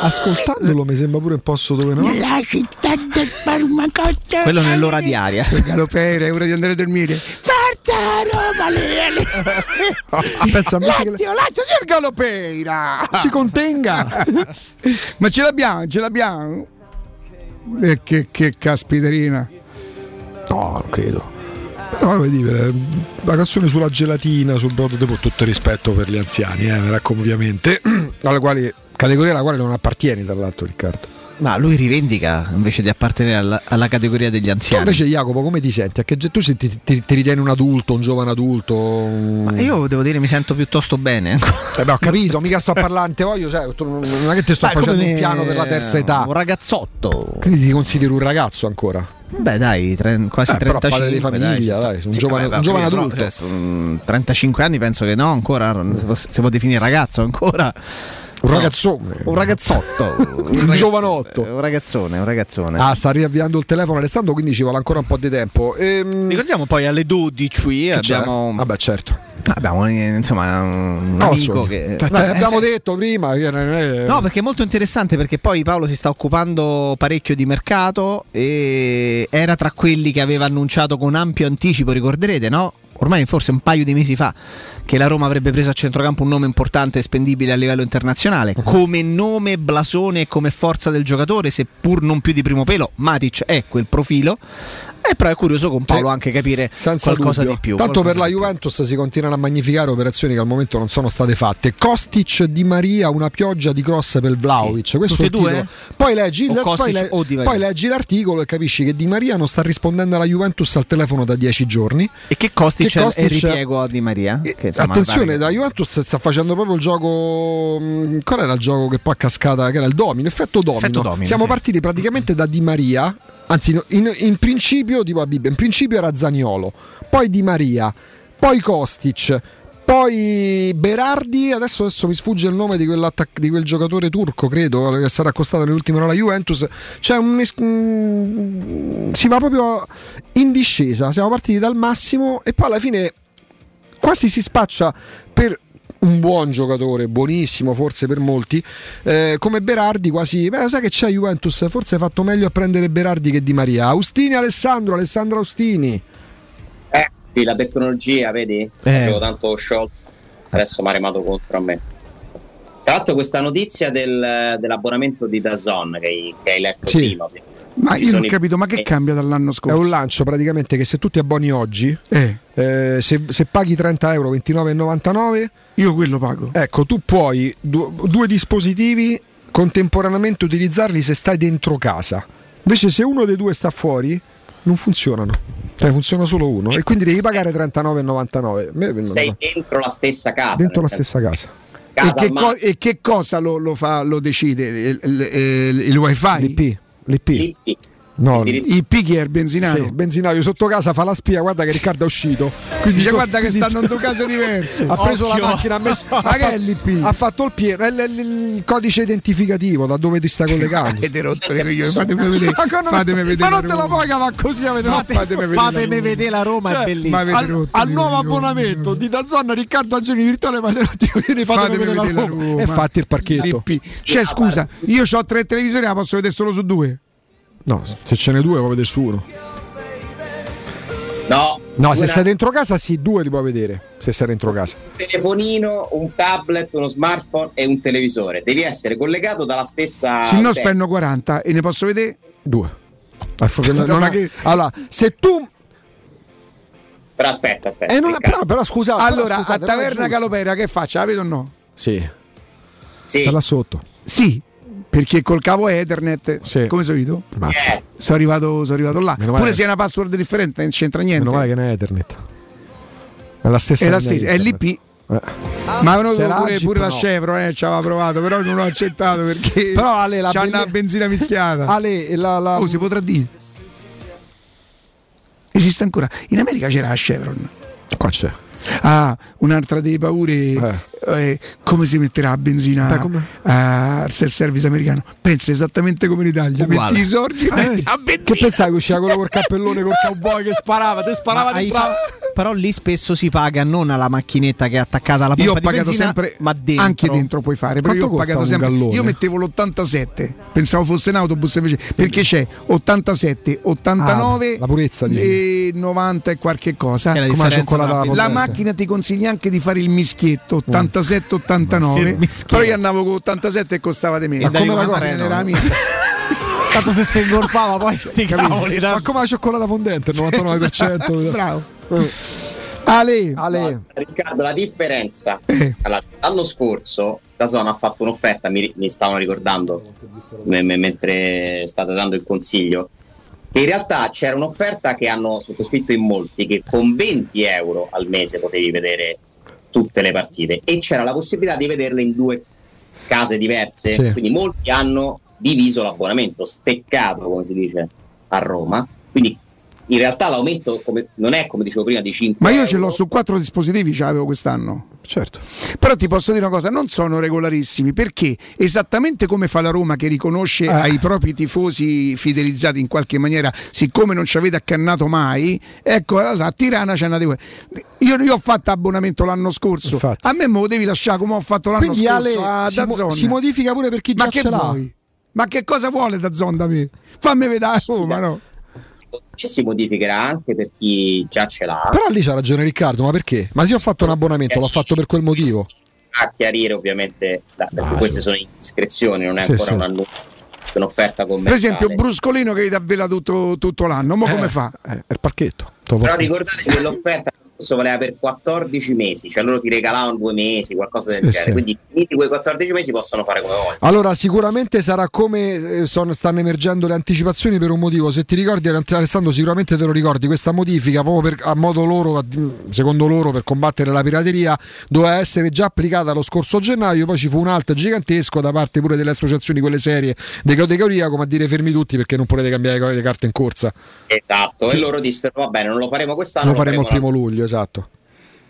Ascoltandolo mi sembra pure un posto dove no. La città del farmacotto. Quello nell'ora diaria. Galopere, è ora di andare a dormire. Forza Roma, Lele. Pensa invece che le- Dio, lascia il Galopeira. si contenga. Ma ce l'abbiamo, ce l'abbiamo. E che, che caspiterina. No, non credo. Però vedi, eh, la canzone sulla gelatina, sul brodo dopo tutto il rispetto per gli anziani, eh, mi raccomando, ovviamente, [CLEARS THROAT] alla quale, categoria alla quale non appartieni, tra l'altro, Riccardo. Ma lui rivendica invece di appartenere alla, alla categoria degli anziani. invece, Jacopo, come ti senti? A che tu ti, ti- ti ritieni un adulto, un giovane adulto? Ma io devo dire mi sento piuttosto bene. Eh beh, ho capito, mica sto a parlare, voglio, sai, non è che ti sto Dai, facendo come un piano per la terza età. Un ragazzotto. Quindi ti consideri un ragazzo ancora? Beh, dai, tre- quasi Eh, però 35. padre di famiglia, dai, sei un Sì, giovane- vabbè, un giovane però, adulto. cioè, sono 35 anni penso che no, ancora non si può, si può definire ragazzo ancora. Un No, ragazzone. Un ragazzotto. [LAUGHS] Un ragazzone, giovanotto. Un ragazzone, un ragazzone. Ah, sta riavviando il telefono Alessandro, quindi ci vuole ancora un po' di tempo. Ehm, Ricordiamo poi alle 12 qui abbiamo, Vabbè, certo. abbiamo eh, insomma un No, amico che te- te Vabbè, abbiamo eh, detto prima No, perché è molto interessante perché poi Paolo si sta occupando parecchio di mercato e era tra quelli che aveva annunciato con ampio anticipo, ricorderete, no? Ormai forse un paio di mesi fa che la Roma avrebbe preso a centrocampo un nome importante e spendibile a livello internazionale come nome, blasone e come forza del giocatore, seppur non più di primo pelo, Matic è quel profilo. E però è curioso con Paolo Sì. anche capire Senza qualcosa dubbio. di più. Tanto per la di più. Juventus si continuano a magnificare operazioni che al momento non sono state fatte. Kostic di Maria, una pioggia di cross per Vlaovic. Sì. Questo Tutte è il titolo. Poi leggi, O poi le- poi leggi l'articolo e capisci che Di Maria non sta rispondendo alla Juventus al telefono da dieci giorni. E che Kostic, Che è Kostic- il ripiego a Di Maria? Che, insomma, Attenzione, la Juventus sta facendo proprio il gioco. mh, Qual era il gioco che poi a cascata? Che era il domino, effetto domino. Effetto domino, Siamo sì. partiti praticamente da Di Maria. Anzi, in, in principio, tipo a Bibbia, in principio era Zaniolo, poi Di Maria, poi Kostic, poi Berardi. Adesso, adesso mi sfugge il nome di, di quel giocatore turco, credo, che sarà accostato nelle ultime ore alla Juventus. C'è un. mm, si va proprio in discesa. Siamo partiti dal massimo e poi alla fine quasi si spaccia un buon giocatore, buonissimo forse per molti, eh, come Berardi quasi, beh, sai che c'è Juventus, forse ha fatto meglio a prendere Berardi che Di Maria. Austini Alessandro, Alessandro Austini. Eh, sì, la tecnologia, vedi? Eh. Facevo tanto sciolto, adesso mi ha remato contro a me. Tra l'altro questa notizia del- dell'abbonamento di Dazon che hai, che hai letto Sì. prima. Ma Ci io non ho i- capito, ma che cambia dall'anno È scorso? un lancio praticamente che se tu ti abboni oggi, Eh. eh, se, se paghi 30 euro, 29,99, io quello pago. Ecco, tu puoi du- due dispositivi contemporaneamente utilizzarli se stai dentro casa. Invece se uno dei due sta fuori, non funzionano. Cioè funziona solo uno e quindi devi pagare 39,99. Me- me- Sei dentro la stessa casa. dentro la senso- stessa casa. casa E che, co- e che cosa lo, lo fa, lo decide? Il, il- il- il wifi? L'IP. L'IP. L'IP. No, IP chi è il benzinaio? Sì, benzinaio sotto casa fa la spia, guarda che Riccardo è uscito. Quindi Dice guarda che stanno in due case diverse. [LAUGHS] Ha preso Occhio. la macchina, ha messo [LAUGHS] Ma ha che è fatto- l'IP? Ha fatto il pieno, è l- l- il codice identificativo da dove ti stai collegando. Avete rotto le coglioni, fatemi vedere. Ma non- Fatemi vedere ma non te la puoi cavare così avete No, fatto- fatemi vedere Fatemi la Roma. vedere la Roma, Cioè, è bellissimo. ma avete al, al nuovo abbonamento di Dazzon Riccardo Angeli virtuale Materativo vieni fatemi Fatemi vedere la Roma. E fatti il parchetto. Cioè, scusa, io ho tre televisori, la posso vedere solo su due. No se ce n'è due puoi vedere su uno No, no se stai dentro casa sì due li puoi vedere se stai dentro casa un telefonino, un tablet, uno smartphone e un televisore. Devi essere collegato dalla stessa. Se no spendo 40 e ne posso vedere due Ah, allora se tu Però aspetta, aspetta. eh, non- però, però scusate però Allora, scusate, a Taverna. Calopera che faccia? La vedo o no? sì Sì. sta là sotto Sì, perché col cavo Ethernet, Sì. come sono io? Mazza. Eh, Sono arrivato, sono arrivato là. Meno male. Pure se è una password differente, non c'entra niente. meno male che non è Ethernet è la stessa è la stessa, è l'IP. Eh. Ma era pure, pure la no. Chevron, eh, ci aveva provato, però non l'ho accettato perché [LAUGHS] Però, Ale, la c'hanno belle- la benzina mischiata. Ale, la, la- Oh, si potrà dire. Esiste ancora. In America c'era la Chevron. qua c'è Ah, un'altra delle paure. eh, eh, come si metterà la benzina al eh, self-service americano? Pensa esattamente come in Italia, Uguale. metti i soldi ah, metti eh. benzina. Che pensavi che usciva quello col cappellone, col cowboy che sparava, te sparava, te fa... Però lì spesso si paga non alla macchinetta che è attaccata alla pompa Io ho pagato benzina, sempre, ma dentro. anche dentro puoi fare, però io ho pagato sempre, gallone? io mettevo l'87, pensavo fosse un autobus invece, perché c'è 87, 89 ah, purezza, e 90 e qualche cosa. La, la, macchina ti consiglia anche di fare il mischietto 80 87-89. Però io andavo con 87 e costava di meno. Ma come la corrente era mia. [LAUGHS] Tanto se si ingolfava poi cioè, sti cavoli. Ma come la cioccolata fondente, il 99%. [LAUGHS] Bravo. Eh. Ale, Ale. No, Riccardo, la differenza eh. allora, l'anno scorso la zona ha fatto un'offerta, mi, mi stavano ricordando me, me, mentre state dando il consiglio. Che in realtà c'era un'offerta che hanno sottoscritto in molti che con 20 euro al mese potevi vedere tutte le partite e c'era la possibilità di vederle in due case diverse. Sì. Quindi molti hanno diviso l'abbonamento, steccato come si dice a Roma. Quindi in realtà l'aumento come- non è come dicevo prima di 5 ma io ce l'ho su quattro dispositivi ce l'avevo quest'anno certo Però ti posso dire una cosa, non sono regolarissimi perché esattamente come fa la Roma che riconosce Eh. ai propri tifosi fidelizzati in qualche maniera, siccome non ci avete accannato mai, ecco a Tirana c'è una di quelle. Io, io ho fatto abbonamento l'anno scorso, Infatti. a me me lo devi lasciare come ho fatto l'anno quindi scorso Ale a si, mo- si modifica pure per chi Ma già che ce l'ha vuoi? Ma che cosa vuole da me? Fammi vedere Roma, no? E si modificherà anche per chi già ce l'ha. però lì c'ha ragione Riccardo ma perché? ma se io ho fatto un abbonamento l'ho fatto per quel motivo A chiarire ovviamente, da- perché Ah, queste sì. sono indiscrezioni, non è Sì, ancora sì. un annuncio, un'offerta Per commerciale. esempio Bruscolino che ti avvela tutto, tutto l'anno, ma come fa? Eh, è il lo Però ricordate che l'offerta questo valeva per 14 mesi, cioè loro ti regalavano due mesi, qualcosa del Sì, genere. sì. Quindi finiti quei 14 mesi possono fare come vogliono. Allora, sicuramente sarà come eh, sono- stanno emergendo le anticipazioni per un motivo. Se ti ricordi, Alessandro, sicuramente te lo ricordi. Questa modifica, proprio per- a modo loro, a- secondo loro, per combattere la pirateria, doveva essere già applicata lo scorso gennaio. Poi ci fu un alto gigantesco da parte pure delle associazioni, quelle serie di categoria, come a dire fermi tutti perché non potete cambiare le carte in corsa. Esatto, e loro dissero va bene, non lo faremo quest'anno, Lo faremo il primo luglio, esatto.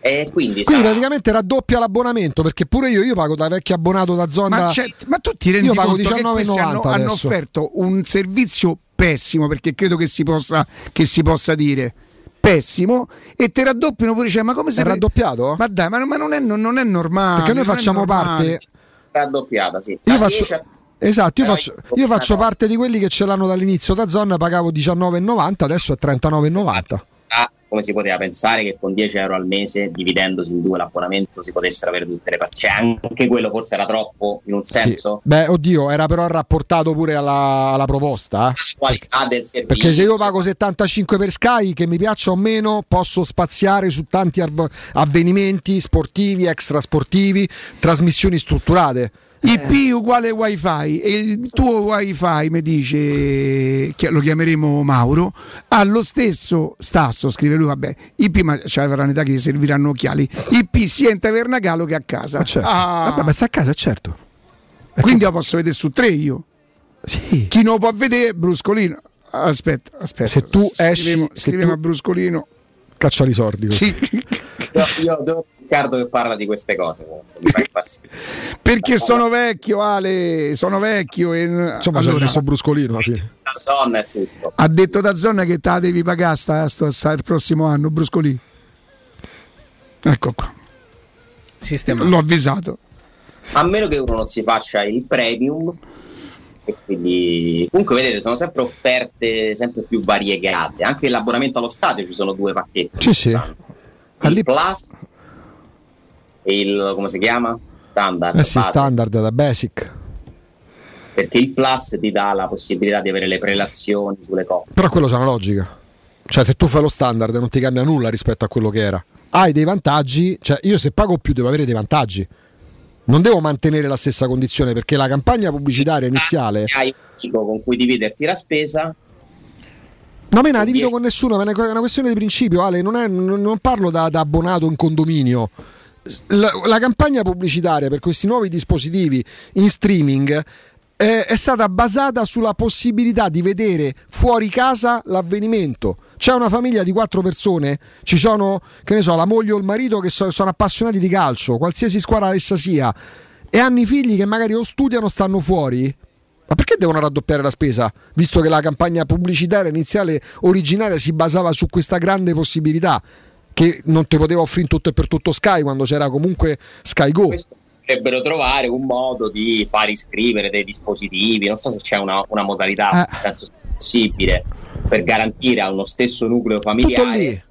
E quindi, Quindi praticamente raddoppia l'abbonamento perché pure io, io pago da vecchio abbonato da zona. Ma, ma tu ti rendi io pago conto che hanno, 19,90 hanno offerto un servizio pessimo perché credo che si possa, che si possa dire pessimo e te raddoppiano pure cioè, ma come se È raddoppiato? Ma dai, ma, ma non, è, non- non è normale. Perché noi facciamo parte. raddoppiata, sì. Io faccio, 10 a- esatto, io faccio, io faccio parte di quelli che ce l'hanno dall'inizio da zona, pagavo 19,90, adesso è 39,90. sa come si poteva pensare che con 10 euro al mese, dividendo su due l'abbonamento, si potessero avere tutte le parti. Cioè, anche quello forse era troppo in un senso. Sì. Beh, oddio, era però rapportato pure alla, alla proposta. eh. Qualità del servizio. Perché se io pago 75 per Sky, che mi piaccia o meno, posso spaziare su tanti avvenimenti sportivi, extrasportivi, trasmissioni strutturate. IP uguale wifi e il tuo wifi mi dice che lo chiameremo Mauro ha lo stesso stasso scrive lui vabbè IP ma c'è la un'età che gli serviranno occhiali IP sia in taverna Galo che a casa Ma certo. Ah, Vabbè, ma sta a casa, certo. quindi lo posso vedere su tre io Sì. chi non lo può vedere Bruscolino aspetta aspetta Se tu scriviamo, esci- se scriviamo tu- a Bruscolino Caccia i sordi. così. Sì. Io, io devo Riccardo che parla di queste cose. perché sono vecchio Ale sono vecchio e Insomma, c'è allora, messo bruscolino alla fine. La sonna è tutto. ha detto da zona che te la devi pagare sta, sta- sta il prossimo anno Bruscolino ecco qua Sistemato. l'ho avvisato A meno che uno non si faccia il premium. E quindi, comunque, vedete, sono sempre offerte sempre più variegate. Anche l'abbonamento allo stadio ci sono due pacchetti. Sì, sì. Plus il come si chiama? Standard. Eh sì, base. standard da basic. Perché il Plus ti dà la possibilità di avere le prelazioni sulle coppe. Però quello c'ha una logica. Cioè, se tu fai lo standard non ti cambia nulla rispetto a quello che era. Hai dei vantaggi, cioè io se pago più devo avere dei vantaggi. Non devo mantenere la stessa condizione perché la campagna pubblicitaria iniziale. Hai un amico con cui dividerti la spesa. No, me ne la divido con nessuno, ma è una questione di principio, Ale. Non, è- non parlo da, da abbonato in condominio. La, la campagna pubblicitaria per questi nuovi dispositivi in streaming è, stata basata sulla possibilità di vedere fuori casa l'avvenimento. C'è una famiglia di quattro persone, ci sono, che ne so, la moglie o il marito che so- sono appassionati di calcio, qualsiasi squadra essa sia, e hanno i figli che magari o studiano o stanno fuori. Ma perché devono raddoppiare la spesa? Visto che la campagna pubblicitaria iniziale originaria si basava su questa grande possibilità che non ti poteva offrire in tutto e per tutto Sky quando c'era comunque Sky Go. Potrebbero trovare un modo di far iscrivere dei dispositivi. Non so se c'è una, una modalità, Eh. penso possibile, per garantire a uno stesso nucleo familiare.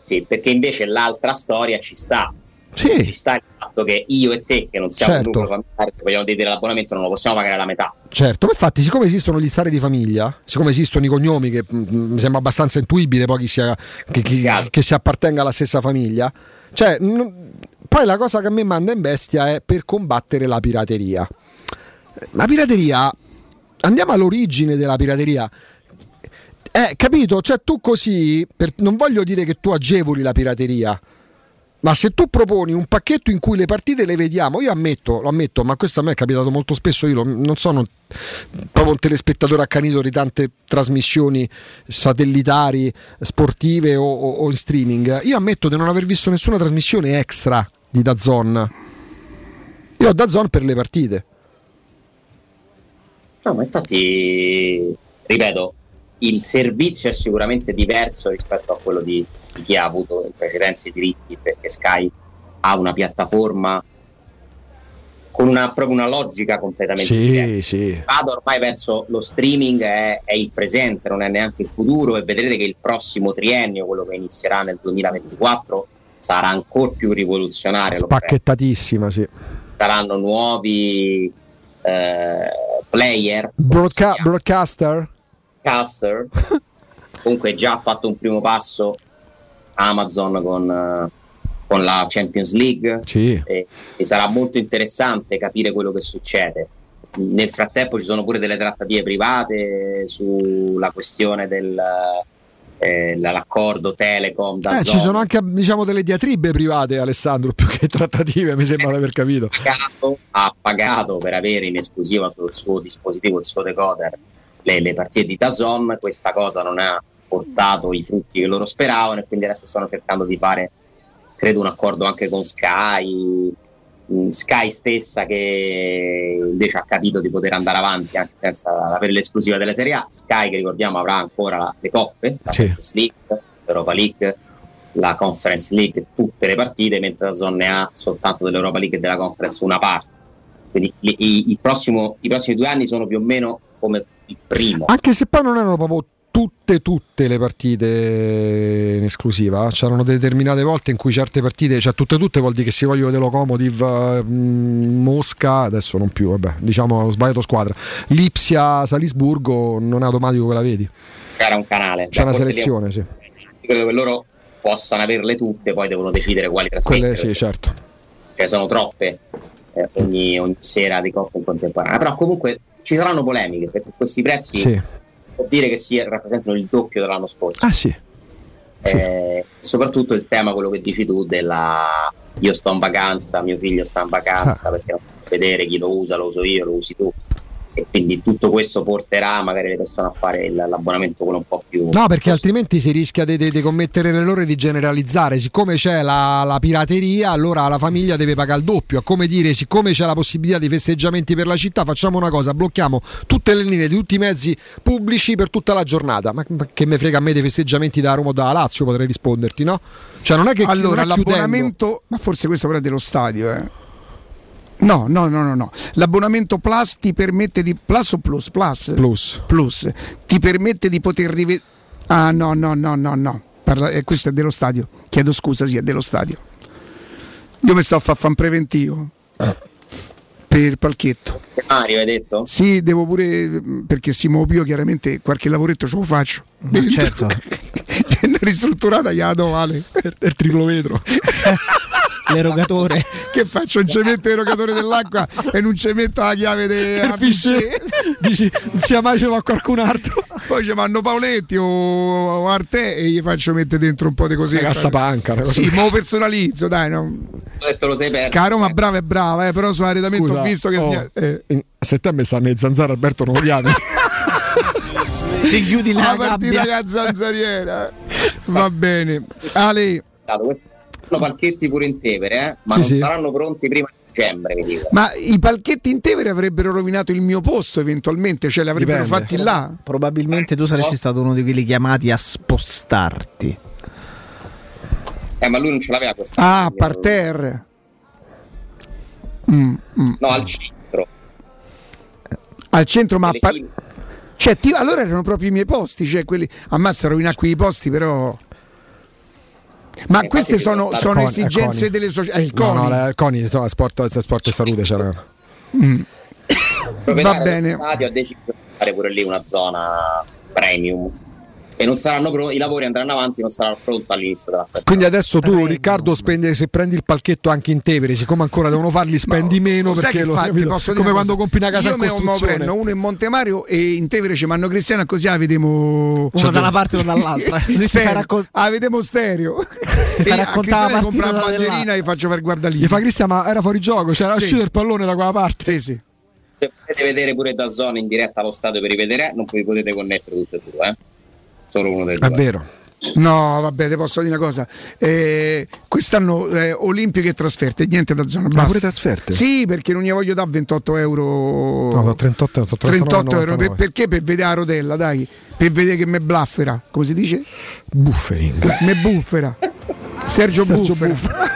Sì, perché invece l'altra storia ci sta. Sì. Ci sta il fatto che io e te, che non siamo Certo. un nucleo familiare, se vogliamo vedere l'abbonamento, non lo possiamo pagare la metà. Certo, ma infatti, siccome esistono gli stare di famiglia, siccome esistono i cognomi, che mm, mi sembra abbastanza intuibile poi chi sia, che, chi- che si appartenga alla stessa famiglia, cioè, n- poi la cosa che a me manda in bestia è per combattere la pirateria. La pirateria, andiamo all'origine della pirateria. Eh, capito? Cioè, tu così, per- non voglio dire che tu agevoli la pirateria, ma se tu proponi un pacchetto in cui le partite le vediamo, io ammetto, lo ammetto, ma questo a me è capitato molto spesso, io non sono proprio un telespettatore accanito di tante trasmissioni satellitari, sportive o, o- o in streaming. Io ammetto di non aver visto nessuna trasmissione extra di Dazon. Io ho Dazon per le partite. No, ma infatti, ripeto, il servizio è sicuramente diverso rispetto a quello di chi ha avuto in precedenza i diritti, perché Sky ha una piattaforma con una, proprio una logica completamente diversa. Sì, sì. Vado ormai verso lo streaming, è, è il presente, non è neanche il futuro, e vedrete che il prossimo triennio, quello che inizierà nel 2024, sarà ancora più rivoluzionario. Spacchettatissima, sì. saranno nuovi eh, player, Broadca- broadcaster? caster. [LAUGHS] Comunque già ha fatto un primo passo Amazon con, eh, con la Champions League Sì. e, e sarà molto interessante capire quello che succede. Nel frattempo ci sono pure delle trattative private sulla questione del eh, l'accordo Telecom da Eh, ci sono anche diciamo delle diatribe private, Alessandro, più che trattative, mi sembra di aver capito. pagato, ha pagato per avere in esclusiva sul suo dispositivo, il suo decoder, le, le partite di Dazon. Questa cosa non ha portato i frutti che loro speravano e quindi adesso stanno cercando di fare, credo, un accordo anche con Sky. mh, Sky stessa che invece ha capito di poter andare avanti anche senza avere l'esclusiva delle Serie A. Sky che ricordiamo avrà ancora la- le coppe, la Sì. Champions League, l'Europa League, la Conference League, tutte le partite, mentre la Zone ne ha soltanto dell'Europa League e della Conference una parte. Quindi li- i, il prossimo- i prossimi due anni sono più o meno come il primo. Anche se poi non erano proprio tutte, tutte le partite in esclusiva, c'erano determinate volte in cui certe partite, cioè tutte, tutte vuol dire che si vogliono vedere Locomotiv, Mosca, adesso non più, vabbè, diciamo ho sbagliato squadra, Lipsia, Salisburgo, non è automatico che la vedi, C'era un canale. c'è una selezione, sì. Io credo che loro possano averle tutte, poi devono decidere quali trasmettere. Quelle sì, certo. Cioè sono troppe eh, ogni, ogni sera di coppia in contemporanea. Però comunque ci saranno polemiche perché questi prezzi Sì. Può dire che si rappresentano il doppio dell'anno scorso. Ah sì. Eh, soprattutto il tema, quello che dici tu, della io sto in vacanza, mio figlio sta in vacanza, perché non vedere chi lo usa, lo uso io, lo usi tu. E quindi tutto questo porterà magari le persone a fare l'abbonamento quello un po' più. No, perché altrimenti si rischia di, di- di commettere l'errore di generalizzare. Siccome c'è la, la pirateria, allora la famiglia deve pagare il doppio. È come dire, siccome c'è la possibilità di festeggiamenti per la città, facciamo una cosa: blocchiamo tutte le linee di tutti i mezzi pubblici per tutta la giornata. Ma, ma che me frega a me dei festeggiamenti da Roma o da Lazio? Potrei risponderti, no? Cioè, non è che allora non è chiudendo. l'abbonamento, ma forse questo però è dello stadio, eh. No, no, no, no, no. L'abbonamento Plus ti permette di Plus o Plus? Plus. Plus. Plus. Ti permette di poter rivedere Ah, no, no, no, no, no. Parla- eh, questo è dello stadio. Chiedo scusa, sì, è dello stadio. Io mi sto a fare fan preventivo. Per il palchetto. Mario, hai detto? Sì, devo pure perché Simo Pio chiaramente qualche lavoretto ce lo faccio. certo. [LAUGHS] Una ristrutturata gliela do vale. Il triplo vetro. [LAUGHS] L'erogatore. che faccio un cemento erogatore dell'acqua e non ci metto la chiave della Fisce. Dici, sia mai ce va qualcun altro. Poi ci vanno Paoletti o, o Arte e gli faccio mettere dentro un po' di così. Cassapanca, Sì, ma lo personalizzo, dai. No. Detto lo sei perso. Caro, ma brava è brava, eh, però sull'arredamento ho visto che... oh, eh. in- a settembre stanno le zanzare Alberto non lo chiami. [LAUGHS] Ti chiudi la la partita zanzariera. Va bene. Ale, sono palchetti pure in Tevere, eh? ma Sì, non sì. saranno pronti prima di dicembre, mi ma i palchetti in Tevere avrebbero rovinato il mio posto eventualmente, cioè li avrebbero Dipende. fatti là. Probabilmente tu saresti stato uno di quelli chiamati a spostarti. Eh, ma lui non ce l'aveva questa. Ah, parterre. Mm, mm. No, al centro. Al centro, ma par- cioè, ti- allora erano proprio i miei posti, cioè quelli ammazza rovina qui i posti, però. Ma Eh, queste sono, sono è esigenze Coni. delle società. Il No, CONI. no, la- il CONI, no, sport, sport e salute c'era. Mm. Il proprietario Va bene. stadio ha deciso di fare pure lì una zona premium. E non saranno pronti, i lavori andranno avanti, non sarà pronto all'inizio della stagione. Quindi adesso tu, Riccardo, spendi, se prendi il palchetto anche in Tevere, siccome ancora devono farli, spendi meno perché lo fate? come una quando compri una casa Io in costruzione. prendo uno in Montemagno e in Tevere ci vanno Cristiano così la vediamo Uno da una parte e uno dall'altra. [LAUGHS] Stereo. raccol- ah, vediamo stereo [LAUGHS] e a Cristiano compra la bandierina e faccio per guardare lì Gli fa Cristian, ma era fuori gioco, c'era Sì. uscito il pallone da quella parte. sì sì Se volete vedere pure da zona in diretta allo stadio per rivedere, non vi potete connettere tutte e due, eh? Solo uno dei due. È vero. No, vabbè, ti posso dire una cosa. Eh, quest'anno eh, Olimpiche e trasferte, niente da zona. Basta. pure trasferte? Sì, perché non gli voglio dare 28 euro. No, no, 38, sono 38 euro. 39,99. Per- perché? Per vedere la rodella, dai. Per vedere che me buffera. Come si dice? Buffering. Me buffera. Sergio, Sergio Buffera.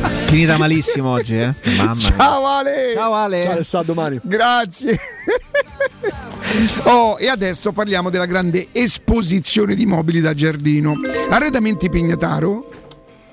[LAUGHS] Finita malissimo oggi, eh? [LAUGHS] Mamma mia. Ciao Ale. Ciao Ale. Ciao Alessandro domani. Grazie. Oh, e adesso parliamo della grande esposizione di mobili da giardino. Arredamenti Pignataro.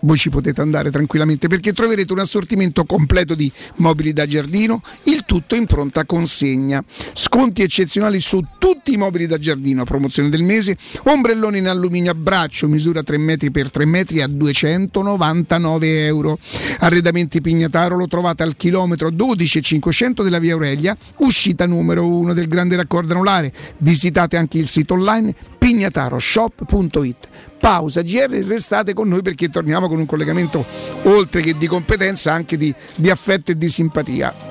Voi ci potete andare tranquillamente perché troverete un assortimento completo di mobili da giardino, il tutto in pronta consegna. Sconti eccezionali su tutti i mobili da giardino a promozione del mese, ombrelloni in alluminio a braccio, misura 3 metri per 3 metri a 299 euro. Arredamenti Pignataro lo trovate al chilometro 12500 della via Aurelia, uscita numero 1 del grande raccordo anulare. Visitate anche il sito online pignataroshop.it. Pausa GR, restate con noi perché torniamo con un collegamento oltre che di competenza anche di, di affetto e di simpatia.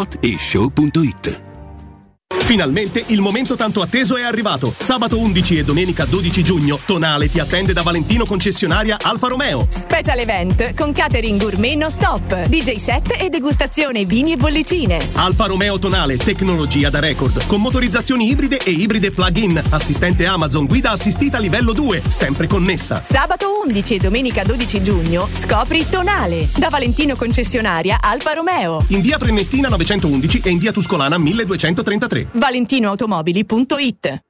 whatishow.it. Finalmente il momento tanto atteso è arrivato. Sabato 11 e domenica 12 giugno, Tonale ti attende da Valentino concessionaria Alfa Romeo. Special event con catering gourmet non stop, DJ set e degustazione vini e bollicine. Alfa Romeo Tonale, tecnologia da record, con motorizzazioni ibride e ibride plug-in, assistente Amazon, guida assistita livello 2, sempre connessa. Sabato 11 e domenica 12 giugno scopri Tonale da Valentino concessionaria Alfa Romeo. In via Prenestina 911 e in via Tuscolana 1233. valentinoautomobili.it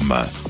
www.radioplay.com.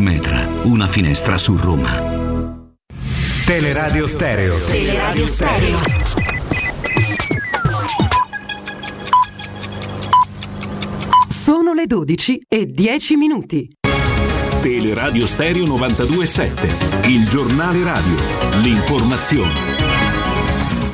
Metra, una finestra su Roma. Teleradio Stereo. Teleradio Stereo. Sono le 12 e 10 minuti. Teleradio Stereo 927, il giornale radio, l'informazione.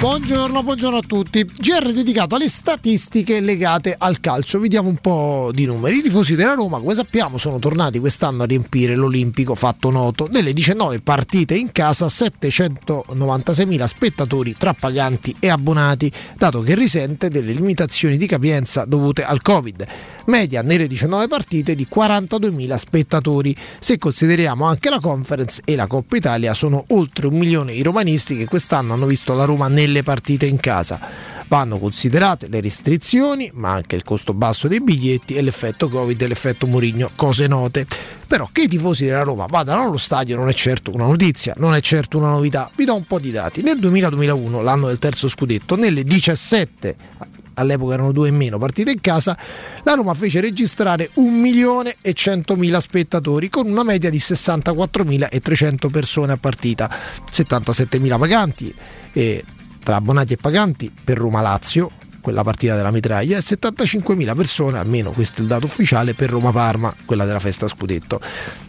Buongiorno, buongiorno a tutti. GR dedicato alle statistiche legate al calcio. Vediamo un po' di numeri. I tifosi della Roma, come sappiamo, sono tornati quest'anno a riempire l'Olimpico fatto noto. Nelle 19 partite in casa, 796.000 spettatori tra paganti e abbonati, dato che risente delle limitazioni di capienza dovute al Covid. Media nelle 19 partite di 42.000 spettatori. Se consideriamo anche la conference e la Coppa Italia, sono oltre un milione i romanisti che quest'anno hanno visto la Roma nelle partite in casa. Vanno considerate le restrizioni, ma anche il costo basso dei biglietti e l'effetto Covid e l'effetto Murigno, cose note. Però che i tifosi della Roma vadano allo stadio non è certo una notizia, non è certo una novità. Vi do un po' di dati. Nel 2000-2001, l'anno del terzo scudetto, nelle 17 all'epoca erano due in meno partite in casa, la Roma fece registrare 1 milione e 100 mila spettatori con una media di 64.300 persone a partita, 77 mila paganti e tra abbonati e paganti per Roma-Lazio, quella partita della mitraglia, e 75.000 persone, almeno questo è il dato ufficiale, per Roma-Parma, quella della festa scudetto.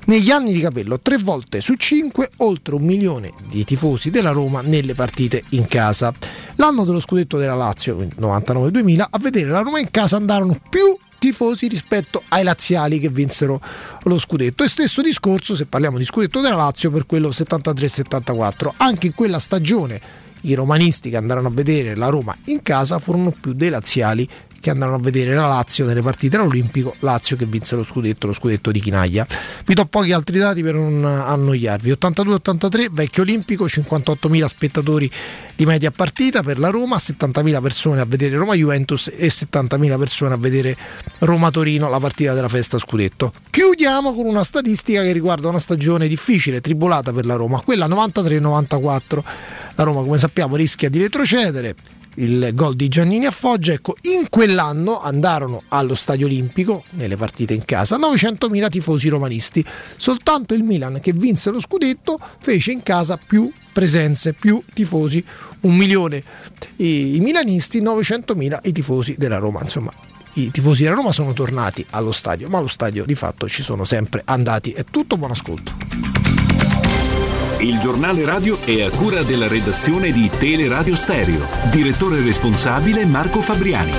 Negli anni di capello, tre volte su cinque, oltre un milione di tifosi della Roma nelle partite in casa. L'anno dello scudetto della Lazio, quindi 99-2000, a vedere la Roma in casa andarono più tifosi rispetto ai laziali che vinsero lo scudetto. E stesso discorso se parliamo di scudetto della Lazio per quello 73-74. Anche in quella stagione i romanisti che andarono a vedere la Roma in casa furono più dei laziali che andarono a vedere la Lazio nelle partite all'Olimpico, Lazio che vinse lo scudetto, lo scudetto di Chinaglia. Vi do pochi altri dati per non annoiarvi. 82-83, vecchio olimpico, 58.000 spettatori di media partita per la Roma, 70.000 persone a vedere Roma Juventus e 70.000 persone a vedere Roma Torino, la partita della festa scudetto. Chiudiamo con una statistica che riguarda una stagione difficile, tribolata per la Roma, quella 93-94. La Roma, come sappiamo, rischia di retrocedere il gol di Giannini a Foggia. Ecco, in quell'anno andarono allo Stadio Olimpico, nelle partite in casa, 900.000 tifosi romanisti. Soltanto il Milan, che vinse lo scudetto, fece in casa più presenze, più tifosi, un milione i, milanisti, 900.000 i tifosi della Roma. Insomma, i tifosi della Roma sono tornati allo stadio, ma allo stadio di fatto ci sono sempre andati. È tutto, buon ascolto. Il giornale radio è a cura della redazione di Teleradio Stereo. Direttore responsabile Marco Fabriani.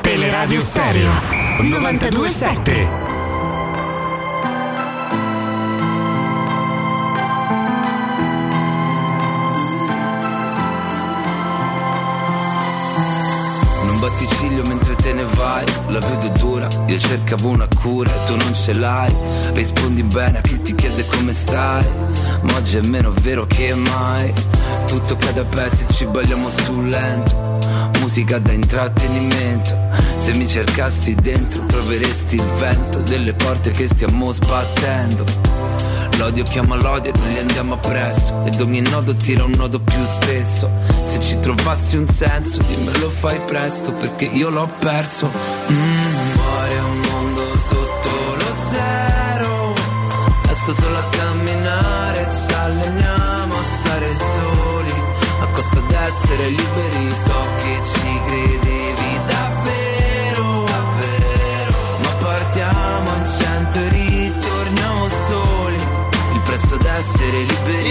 Teleradio Stereo 927. batti ciglio mentre ne vai. La vedo dura, io cercavo una cura e tu non ce l'hai. Rispondi bene a chi ti chiede come stai Ma oggi è meno vero che mai. Tutto cade a pezzi, ci balliamo sul lento Musica da intrattenimento. Se mi cercassi dentro troveresti il vento Delle porte che stiamo sbattendo. L'odio chiama l'odio e noi andiamo appresso. Ed ogni nodo tira un nodo più spesso Se ci trovassi un senso dimmelo fai presto Perché io l'ho perso. Mm. Fuori è un mondo sotto lo zero. Esco solo a camminare Ci alleniamo a stare soli. A costo d'essere liberi So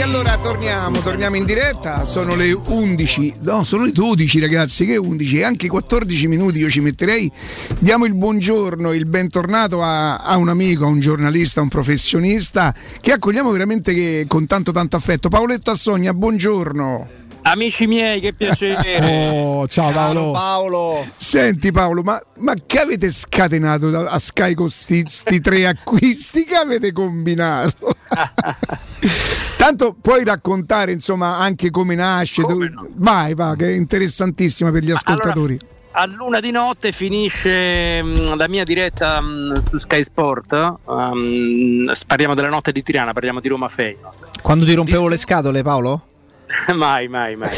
E allora torniamo, torniamo in diretta, sono le 11, no sono le 12 ragazzi, che 11, anche 14 minuti io ci metterei, diamo il buongiorno, il bentornato a, a un amico, a un giornalista, a un professionista che accogliamo veramente che, con tanto tanto affetto. Paoletto Assogna, buongiorno. Amici miei, che piacere. [LAUGHS] Oh, ciao Paolo. Paolo. Senti Paolo, ma, ma che avete scatenato da- a Sky con sti, sti tre [LAUGHS] acquisti? Che avete combinato? [LAUGHS] Tanto puoi raccontare insomma anche come nasce. dove- Vai, va, che è interessantissima per gli ascoltatori. A luna di notte finisce mm, la mia diretta mm, su Sky Sport. um, parliamo della notte di Tirana, parliamo di Roma Feyenoord. Quando ti rompevo le scatole, Paolo? [LAUGHS] mai, mai, mai.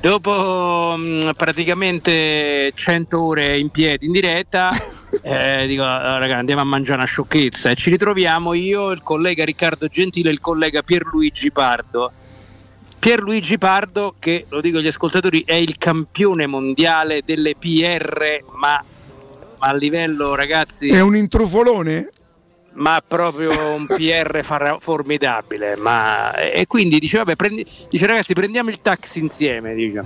Dopo mm, praticamente 100 ore in piedi in diretta, [LAUGHS] eh, dico "Ah, raga, andiamo a mangiare una sciocchezza e ci ritroviamo io, il collega Riccardo Gentile e il collega Pierluigi Pardo. Pierluigi Pardo, che lo dico agli ascoltatori, è il campione mondiale delle PR, ma, ma a livello ragazzi... È un intrufolone? Ma proprio un PR far- formidabile. Ma... E quindi dice, vabbè, prendi... dice ragazzi, prendiamo il taxi insieme. Dice.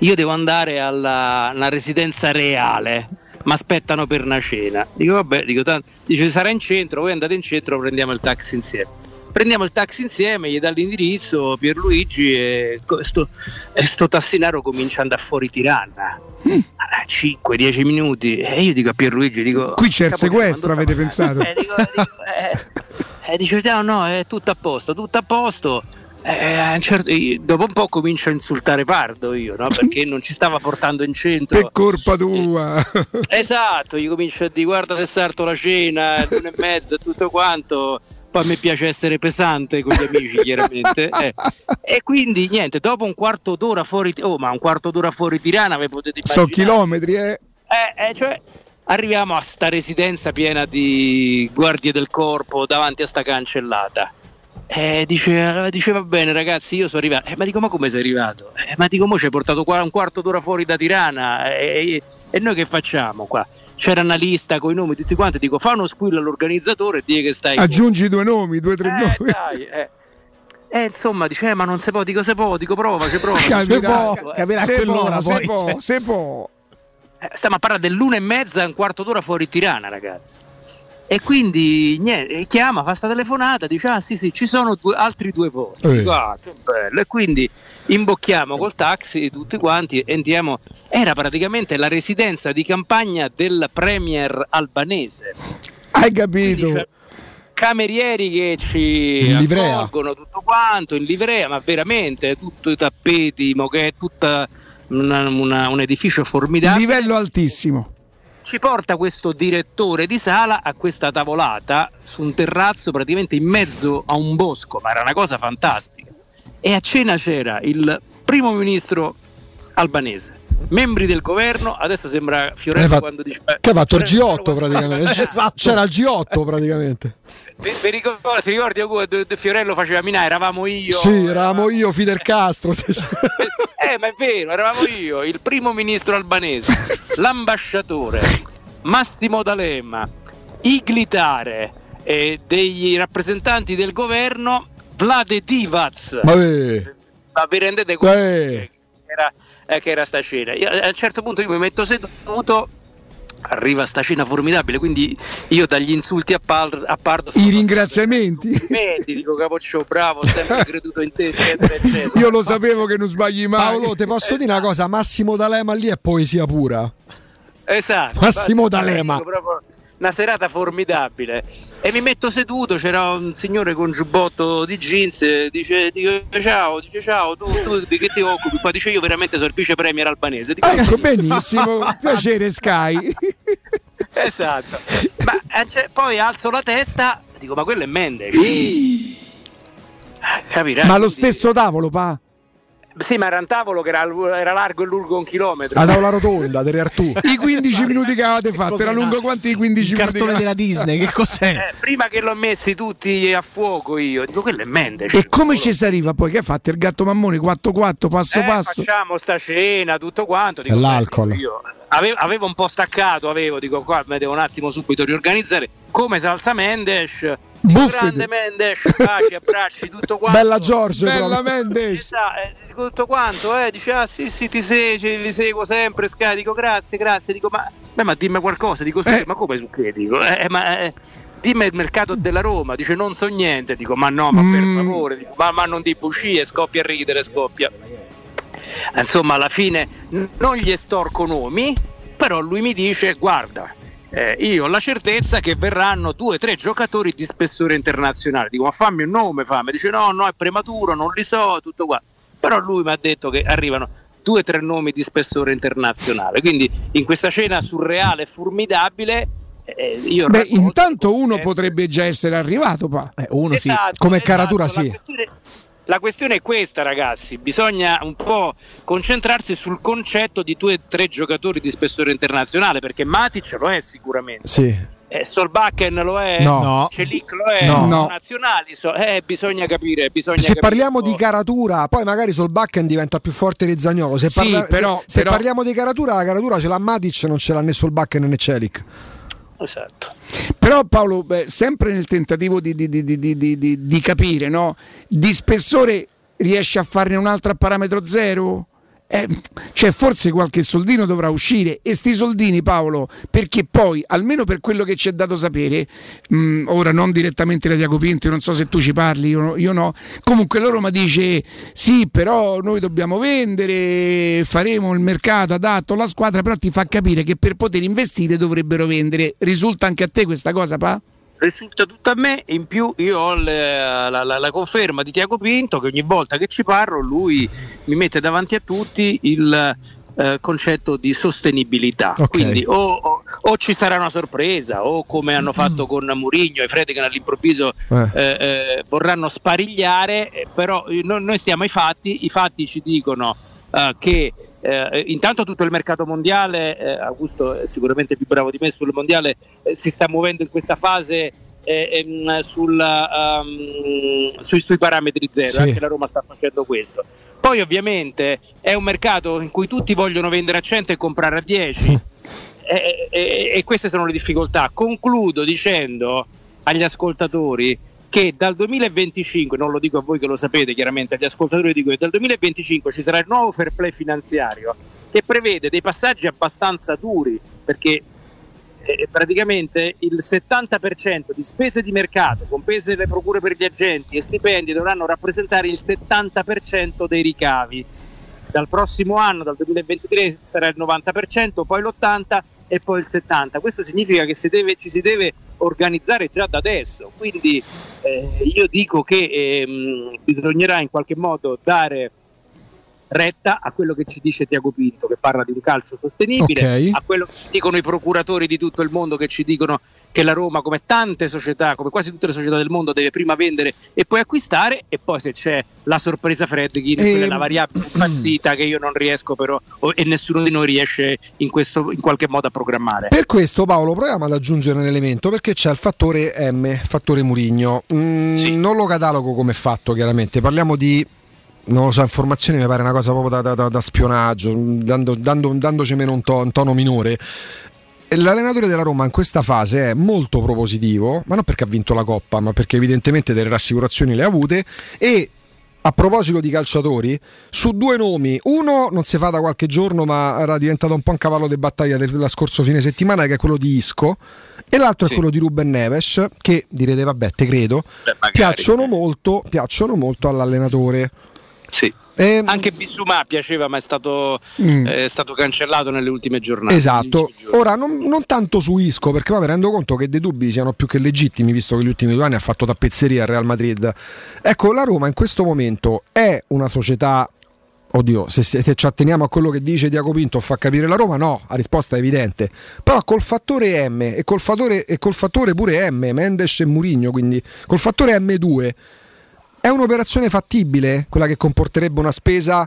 Io devo andare alla, alla residenza reale, mi aspettano per una cena. Dico, vabbè, dico, tanto... dice, sarà in centro, voi andate in centro, prendiamo il taxi insieme. Prendiamo il taxi insieme, gli dà l'indirizzo Pierluigi e sto, tassinaro comincia ad andare fuori Tirana. Mm. 5-10 minuti. E io dico a Pierluigi dico qui c'è il sequestro avete pensato? [LAUGHS] Eh, dico, dico, eh, eh, dice no no è tutto a posto tutto a posto eh, certo, dopo un po' comincio a insultare Pardo io, no? perché non ci stava portando in centro. È colpa tua. [LAUGHS] esatto, gli comincio a dire guarda se sarto la cena, l'una e mezzo e tutto quanto. Poi a me piace essere pesante con gli amici, chiaramente. Eh. E quindi niente, dopo un quarto d'ora fuori, oh, ma un quarto d'ora fuori Tirana, vi potete immaginare. So chilometri, eh. Eh, eh, cioè, arriviamo a sta residenza piena di guardie del corpo davanti a sta cancellata. Eh, dice, dice, va bene ragazzi io sono arrivato eh, ma dico ma come sei arrivato eh, ma dico mo ci hai portato qua un quarto d'ora fuori da Tirana e, e noi che facciamo qua c'era una lista con i nomi tutti quanti dico fa uno squillo all'organizzatore e di che stai aggiungi due nomi due tre eh, nomi dai, eh. Eh, insomma, dice, eh, ma non si può, dico se può, dico prova, ci prova. Capirà, capirà se quell'ora può, poi. Se può, cioè. se può. Eh, stiamo a parlare dell'una e mezza, un quarto d'ora fuori Tirana, ragazzi. E quindi niente, chiama, fa sta telefonata, dice ah sì sì ci sono due, altri due posti, Eh. Dico, ah, che bello. E quindi imbocchiamo col taxi tutti quanti e andiamo, era praticamente la residenza di campagna del premier albanese. Hai capito? Camerieri che ci accolgono tutto quanto in livrea, ma veramente tutto i tappeti, che è tutta una- una- un edificio formidabile Livello altissimo. Ci porta questo direttore di sala a questa tavolata su un terrazzo praticamente in mezzo a un bosco, ma era una cosa fantastica. E a cena c'era il primo ministro albanese, membri del governo, adesso sembra Fiorello fatto- quando dice... eh, Che ha fatto il Fiorello G8 quando- praticamente. Esatto. C'era il G8 praticamente. [LAUGHS] Vi, ricordi, ti ricordi Fiorello faceva minare? Eravamo io. Sì, eravamo io, Fidel Castro. [LAUGHS] Eh, ma è vero, eravamo io, il primo ministro albanese, [LAUGHS] l'ambasciatore, Massimo D'Alema, Iglitare e dei rappresentanti del governo, Vlade Divac. Ma eh, vi rendete conto eh, era, eh, che era sta cena? Io, a un certo punto io mi metto seduto. Arriva sta cena formidabile, quindi io dagli insulti a, Par- a Pardo I ringraziamenti. complimenti, dico Capoccio, bravo, ho sempre [LAUGHS] creduto in te, eccetera, eccetera. Io lo sapevo che non sbagli mai. Paolo, ti posso dire una cosa? Massimo D'Alema lì è poesia pura. Esatto. Massimo infatti, D'Alema. proprio Una serata formidabile. E mi metto seduto, c'era un signore con giubbotto di jeans, dice, dice ciao, dice ciao, tu, tu di che ti occupi? Qua dice io veramente sono il vice premier albanese. Dico, Ecco, benissimo. [LAUGHS] Piacere, Sky. Esatto. Ma cioè, poi alzo la testa, dico ma quello è Mendes. Eh, Capirai? Ma lo stesso tavolo, pa? Sì, ma era un tavolo che era, era largo e lungo un chilometro. La tavola rotonda del Artù. I 15 minuti che avevate fatto, era lungo quanti i 15 Il minuti? cartone che- della Disney, che cos'è? Eh, prima che l'ho messi tutti a fuoco io, dico quello è Mendes. E come ci si arriva poi? Che ha fatto il gatto mammone 4-4 passo Eh, passo? facciamo sta cena, tutto quanto. Dico, l'alcol. Io avevo, avevo un po' staccato, avevo, dico qua mi devo un attimo subito riorganizzare. Come salsa Mendes, Buffete. grande Mendes, baci, abbracci, tutto quanto. Bella Giorgio. Bella proprio. Mendes. Esatto, eh, tutto quanto, eh, dice ah sì sì ti seguo, ti seguo sempre, Sky, dico grazie, grazie, dico ma, beh, ma dimmi qualcosa, dico sì, Eh. ma come su che, dico, eh, ma eh, dimmi il mercato della Roma, dice non so niente, dico ma no, ma per Mm. favore, dico, ma, ma non di bugie, scoppia a ridere, scoppia. Insomma, alla fine n- non gli estorco nomi, però lui mi dice guarda, eh, io ho la certezza che verranno due o tre giocatori di spessore internazionale. Dico, ma fammi un nome, fammi. Dice, no, no, è prematuro, non li so, tutto qua. Però lui mi ha detto che arrivano due o tre nomi di spessore internazionale. Quindi in questa cena surreale e formidabile, eh, io Beh, intanto uno potrebbe già essere arrivato, pa. Eh, uno sì. Esatto, Come esatto, caratura sì. questione- La questione è questa, ragazzi. Bisogna un po' concentrarsi sul concetto di due o tre giocatori di spessore internazionale, perché Matic lo è sicuramente. Sì. Eh, Solbakken lo è, No. Celic lo è, No. No. nazionali, so- eh, bisogna capire, bisogna Se capire parliamo di caratura, poi magari Solbakken diventa più forte di Zagnolo. Se, Sì, parla- se- però- se però- parliamo di caratura, la caratura ce l'ha Matic, non ce l'ha né Solbakken né Celic. Esatto. Però Paolo, beh, sempre nel tentativo di, di- di- di- capire, no? di spessore riesce a farne un altro a parametro zero? Eh, cioè forse qualche soldino dovrà uscire e sti soldini Paolo perché poi almeno per quello che ci è dato sapere mh, ora non direttamente da Diaco Pinto non so se tu ci parli io no, io no. comunque la Roma dice sì però noi dobbiamo vendere faremo il mercato adatto alla squadra però ti fa capire che per poter investire dovrebbero vendere risulta anche a te questa cosa pa? Risulta tutto a me in più io ho le- la, la- la conferma di Tiago Pinto che ogni volta che ci parlo lui mi mette davanti a tutti il eh, concetto di sostenibilità Ok. quindi o, o- o ci sarà una sorpresa o come hanno fatto con Murigno e Fredkin all'improvviso Eh. eh, eh, vorranno sparigliare eh, però no- noi stiamo ai fatti i fatti ci dicono che eh, intanto tutto il mercato mondiale, eh, Augusto è sicuramente più bravo di me sul mondiale, eh, si sta muovendo in questa fase eh, ehm, sul, ehm, sui, sui parametri zero, Sì. anche la Roma sta facendo questo. Poi ovviamente è un mercato in cui tutti vogliono vendere a 100 e comprare a 10 e, e- e queste sono le difficoltà. Concludo dicendo agli ascoltatori che dal 2025, non lo dico a voi che lo sapete chiaramente, agli ascoltatori dico che dal 2025 ci sarà il nuovo fair play finanziario che prevede dei passaggi abbastanza duri perché eh, praticamente il 70% di spese di mercato, comprese le procure per gli agenti e stipendi, dovranno rappresentare il 70% dei ricavi. Dal prossimo anno, dal 2023, sarà il 90%, poi l'80% e poi il 70%. Questo significa che si deve- ci si deve organizzare già da adesso. Quindi eh, io dico che ehm, bisognerà in qualche modo dare retta a quello che ci dice Tiago Pinto che parla di un calcio sostenibile, Ok. a quello che ci dicono i procuratori di tutto il mondo che ci dicono che la Roma come tante società, come quasi tutte le società del mondo deve prima vendere e poi acquistare e poi se c'è la sorpresa Fredkin, quella è la variabile impazzita che io non riesco però e nessuno di noi riesce in, questo, in qualche modo a programmare. Per questo Paolo proviamo ad aggiungere un elemento perché c'è il fattore M, fattore Murigno. Mm, Non lo catalogo come fatto chiaramente, parliamo di non lo so, informazioni mi pare una cosa proprio da, da- da- da spionaggio, dando, dando- dandoci meno un, to- un tono minore. L'allenatore della Roma in questa fase è molto propositivo, ma non perché ha vinto la Coppa, ma perché evidentemente delle rassicurazioni le ha avute e a proposito di calciatori, su due nomi, uno non si fa da qualche giorno ma era diventato un po' un cavallo di battaglia della scorso fine settimana che è quello di Isco e l'altro è quello di Ruben Neves che direte vabbè te credo, piacciono molto, piacciono molto all'allenatore. Sì. Ehm, Anche Bissumà piaceva ma è stato, Mm. è stato cancellato nelle ultime giornate. Esatto, ora non, non tanto su Isco perché poi mi rendo conto che dei dubbi siano più che legittimi visto che gli ultimi due anni ha fatto tappezzeria al Real Madrid. Ecco, la Roma in questo momento è una società, oddio, se, se- se ci atteniamo a quello che dice Diaco Pinto fa capire la Roma, no, la risposta è evidente, però col fattore M e col fattore, e col fattore pure M, Mendes e Murigno, quindi col fattore M2 è un'operazione fattibile quella che comporterebbe una spesa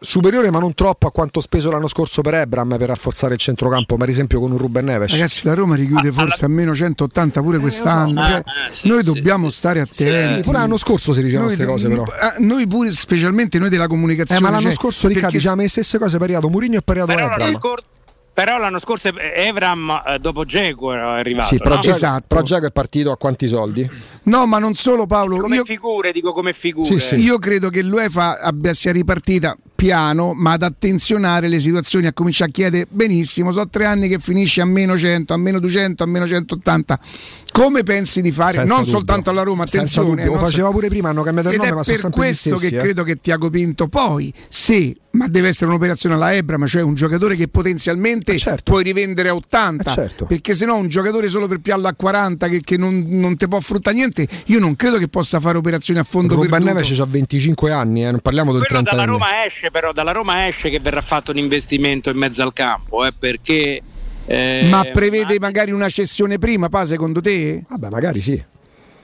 superiore ma non troppo a quanto speso l'anno scorso per Ebram per rafforzare il centrocampo, ma ad esempio con un Ruben Neves. Ragazzi, la Roma richiude forse a meno 180 pure quest'anno. so. cioè, Eh, noi dobbiamo stare attenti. sì, pure l'anno scorso si dicevano queste cose, però. ah, Noi pure, specialmente noi della comunicazione. Eh, ma l'anno cioè, scorso Riccardo perché dicevamo le stesse cose per Iato Murigno e per Iato Però l'anno, Ebram. scor- però l'anno scorso Evram eh, dopo Geco era arrivato. Sì, però no? Giacomo però Giacomo è partito a quanti soldi? No, ma non solo Paolo. Come Io, figure, dico come figure. io credo che l'UEFA abbia, sia ripartita piano, ma ad attenzionare le situazioni, a cominciare a chiedere benissimo, sono tre anni che finisce a meno 100, a meno 200, a meno 180. Come pensi di fare? Senza non dubbio. soltanto alla Roma, attenzione. lo so- faceva pure prima, hanno cambiato il nome, ma sono per sempre questo che eh. credo che Tiago Pinto poi, se, ma deve essere un'operazione alla Ebram, cioè un giocatore che potenzialmente puoi rivendere a 80, Eh, certo. perché se no un giocatore solo per piallo a 40 che, che non, non ti può fruttare niente, io non credo che possa fare operazioni a fondo Ruben perduto. Neves ha 25 anni, eh, non parliamo del Quello 30 dalla anni. Roma esce, però dalla Roma esce che verrà fatto un investimento in mezzo al campo, eh, perché eh, ma prevede magari una cessione prima, pa, secondo te? Vabbè, magari sì.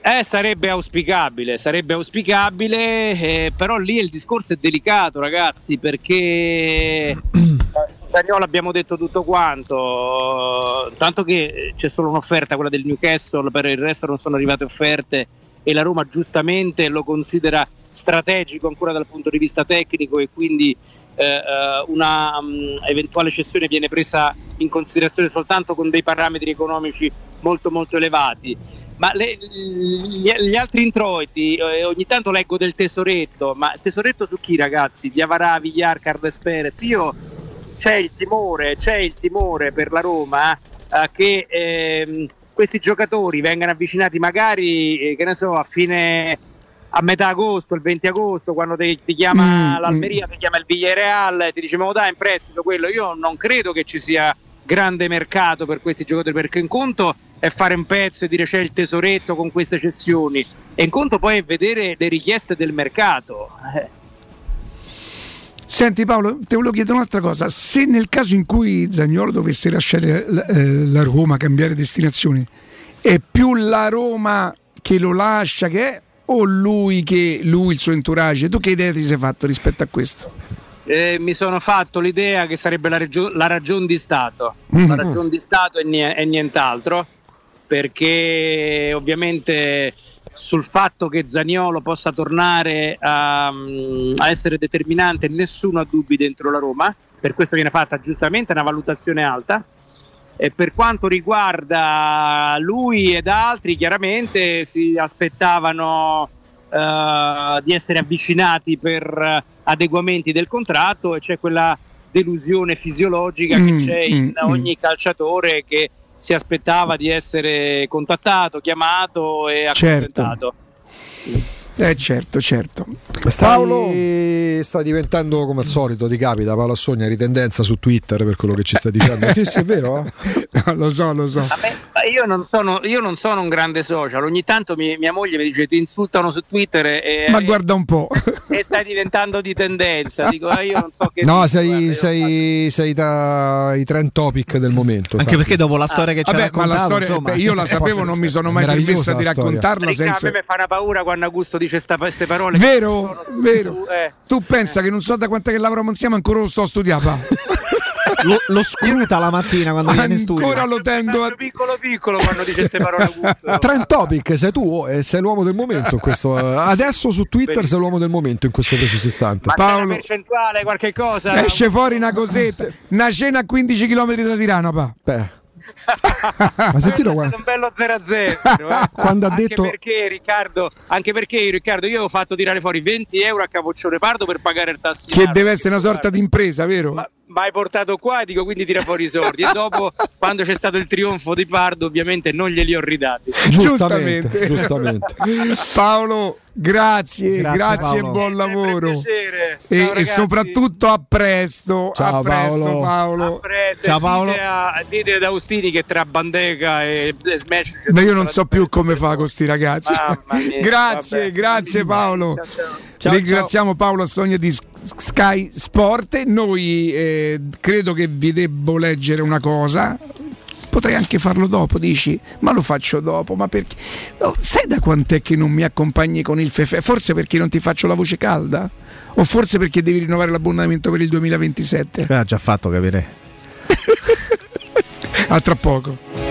Eh, sarebbe auspicabile, sarebbe auspicabile, eh, però lì il discorso è delicato, ragazzi, perché [CLEARS THROAT] su Zaniolo abbiamo detto tutto quanto, tanto che c'è solo un'offerta, quella del Newcastle, per il resto non sono arrivate offerte e la Roma giustamente lo considera strategico ancora dal punto di vista tecnico e quindi eh, eh, una um, eventuale cessione viene presa in considerazione soltanto con dei parametri economici molto molto elevati. Ma le, gli, gli, altri introiti, eh, ogni tanto leggo del tesoretto, ma tesoretto su chi ragazzi? Diavarà, Vigliar, Carles Perez? Io c'è il timore, c'è il timore per la Roma eh, che ehm, questi giocatori vengano avvicinati magari, eh, che ne so, a fine a metà agosto, il 20 agosto, quando ti, ti chiama mm, l'Almeria, mm. ti chiama il Villarreal e ti dice ma dai in prestito quello, io non credo che ci sia grande mercato per questi giocatori perché in conto è fare un pezzo e dire c'è il tesoretto con queste cessioni e in conto poi è vedere le richieste del mercato. Eh. Senti Paolo, ti volevo chiedere un'altra cosa, se nel caso in cui Zagnolo dovesse lasciare la, eh, la Roma, cambiare destinazione, è più la Roma che lo lascia che è o lui che lui il suo entourage? Tu che idea ti sei fatto rispetto a questo? Eh, mi sono fatto l'idea che sarebbe la, regio- la ragione di Stato, mm-hmm. la ragione di Stato e nient'altro, perché ovviamente sul fatto che Zaniolo possa tornare a, a, essere determinante nessuno ha dubbi dentro la Roma, per questo viene fatta giustamente una valutazione alta e per quanto riguarda lui ed altri, chiaramente si aspettavano uh, di essere avvicinati per adeguamenti del contratto e c'è quella delusione fisiologica mm, che c'è in mm, mm. ogni calciatore che si aspettava di essere contattato, chiamato e accontentato. Certo. Eh certo, certo. Paolo sta diventando come al solito, ti capita Paolo Sogna ritendenza su Twitter per quello che ci stai dicendo. sì, sì, è vero? [LAUGHS] no, lo so, lo so. Me, io, non sono, io, non sono, un grande social, ogni tanto mi, mia moglie mi dice ti insultano su Twitter e, Ma guarda un po'. e stai diventando di tendenza. Dico, eh, io non so che No, sei, guarda, sei, sei tra i trend topic del momento. Anche sai. perché dopo la storia ah. che c'è Vabbè, ma la storia, insomma, beh, io la [LAUGHS] sapevo, non mi sono mai permessa di raccontarla senza... A me mi fa una paura quando Augusto dice queste parole. Vero, vero. Tu, eh. tu pensa eh. che non so da quant'è che lavoriamo insieme, ancora lo sto a studiare. [LAUGHS] lo, lo, scruta la mattina quando viene in studio. Ancora lo tengo a... piccolo piccolo quando dice queste parole [LAUGHS] Augusto. Trend topic, sei tu e sei l'uomo del momento questo, adesso su Twitter Benissimo. sei l'uomo del momento in questo preciso istante. Ma Paolo una percentuale qualche cosa? Esce fuori una cosetta, una cena a 15 km da Tirana, pa. Beh ma sentito qua. un bello 0 a 0 eh? [LAUGHS] quando ha anche detto perché Riccardo anche perché Riccardo io ho fatto tirare fuori 20 euro a Capoccione Pardo per pagare il tassino che deve essere una sorta di impresa vero? Ma, ma hai portato qua dico quindi tira fuori i soldi e dopo [LAUGHS] quando c'è stato il trionfo di Pardo ovviamente non glieli ho ridati giustamente, giustamente. [LAUGHS] Paolo Grazie, grazie, grazie e buon lavoro. E, e, soprattutto a presto. Ciao, a presto, Paolo. Paolo. A presto. Ciao Paolo. Dite, a, dite ad Austini che tra Bandeca e Smash. Ma io non so più come fa con questi ragazzi. [LAUGHS] Grazie, vabbè. grazie Paolo. Ciao, ciao. Ciao, Ringraziamo Paolo Sogna di Sky Sport. Noi eh, credo che vi devo leggere una cosa potrei anche farlo dopo, dici, ma lo faccio dopo, ma perché? Oh, sai da quant'è che non mi accompagni con il Fefe? Forse perché non ti faccio la voce calda? O forse perché devi rinnovare l'abbonamento per il 2027? Ha già fatto capire. [LAUGHS] a tra poco.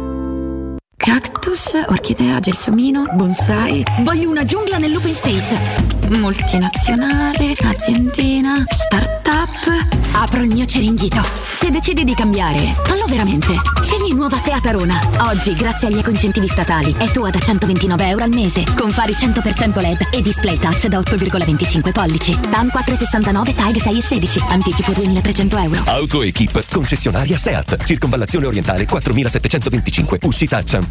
Cactus, orchidea, gelsomino, bonsai. Voglio una giungla nell'open space. Multinazionale, aziendina, startup. Apro il mio ceringhito. Se decidi di cambiare, fallo veramente. Scegli nuova Seat Arona. Oggi, grazie agli ecoincentivi statali, è tua da 129 euro al mese. Con fari 100% LED e display touch da 8,25 pollici. TAN 469 TAG 6 e 16. Anticipo 2300 euro. Autoequip, concessionaria SEAT, circonvallazione orientale 4725, uscita Ciampino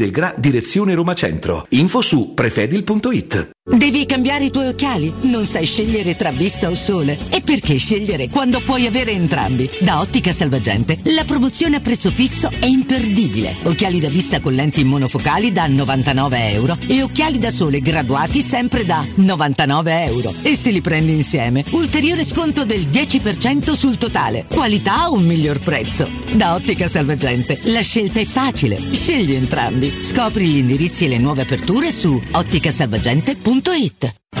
del GRA, direzione Roma Centro. Info su prefedil.it. Devi cambiare i tuoi occhiali? Non sai scegliere tra vista o sole? E perché scegliere quando puoi avere entrambi? Da Ottica Salvagente la promozione a prezzo fisso è imperdibile. Occhiali da vista con lenti monofocali da 99 euro e occhiali da sole graduati sempre da 99 euro. E se li prendi insieme, ulteriore sconto del 10% sul totale. Qualità o un miglior prezzo? Da Ottica Salvagente la scelta è facile. Scegli entrambi. Scopri gli indirizzi e le nuove aperture su otticasalvagente.it.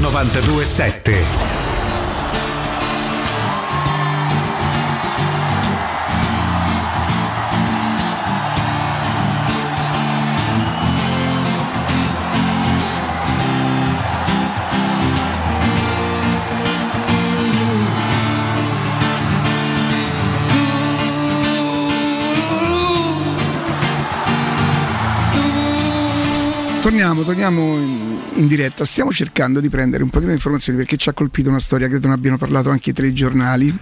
927. Torniamo, torniamo in, in diretta. Stiamo cercando di prendere un pochino di informazioni perché ci ha colpito una storia, credo ne abbiano parlato anche i telegiornali,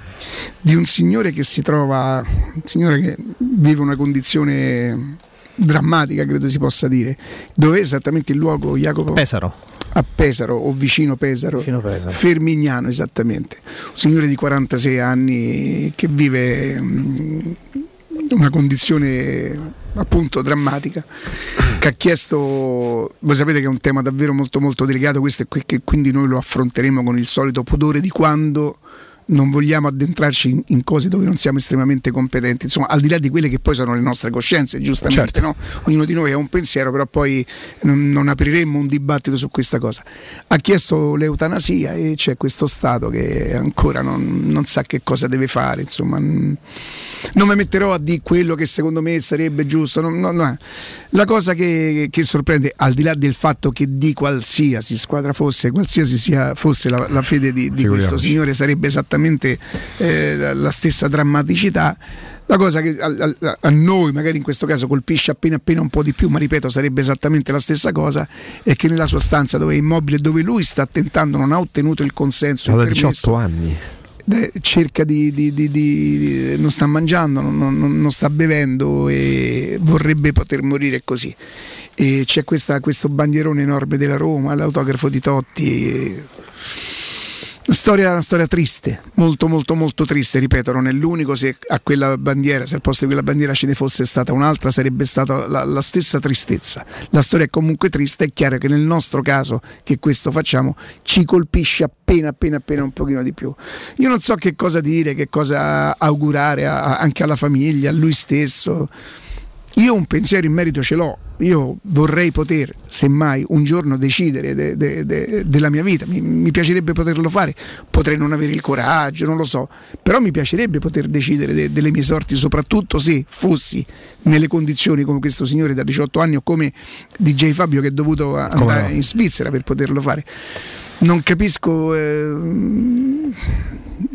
di un signore che si trova, un signore che vive una condizione drammatica, credo si possa dire. Dove è esattamente il luogo, Jacopo? Pesaro. A Pesaro o vicino Pesaro, Vicino Pesaro. Fermignano esattamente. Un signore di 46 anni che vive, mm, una condizione appunto drammatica che ha chiesto voi sapete che è un tema davvero molto molto delicato questo e quindi noi lo affronteremo con il solito pudore di quando non vogliamo addentrarci in, in cose dove non siamo estremamente competenti, insomma, al di là di quelle che poi sono le nostre coscienze, giustamente, Certo. no? ognuno di noi ha un pensiero, però poi non, non apriremmo un dibattito su questa cosa. Ha chiesto l'eutanasia e c'è questo Stato che ancora non, non sa che cosa deve fare, insomma, non mi metterò a dire quello che secondo me sarebbe giusto. no, no. La cosa che, che sorprende, al di là del fatto che di qualsiasi squadra fosse, qualsiasi sia, fosse la, la fede di, di questo signore, sarebbe esattamente eh, la- stessa drammaticità. La cosa che a, a- a noi magari in questo caso colpisce appena appena un po' di più, ma ripeto sarebbe esattamente la stessa cosa, è che nella sua stanza dove è immobile, dove lui sta tentando, non ha ottenuto il consenso, permesso, 18 anni. cerca di, di- di- di- non sta mangiando, non, non- non sta bevendo e vorrebbe poter morire così. E c'è questa- questo bandierone enorme della Roma, l'autografo di Totti. e- storia, una storia triste, molto molto molto triste, ripeto, non è l'unico, se a quella bandiera, se al posto di quella bandiera ce ne fosse stata un'altra sarebbe stata la, la stessa tristezza. La storia è comunque triste, è chiaro che nel nostro caso che questo facciamo ci colpisce appena appena appena un pochino di più. Io non so che cosa dire, che cosa augurare a- anche alla famiglia, a lui stesso. Io un pensiero in merito ce l'ho, io vorrei poter, semmai, un giorno decidere de- de- de- della mia vita, mi, mi piacerebbe poterlo fare, potrei non avere il coraggio, non lo so, però mi piacerebbe poter decidere de- delle mie sorti, soprattutto se fossi nelle condizioni come questo signore da 18 anni o come DJ Fabio che è dovuto andare no. in Svizzera per poterlo fare. Non capisco, ehm,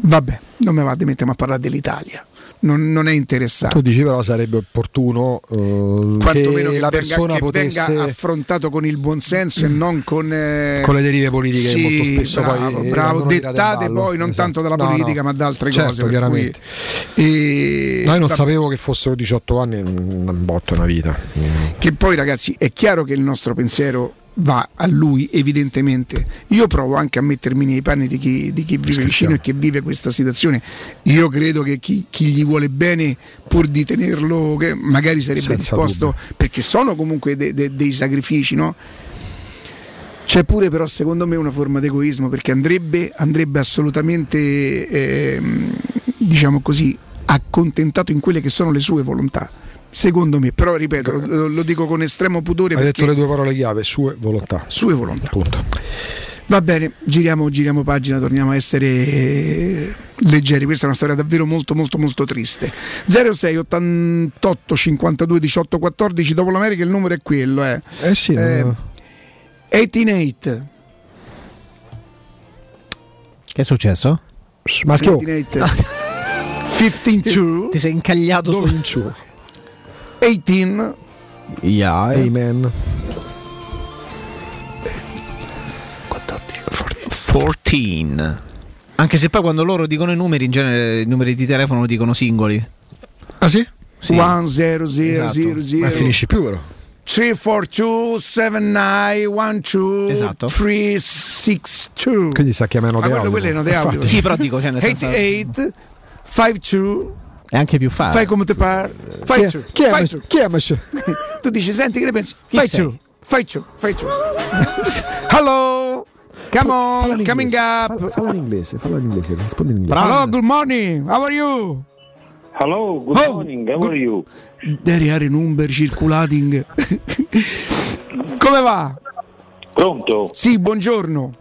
vabbè, non mi va di mettermi a parlare dell'Italia, non, non è interessante. Tu dici però sarebbe opportuno eh, che che, la venga, persona che potesse venga affrontato con il buonsenso e non con, eh, con le derive politiche che sì, molto spesso bravo, poi bravo, in dettate poi non Esatto. tanto dalla No, politica no. ma da altre Certo, cose chiaramente. cui- e- No, io non vabbè. sapevo che fossero 18 anni, un botto è una vita. che poi ragazzi è chiaro che il nostro pensiero va a lui evidentemente io provo anche a mettermi nei panni di chi, di chi vive vicino e che vive questa situazione io credo che chi, chi gli vuole bene pur di tenerlo che magari sarebbe Senza disposto perché sono comunque de- de- dei sacrifici no? C'è pure però secondo me una forma di egoismo perché andrebbe, andrebbe assolutamente, ehm, diciamo così, accontentato in quelle che sono le sue volontà. Secondo me, però ripeto, lo, lo dico con estremo pudore Hai perché detto le due parole chiave, sue volontà. sue volontà. Punto. Va bene, giriamo, giriamo pagina, torniamo a essere eh, leggeri. Questa è una storia davvero molto molto molto triste. 06 88 52 18 14 dopo l'America il numero è quello, eh. Eh sì, no. 188 Che è successo? Maschio. 188 15 [LAUGHS] Ti sei incagliato Dove su in giù? 18 Yeah. Amen. 14. Anche se poi quando loro dicono i numeri, in genere i numeri di telefono lo dicono singoli. Ah sì? 1 0 0 Esatto. 0 Ma 0 finisci più però. 3 4 2 7 9 1 2 Esatto. 3 6 2 Quindi sta chiamando Ma di quello, audio. quello è note audio. Infatti. Sì, però dico, cioè nel senso 88 5 2 è anche più facile. Fai come ti pare. Fai Chi tu. Fai tu. [LAUGHS] Tu dici, senti che ne pensi? Chi Fai sei? tu. Fai tu. Fai tu. [LAUGHS] Hello. Come on. Coming up. Falla in inglese, falla in inglese, rispondi in inglese. Hello, good morning. How are you? Hello, good Oh, morning, how good- are you? Are number circulating. [LAUGHS] Come va? Pronto? Sì, buongiorno.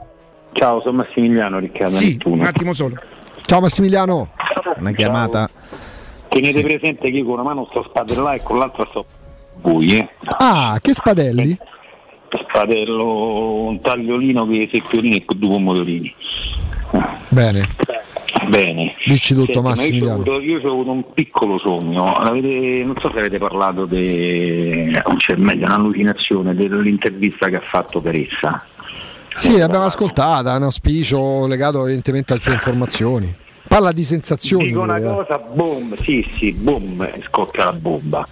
Ciao, sono Massimiliano Riccardo Sì, Nettuno. un attimo solo. Ciao Massimiliano. Una chiamata. Tenete presente che io con una mano sto a spadellare e con l'altra sto voi, eh. Ah, che spadelli? Spadello un tagliolino che secchiolini e con due pomodorini. Bene, Bene. dici tutto Senti, ma io Massimiliano. avuto, avuto un piccolo sogno, L'avete- non so se avete parlato de, cioè meglio un'allucinazione dell'intervista che ha fatto Peressa. Sì, l'abbiamo ascoltata, è un auspicio legato evidentemente alle sue informazioni. Parla di sensazioni. Dico una eh. cosa, boom, sì sì, boom, scoppia la bomba.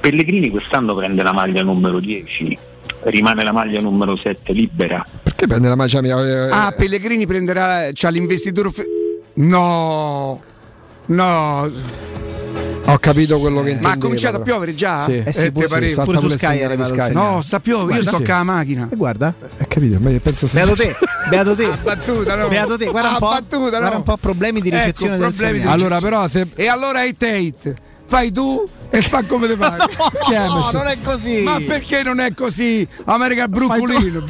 Pellegrini quest'anno prende la maglia numero 10, rimane la maglia numero 7 libera. Perché prende la magia mia? eh, Ah, Pellegrini prenderà c'ha l'investitore No. No. Ho capito quello che Ma ha cominciato a però. piovere già? Sì. Eh, Eh sì, te pure- sì, pure su Sky è il segnale. No, sta piovendo, io sto sì. con la macchina. E guarda. Hai capito? Ma pensa se- Beato te, beato te. [LAUGHS] Battuta, no. Beato te, guarda un po', battuta, no. guarda un po' problemi di Ecco, ricezione del problemi di. Allora, però, se E allora hai Tate, fai tu e fa come te pare. [LAUGHS] No, Messi? non è così. Ma perché non è così? America tu- Broccolino.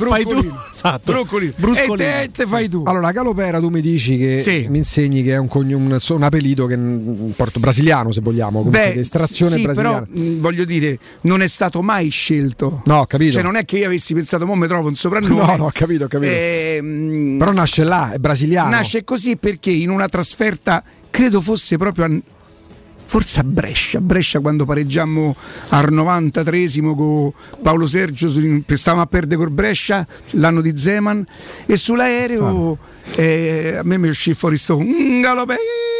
Esatto. Bruscolino. E Tate fai tu. Allora, Galopera tu mi dici che Sì. mi insegni che è un, cognome, un, un apellido che mm, porto brasiliano, se vogliamo, comunque di estrazione sì, brasiliana. però mh, voglio dire, non è stato mai scelto. No, ho capito. Cioè, non è che io avessi pensato, mo mi trovo un soprannome. No, no, ho capito, ho capito. Eh, mh, Però nasce là, è brasiliano. nasce così perché in una trasferta, credo fosse proprio a, forse a Brescia, a Brescia quando pareggiammo al 93esimo con Paolo Sergio, stavamo a perdere col Brescia l'anno di Zeman e sull'aereo eh, a me mi uscì fuori sto "Mm, Galopei".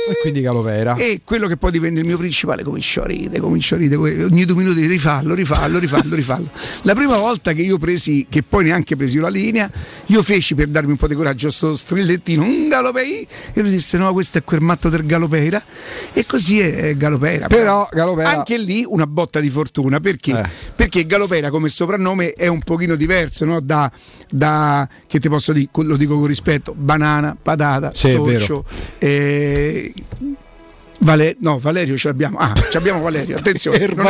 E quindi Galopera. E quello che poi divenne il mio principale cominciò a ridere, cominciò a ridere, ogni due minuti rifallo, rifallo, rifallo, [LAUGHS] rifallo. La prima volta che io presi, che poi neanche presi la linea, io feci per darmi un po' di coraggio sto strillettino, un galopei, e lui disse no, questo è quel matto del Galopeira, e così è, Galopeira. Però Galopera- Anche lì una botta di fortuna, perché? Eh. Perché Galopera come soprannome è un pochino diverso, no? Da, da- che ti posso dire, lo dico con rispetto, banana, patata, Sì, sorcio, eh, Vale- no, Valerio ce l'abbiamo. Ah, ce l'abbiamo Valerio, attenzione. Er- no,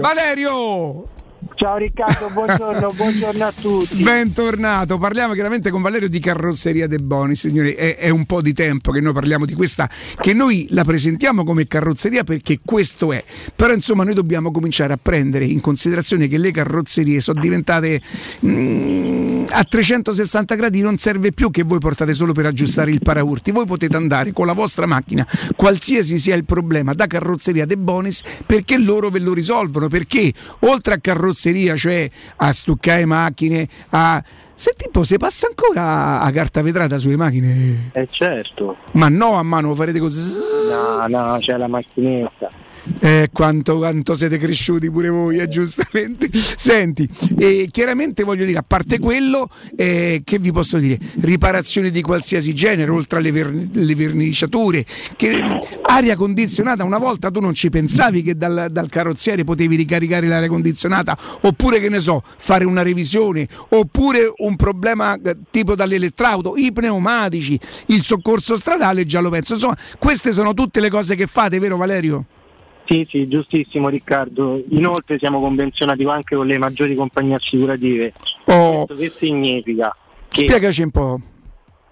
Valerio. Ciao Riccardo, buongiorno, buongiorno a tutti. Bentornato, parliamo chiaramente con Valerio di Carrozzeria De Boni, signori, è, è un po' di tempo che noi parliamo di questa, che noi la presentiamo come carrozzeria perché questo è, però insomma noi dobbiamo cominciare a prendere in considerazione che le carrozzerie sono diventate mm, a 360 gradi, non serve più che voi portate solo per aggiustare il paraurti, voi potete andare con la vostra macchina, qualsiasi sia il problema, da Carrozzeria De Bonis perché loro ve lo risolvono, perché oltre a carrozzeria, cioè a stuccare macchine, a... Se tipo se passa ancora a carta vetrata sulle macchine? Eh certo, Ma no, a mano farete così. no, no, c'è la macchinetta. Eh, quanto, quanto siete cresciuti pure voi, eh, giustamente. [LAUGHS] Senti, eh, chiaramente voglio dire, a parte quello, eh, che vi posso dire? Riparazioni di qualsiasi genere, oltre alle ver- le verniciature, che, aria condizionata, una volta tu non ci pensavi che dal, dal carrozziere potevi ricaricare l'aria condizionata, oppure che ne so, fare una revisione, oppure un problema eh, tipo dall'elettrauto, i pneumatici, il soccorso stradale, già lo penso. Insomma, queste sono tutte le cose che fate, vero Valerio? Sì, sì, giustissimo Riccardo. Inoltre siamo convenzionati anche con le maggiori compagnie assicurative. Oh. Questo che significa? Che Spiegaci un po'.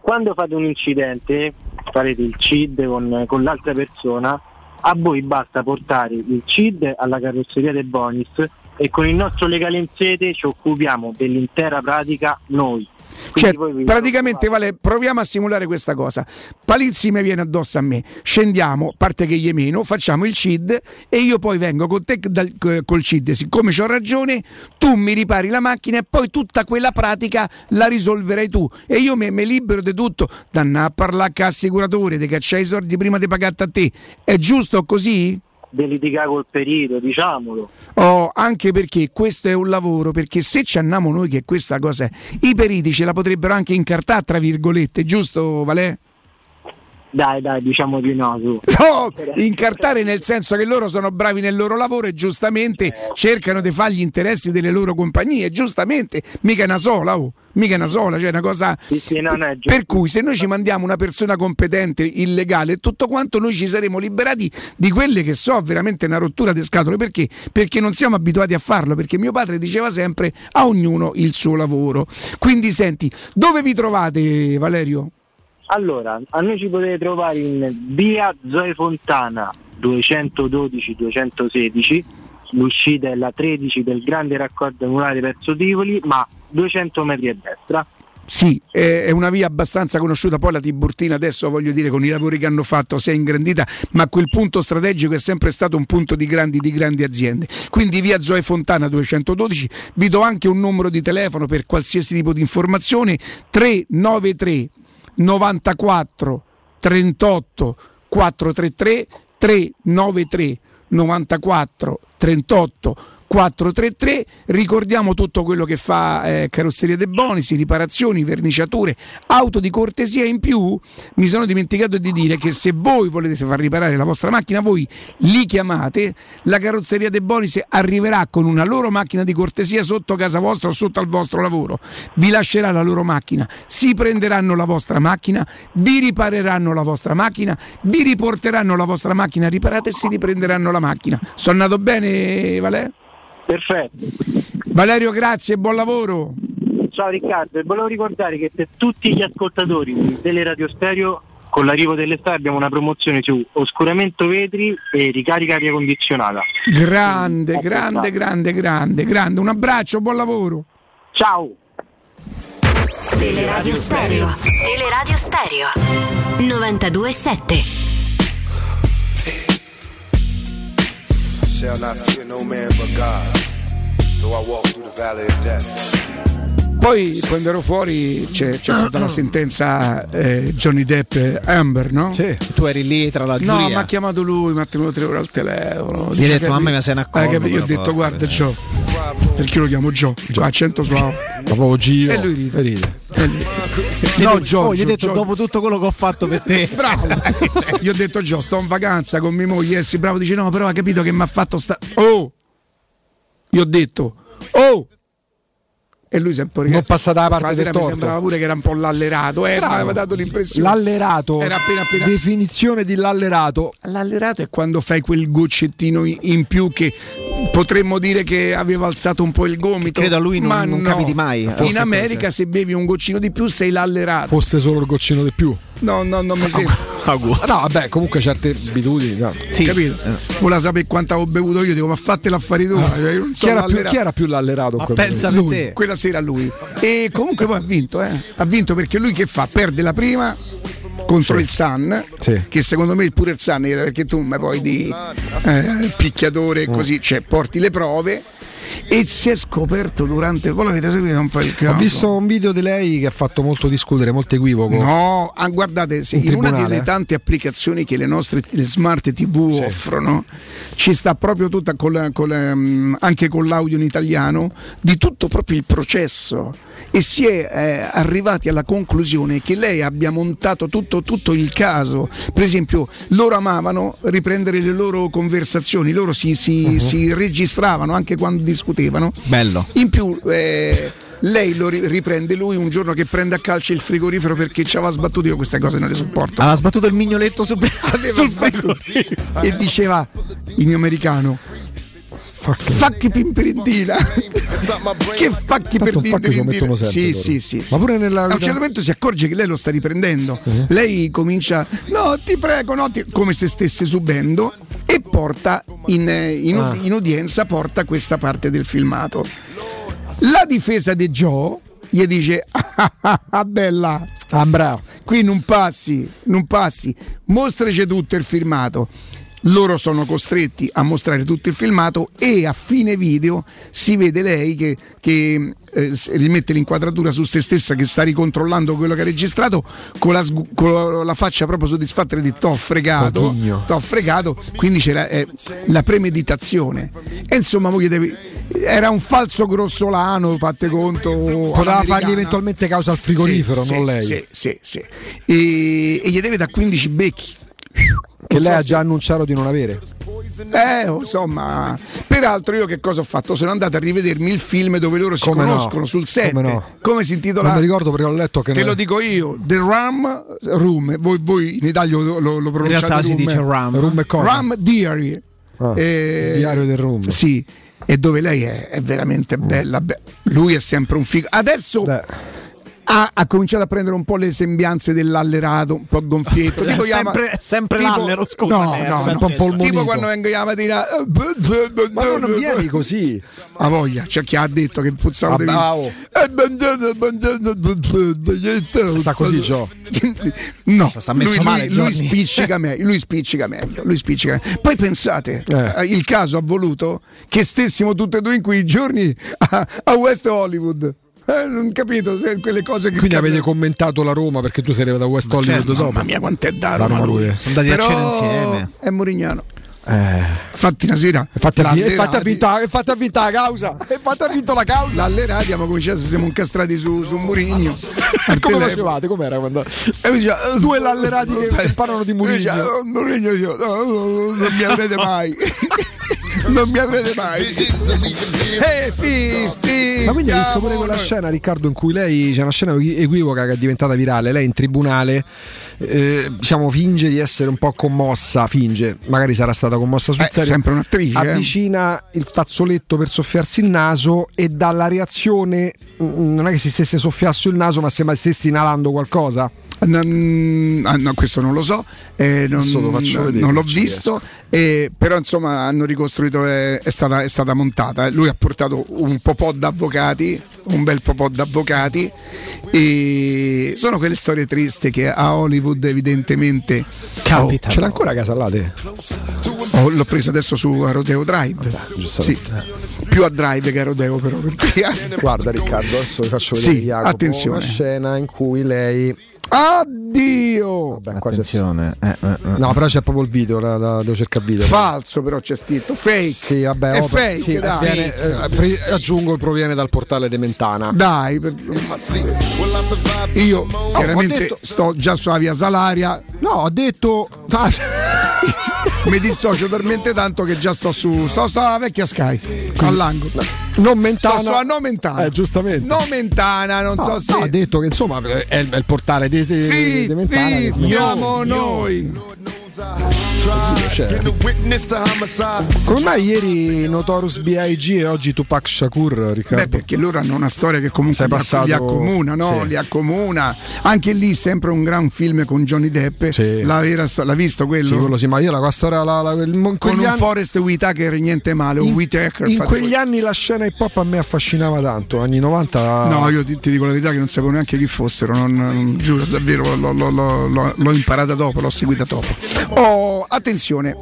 quando fate un incidente, farete il CID con, con l'altra persona, a voi basta portare il CID alla carrozzeria del Bonis e con il nostro legale in sede ci occupiamo dell'intera pratica noi. Cioè, praticamente vale, proviamo a simulare questa cosa. Palizzi mi viene addosso a me, scendiamo, parte che gli meno, facciamo il CID e io poi vengo con te dal- col CID. Siccome ho ragione, tu mi ripari la macchina e poi tutta quella pratica la risolverai tu. E io mi, mi libero di tutto. Danna a parlare con l'assicuratore, di cacciare i soldi prima di pagare a te. È giusto così? Di litigare col perito, diciamolo. Oh, anche perché questo è un lavoro, perché se ci andiamo noi che questa cosa è, i periti ce la potrebbero anche incartare, tra virgolette, giusto Valè? Dai, dai, diciamo di no. Su. No, [LAUGHS] incartare nel senso che loro sono bravi nel loro lavoro e giustamente cercano di fare gli interessi delle loro compagnie, giustamente, mica una sola, oh, mica una sola, cioè una cosa... Sì, sì, è giusto. Per cui se noi ci mandiamo una persona competente, illegale tutto quanto, noi ci saremo liberati di quelle che so veramente una rottura di scatole. Perché? Perché non siamo abituati a farlo, perché mio padre diceva sempre a ognuno il suo lavoro. Quindi senti, dove vi trovate Valerio? Allora, a noi ci potete trovare in via Zoe Fontana 212-216, l'uscita è la 13 del grande raccordo anulare verso Tivoli, ma 200 metri a destra. Sì, è una via abbastanza conosciuta, poi la Tiburtina adesso voglio dire con i lavori che hanno fatto si è ingrandita, ma quel punto strategico è sempre stato un punto di grandi, di grandi aziende. Quindi via Zoe Fontana 212, vi do anche un numero di telefono per qualsiasi tipo di informazione, 393 94 38 433 393 94 38 3433. Ricordiamo tutto quello che fa eh, Carrozzeria De Bonis, riparazioni, verniciature, auto di cortesia. In più mi sono dimenticato di dire che se voi volete far riparare la vostra macchina, voi li chiamate, la Carrozzeria De Bonis arriverà con una loro macchina di cortesia sotto casa vostra o sotto al vostro lavoro. Vi lascerà la loro macchina, si prenderanno la vostra macchina, vi ripareranno la vostra macchina, vi riporteranno la vostra macchina riparata e si riprenderanno la macchina. Sono andato bene, Valerio? Perfetto. Valerio, grazie e buon lavoro. Ciao Riccardo, e volevo ricordare che per tutti gli ascoltatori delle radio stereo con l'arrivo dell'estate abbiamo una promozione su oscuramento vetri e ricarica aria condizionata. Grande, grande, grande, grande, grande. Un abbraccio, buon lavoro. Ciao. Teleradio Stereo. Teleradio Stereo. 92.7. shall not fear no man but God. Though I walk through the valley of death. Poi quando ero fuori c'è, c'è stata la sentenza eh, Johnny Depp Amber, no? Sì. Tu eri lì tra la No, giuria. mi ha chiamato lui, mi ha tenuto tre ore al telefono. Gli hai detto, mamma mia, sei un accordo, Eh, capi- Io ho detto, guarda, miseria." Gio, perché io lo chiamo Gio, accento suave. Proprio Gio. E lui ride. Ride. E lui- No, No, Gio, oh, gli Gio, detto Gio. dopo tutto quello che ho fatto per te. [LAUGHS] Bravo, gli ho detto Gio, sto in vacanza con mia moglie. Essi, bravo, dice no, però ha capito che mi ha fatto sta. Oh! Gli ho detto, oh! E lui sempre Non passa dalla parte Quasi del mi torto. sembrava pure che era un po' l'allerato, eh, mi aveva dato l'impressione. L'allerato. Era appena appena. Definizione di l'allerato. L'allerato è quando fai quel goccettino in più che potremmo dire che aveva alzato un po' il gomito. Credo a lui non- ma non no. capiti mai. Forse In America, se bevi un goccino di più, sei l'allerato. Fosse solo il goccino di più. No, no, non mi sembra. [LAUGHS] No, vabbè, comunque certe abitudini. no. Capito? Vuole sapere quanto ho bevuto io, dico, ma fate l'affari tua. Cioè, io non Chi so era, più, l'allerato. chi era più l'allerato? in quel momento? lui, quella sera lui. E comunque poi ha vinto, eh. Ha vinto perché lui che fa? Perde la prima contro Sì. il Sun, Sì. che secondo me pure il Sun, perché tu ma poi di eh, picchiatore e così, cioè porti le prove. E si è scoperto durante. Voi l'avete seguito un po' il Ho caso? visto un video di lei che ha fatto molto discutere, molto equivoco. No, ah, guardate, se In in una delle tante applicazioni che le nostre le smart TV offrono, ci sta proprio tutta con la- con la, mm, anche con l'audio in italiano di tutto proprio il processo. E si è eh, arrivati alla conclusione che lei abbia montato tutto, tutto il caso. Per esempio, loro amavano riprendere le loro conversazioni, loro si, si- Mhm. si registravano anche quando discutevano. Bello. In più, eh, lei lo ri- riprende lui un giorno che prende a calcio il frigorifero perché ci aveva sbattuto. Io queste cose non le sopporto. Aveva sbattuto il mignoletto su Aveva [LAUGHS] sul sbattuto e diceva in americano. Facchi che facchi per Tanto un facchi mettono sempre sì, sì, sì, sì. Ma pure nella a un certo momento si accorge che lei lo sta riprendendo. Uh-huh. lei comincia no ti prego no ti-" come se stesse subendo e porta in, eh, in- Ah. in udienza porta questa parte del filmato. La difesa di Joe gli dice ah bella. Ah, bravo. qui non passi non passi. Mostraci tutto il filmato loro sono costretti a mostrare tutto il filmato e a fine video si vede lei che, che, eh, rimette l'inquadratura su se stessa che sta ricontrollando quello che ha registrato con la, con la faccia proprio soddisfatta di t'ho fregato t'ho fregato. Quindi c'era eh, la premeditazione. E insomma voi devi- era un falso grossolano fate conto Poteva fargli eventualmente causa al frigorifero, Sì, non sì, lei. sì, sì, sì. E, e gli deve da 15 becchi Che lei ha già annunciato di non avere. eh, insomma, peraltro io che cosa ho fatto? Sono andato a rivedermi il film dove loro si Come no? conoscono sul set. Come no? Come si intitola? Non mi ricordo perché ho letto che Te ne- lo dico io, The Ram Room. Voi, voi in Italia lo, lo, lo pronunciate realtà si room. dice Ram. Rum cosa? Ram Diary. Ah, Eh, il diario del rum. Sì, e dove lei è, è veramente bella. Beh, lui è sempre un figo. Adesso Beh. Ha, ha cominciato a prendere un po' le sembianze dell'allerato, un po' gonfietto. Tipo chiama- sempre, sempre tipo- l'allero, scusa. No, eh, no, per no. pazienza. Tipo quando vengo io la mattina. Ma non vieni così. A voglia, c'è chi ha detto che puzzavo di vino. oh. Eh. Sta così, Gio. No, Sta messo lui, male, lui, spiccica meglio, lui spiccica meglio, lui spiccica meglio. Poi pensate, Eh. eh, il caso ha voluto che stessimo tutti e due in quei giorni a, a West Hollywood. Eh, non capito se quelle cose che Quindi avete commentato la Roma perché tu sei arrivato da West Hollywood certo, dopo. Mamma mia, quanto è da Roma Roma lui. lui. Sono andati a Però cena insieme. È Murignano. Infatti una sera Infatti ha, vi- l'Allerati- infatti ha vinto, infatti ha vinto la causa. Infatti ha vinto la causa. L'Allerati abbiamo cominciato, siamo incastrati su, su Murigno. [LAUGHS] Come facevate? Com'era quando E mi diceva, [LAUGHS] due lallerati che parlano di diceva, Murigno? "Oh, Mourinho", io, "No, no, no, non mi avrete mai. [LAUGHS] non mi avrete mai. Eh, fi, fi, Ma quindi hai visto pure quella scena, Riccardo, in cui lei c'è una scena equivoca che è diventata virale. Lei in tribunale, eh, diciamo, finge di essere un po' commossa. Finge, magari sarà stata commossa sul Eh, serio. sempre un'attrice, eh. Avvicina il fazzoletto per soffiarsi il naso e dalla reazione mm, non è che si stesse soffiasse il naso, ma sembra stessi inalando qualcosa. Non- ah, no, questo non lo so, eh, non, lo vedere, non l'ho visto, eh, però insomma hanno ricostruito, eh, è, stata, è stata montata. Lui ha portato un po' d'avvocati, un bel po' d'avvocati e sono quelle storie tristi che a Hollywood evidentemente Capita. Ce l'ha ancora Casallate? Oh, l'ho preso adesso su a Rodeo Drive. Sì. Più a Drive che a Rodeo però. perché- Guarda Riccardo, adesso vi faccio vedere Sì, Jacopo, attenzione. una scena in cui lei Addio! Vabbè, Attenzione. eh, eh, eh. No, però c'è proprio il video, la, la- devo cercare il video. Falso però c'è scritto, fake. Sì, vabbè, È oh, fake, sì, dai. viene, eh, pre- aggiungo proviene dal portale De Mentana. Dai, per- io chiaramente ho detto- sto già sulla via Salaria, No, ho detto [LAUGHS] mi dissocio talmente tanto che già sto su, sto, sto alla vecchia Sky, all'angolo. non Mentana. Sto su a Nomentana. Eh, giustamente. Nomentana, non No, so no, se... ha detto che insomma è, è il portale di, di, Sì, di Mentana. sì, siamo noi. C'è. Come mai ieri Notorious B.I.G. e oggi Tupac Shakur, Riccardo? Beh, perché loro hanno una storia che comunque passato- li accomuna, no? sì. Li accomuna. Anche lì sempre un gran film con Johnny Depp. Sì. La vera sto- l'ha visto quello? Sì, quello sì, ma io la, la storia la, la, il- con quegli un anni- Forest Whitaker niente male, un in, Whitaker. in quegli voi. anni la scena hip hop a me affascinava tanto, anni 90. No, io ti, ti dico la verità che non sapevo neanche chi fossero, non, non- giuro davvero, l'ho, l'ho- l'ho- l'ho- l'ho imparata dopo, l'ho seguita dopo. Oh, attenzione,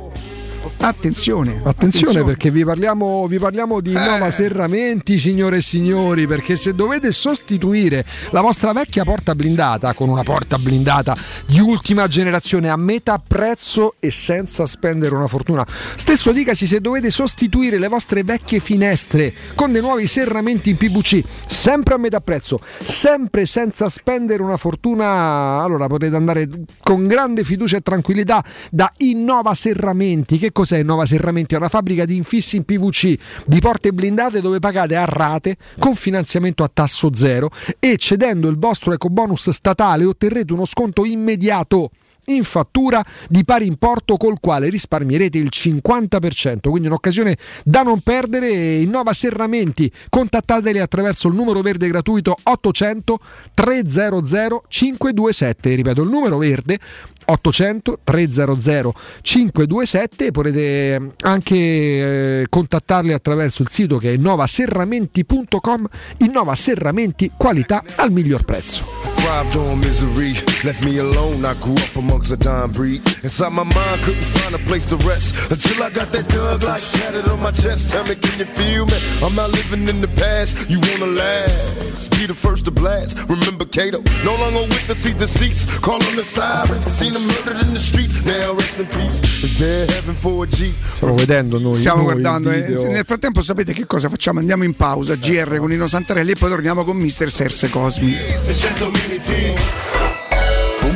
attenzione, Attenzione perché vi parliamo, vi parliamo di Innova Serramenti, signore e signori, perché se dovete sostituire la vostra vecchia porta blindata con una porta blindata di ultima generazione a metà prezzo e senza spendere una fortuna, stesso dicasi se dovete sostituire le vostre vecchie finestre con dei nuovi serramenti in PVC, sempre a metà prezzo, sempre senza spendere una fortuna, allora potete andare con grande fiducia e tranquillità da Innova Serramenti. Che cos'è Innova Serramenti? È una fabbrica di infissi in PVC, di porte blindate dove pagate a rate con finanziamento a tasso zero e cedendo il vostro ecobonus statale otterrete uno sconto immediato in fattura di pari importo col quale risparmierete il 50%, quindi un'occasione da non perdere. Innova Serramenti, contattateli attraverso il numero verde gratuito 800 300 527, ripeto il numero verde 800 300 527 potete anche eh, contattarli attraverso il sito che è innovaserramenti.com Innova Serramenti qualità al miglior prezzo Thrived on misery, left me alone. I grew up amongst a dying breed. Inside my mind, couldn't find a place to rest until I got that dug like tatted on my chest. Tell me, can you feel me? I'm not living in the past. You wanna last? Be the first to blast. Remember Cato? No longer with the seat deceits. Call on the sirens. Seen them murdered in the streets. Now rest in peace. Is there heaven for a G? stiamo vedendo noi Stiamo noi guardando. il eh. video. Nel frattempo sapete che cosa facciamo? Andiamo in pausa, GR con Nino Santarelli e poi torniamo con Mister Serse Cosmi. Kenny G's.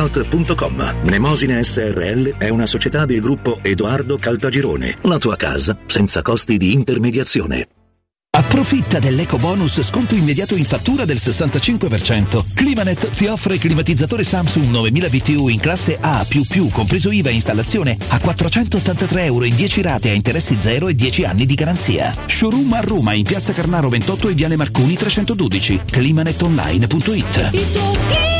www.kcult.com. Mnemosine SRL è una società del gruppo Edoardo Caltagirone. La tua casa senza costi di intermediazione. Approfitta dell'eco bonus sconto immediato in fattura del 65%. Climanet ti offre climatizzatore Samsung 9000 BTU in classe A++, compreso IVA e installazione, a 483 euro in 10 rate a interessi zero e 10 anni di garanzia. Showroom a Roma in piazza Carnaro 28 e Viale Marconi 312. climanetonline.it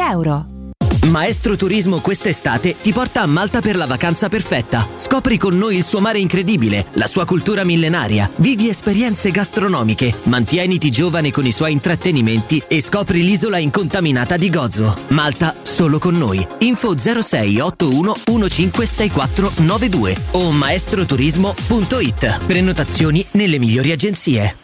euro. Maestro Turismo quest'estate ti porta a Malta per la vacanza perfetta. Scopri con noi il suo mare incredibile, la sua cultura millenaria, vivi esperienze gastronomiche, mantieniti giovane con i suoi intrattenimenti e scopri l'isola incontaminata di Gozo. Malta solo con noi. Info 06 81 156492 o maestroturismo.it. Prenotazioni nelle migliori agenzie.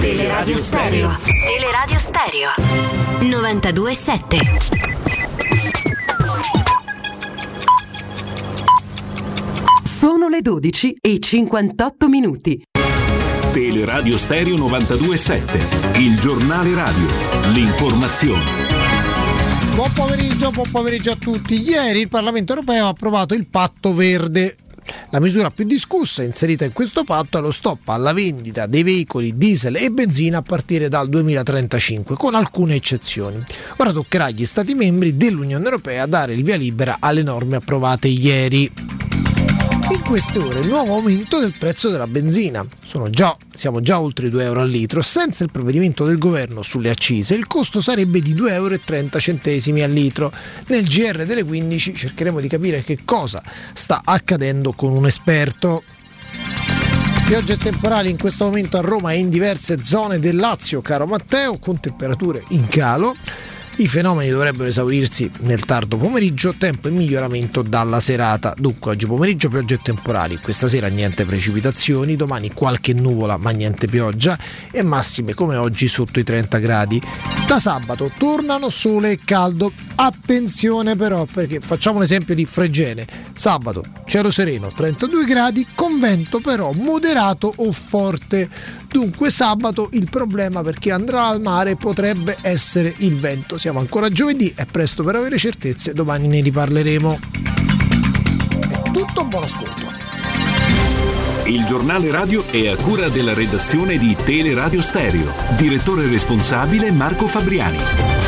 Teleradio Stereo. Teleradio Stereo. 927. Sono le 12 e 58 minuti. Teleradio Stereo 927, il giornale radio, l'informazione. Buon pomeriggio, buon pomeriggio a tutti. Ieri il Parlamento europeo ha approvato il patto verde. La misura più discussa inserita in questo patto è lo stop alla vendita dei veicoli diesel e benzina a partire dal 2035, con alcune eccezioni. Ora toccherà agli Stati membri dell'Unione Europea dare il via libera alle norme approvate ieri. In queste ore il nuovo aumento del prezzo della benzina. Già, siamo già oltre i 2 euro al litro. Senza il provvedimento del governo sulle accise il costo sarebbe di 2,30 euro al litro. Nel GR delle 15 cercheremo di capire che cosa sta accadendo con un esperto. Piogge temporali in questo momento a Roma e in diverse zone del Lazio, caro Matteo, con temperature in calo. I fenomeni dovrebbero esaurirsi nel tardo pomeriggio, tempo in miglioramento dalla serata. Dunque oggi pomeriggio piogge temporali, questa sera niente precipitazioni, domani qualche nuvola ma niente pioggia e massime come oggi sotto i 30 gradi. Da sabato tornano sole e caldo. Attenzione però, perché facciamo un esempio di Fregene. Sabato cielo sereno, 32 gradi, con vento però moderato o forte. Dunque sabato il problema per chi andrà al mare potrebbe essere il vento. Siamo ancora giovedì, è presto per avere certezze, domani ne riparleremo. È tutto, buon ascolto. Il giornale radio è a cura della redazione di Teleradio Stereo. Direttore responsabile Marco Fabriani.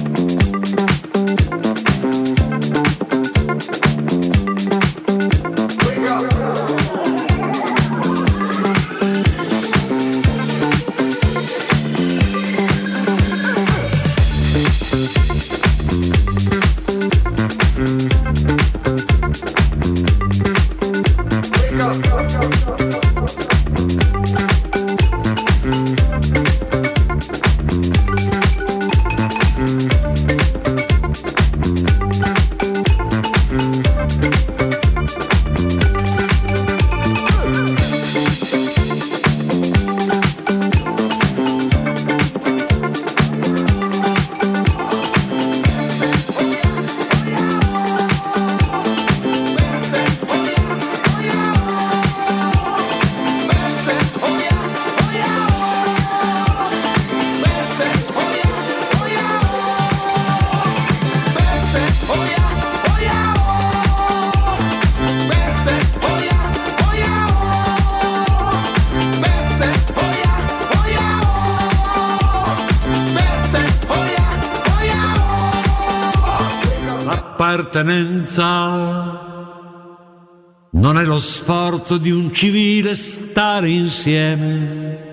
Sforzo di un civile stare insieme,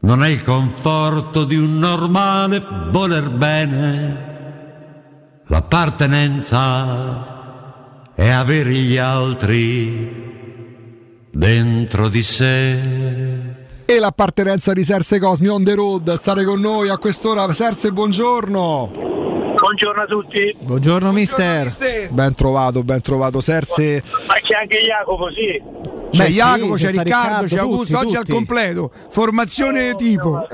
non è il conforto di un normale voler bene. L'appartenenza è avere gli altri dentro di sé. E l'appartenenza di Serse Cosmi on the road, stare con noi a quest'ora. Serse, buongiorno. Buongiorno a tutti. Buongiorno mister. Ben trovato, ben trovato Serse. Ma c'è anche Jacopo, sì. C'è Beh, Jacopo, sì, c'è c'è Riccardo, Riccardo, c'è Augusto, tutti, oggi al tutti. completo. Formazione tipo. [LAUGHS]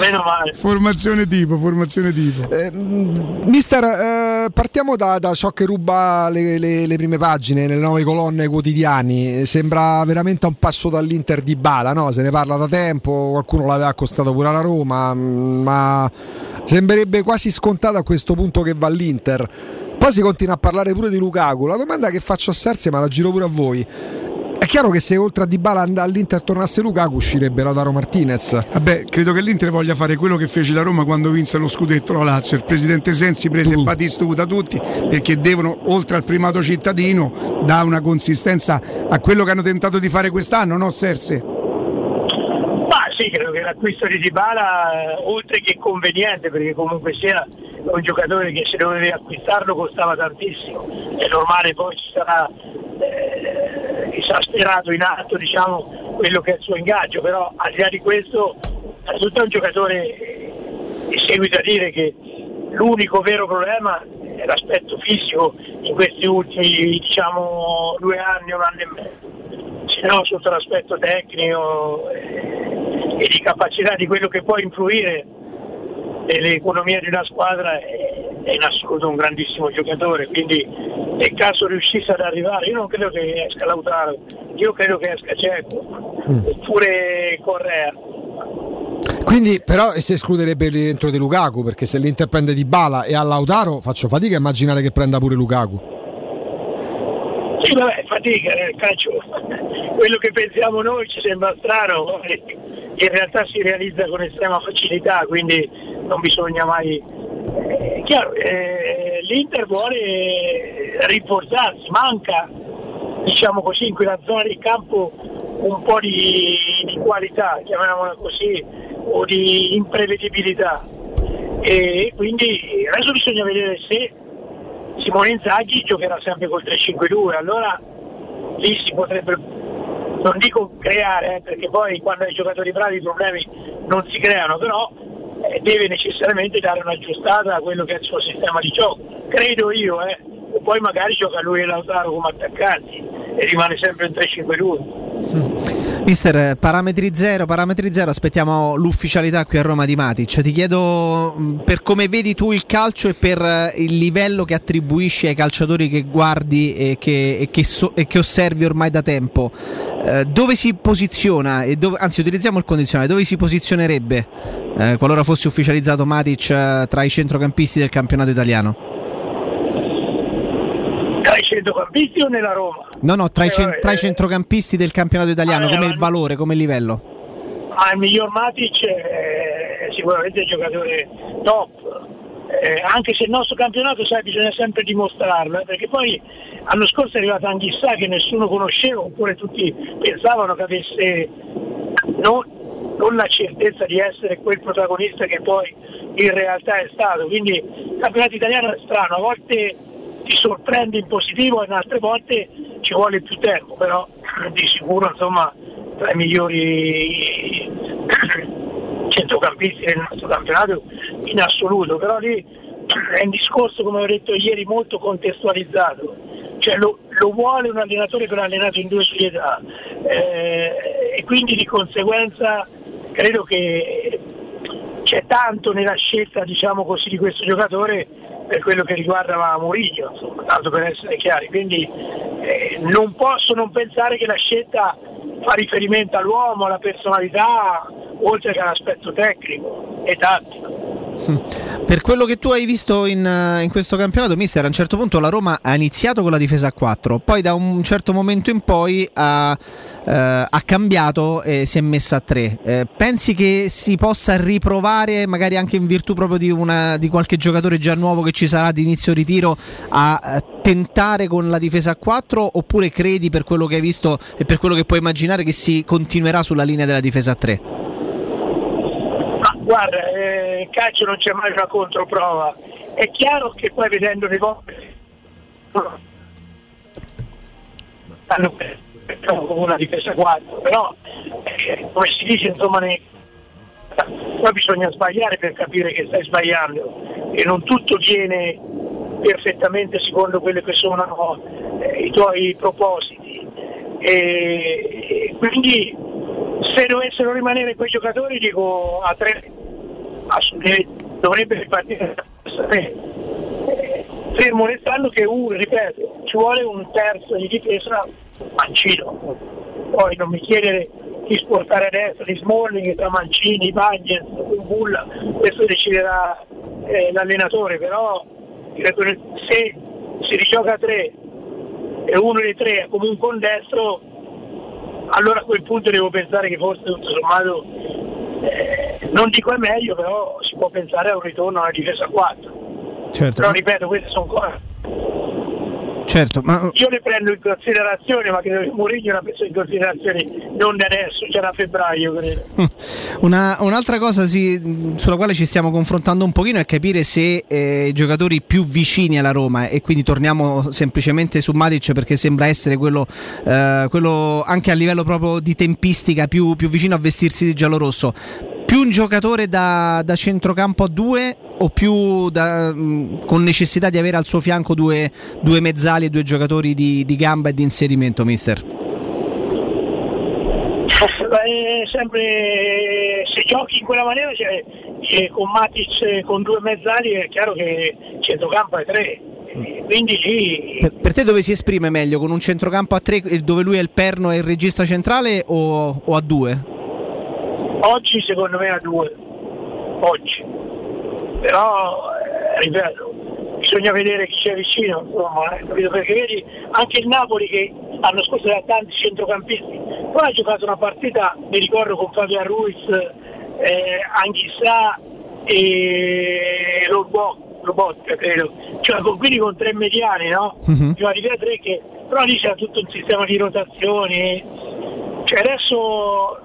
Meno male. Formazione tipo, formazione tipo. Eh, Mister, eh, partiamo da, da ciò che ruba le, le- le prime pagine, nelle nuove colonne quotidiani. Sembra veramente un passo dall'Inter di Bala, no? Se ne parla da tempo, qualcuno l'aveva accostato pure alla Roma, mm, ma sembrerebbe quasi scontato a questo punto che va all'Inter. Poi si continua a parlare pure di Lukaku. La domanda che faccio a Serzi, ma la giro pure a voi. È chiaro che se oltre a Dybala all'Inter tornasse Lukaku uscirebbe Lautaro Martinez. Vabbè, credo che l'Inter voglia fare quello che fece la Roma quando vinse lo scudetto la Lazio. Il presidente Sensi prese Batistuta tutti perché devono, oltre al primato cittadino, dare una consistenza a quello che hanno tentato di fare quest'anno, no Serse? Sì, credo che l'acquisto di Dybala, eh, oltre che conveniente, perché comunque sia un giocatore che se dovevi acquistarlo costava tantissimo, è normale poi ci sarà eh, esasperato in atto diciamo, quello che è il suo ingaggio, però al di là di questo è un giocatore eh, e seguito a dire che l'unico vero problema è l'aspetto fisico in questi ultimi diciamo, due anni, un anno e mezzo, se no sotto l'aspetto tecnico eh, e di capacità di quello che può influire nell'economia di una squadra è, è in assoluto un grandissimo giocatore, quindi nel caso riuscisse ad arrivare, io non credo che esca Lautaro, io credo che esca Cecco, oppure Correa. Quindi, però, si escluderebbe il rientro di Lukaku perché se l'Inter prende di Bala e a Lautaro faccio fatica a immaginare che prenda pure Lukaku. Sì, vabbè, fatica nel calcio, quello che pensiamo noi ci sembra strano, poi in realtà si realizza con estrema facilità, quindi non bisogna mai... eh, chiaro, eh, L'Inter vuole rinforzarsi, manca, diciamo così, in quella zona di campo un po' di, di qualità, chiamiamola così, o di imprevedibilità. E quindi adesso bisogna vedere se Simone Inzaghi giocherà sempre col 3-5-2, allora lì si potrebbe non dico creare, eh, perché poi quando hai giocatori bravi i problemi non si creano, però eh, deve necessariamente dare un'aggiustata a quello che è il suo sistema di gioco. Credo io, eh. E poi magari gioca lui e Lautaro come attaccanti e rimane sempre un 3-5-2. [LAUGHS] Mister, parametri zero, parametri zero, aspettiamo l'ufficialità qui a Roma di Matic. Ti chiedo mh, per come vedi tu il calcio e per eh, il livello che attribuisci ai calciatori che guardi e che, e che, so- e che osservi ormai da tempo. Eh, dove si posiziona, dove, anzi utilizziamo il condizionale, dove si posizionerebbe eh, qualora fosse ufficializzato Matic eh, tra i centrocampisti del campionato italiano? I centrocampisti o nella Roma? No, no, tra, i, Eh, cen- vabbè, tra i eh, centrocampisti del campionato italiano, Ah, come il valore, come il livello? Ma il miglior Matic è sicuramente il giocatore top. Eh, anche se il nostro campionato sai, bisogna sempre dimostrarlo, eh, perché poi l'anno scorso è arrivato Anghissà che nessuno conosceva, oppure tutti pensavano che avesse non, non la certezza di essere quel protagonista che poi in realtà è stato. Quindi il campionato italiano è strano, a volte ti sorprende in positivo e in altre volte ci vuole più tempo, però di sicuro insomma tra i migliori [CLEARS THROAT] centrocampisti del nostro campionato in assoluto, però lì è un discorso come ho detto ieri molto contestualizzato, cioè lo, lo vuole un allenatore che l'ha allenato in due società. Eh, e quindi di conseguenza credo che c'è tanto nella scelta diciamo così di questo giocatore per quello che riguarda insomma, tanto per essere chiari, quindi eh, non posso non pensare che la scelta fa riferimento all'uomo, alla personalità, oltre che all'aspetto tecnico e tattico. [LAUGHS] Per quello che tu hai visto in, eh, in questo campionato, mister, a un certo punto la Roma ha iniziato con la difesa a 4, poi da un certo momento in poi ha, eh, ha cambiato e si è messa a 3. pensi che si possa riprovare, magari anche in virtù proprio di, una, di qualche giocatore già nuovo che ci sarà di inizio ritiro, a eh, tentare con la difesa a 4 oppure credi per quello che hai visto e per quello che puoi immaginare che si continuerà sulla linea della difesa a 3? Guarda, eh, in calcio non c'è mai una controprova. È chiaro che poi vedendo le volte hanno una difesa 4, però eh, come si dice insomma nei- poi bisogna sbagliare per capire che stai sbagliando e non tutto viene perfettamente secondo quelli che sono eh, i tuoi propositi. E, e quindi se dovessero rimanere quei giocatori dico a tre dovrebbe ripartire fermo restando che uno, ripeto, ci vuole un terzo di difesa mancino. Poi non mi chiedere chi sportare adesso, di Smalling, tra Mancini, Bagnets, Bulla, questo deciderà eh, l'allenatore, però se si rigioca a tre e uno dei tre è comunque un destro, allora a quel punto devo pensare che forse tutto sommato eh, non dico è meglio, però si può pensare a un ritorno alla difesa a 4. Certo. Però ripeto, queste sono cose. Certo, ma Io le prendo in considerazione, ma credo che Mourinho l'ha preso in considerazione non da adesso, già da febbraio credo. Una- un'altra cosa sì, sulla quale ci stiamo confrontando un pochino è capire se eh, i giocatori più vicini alla Roma e quindi torniamo semplicemente su Matic perché sembra essere quello, eh, quello anche a livello proprio di tempistica più, più vicino a vestirsi di giallorosso. Più un giocatore da, da centrocampo a due o più da- mh, con necessità di avere al suo fianco due, due mezzali e due giocatori di, di gamba e di inserimento, mister? È sempre se giochi in quella maniera cioè, eh, con Matic eh, con due mezzali è chiaro che centrocampo è tre. Eh, Quindi lì Per, per te dove si esprime meglio? Con un centrocampo a 3 dove lui è il perno e il regista centrale o, o a 2? oggi secondo me a due. Oggi. Però eh, ripeto, bisogna vedere chi c'è vicino, insomma, eh, perché vedi anche il Napoli che l'anno scorso aveva tanti centrocampisti, poi ha giocato una partita, mi ricordo con Fabian Ruiz, eh, Anghissà e Lobot, Lobot credo, cioè, con- quindi con tre mediani, no? Prima di tre che, però lì c'era tutto un sistema di rotazioni, cioè adesso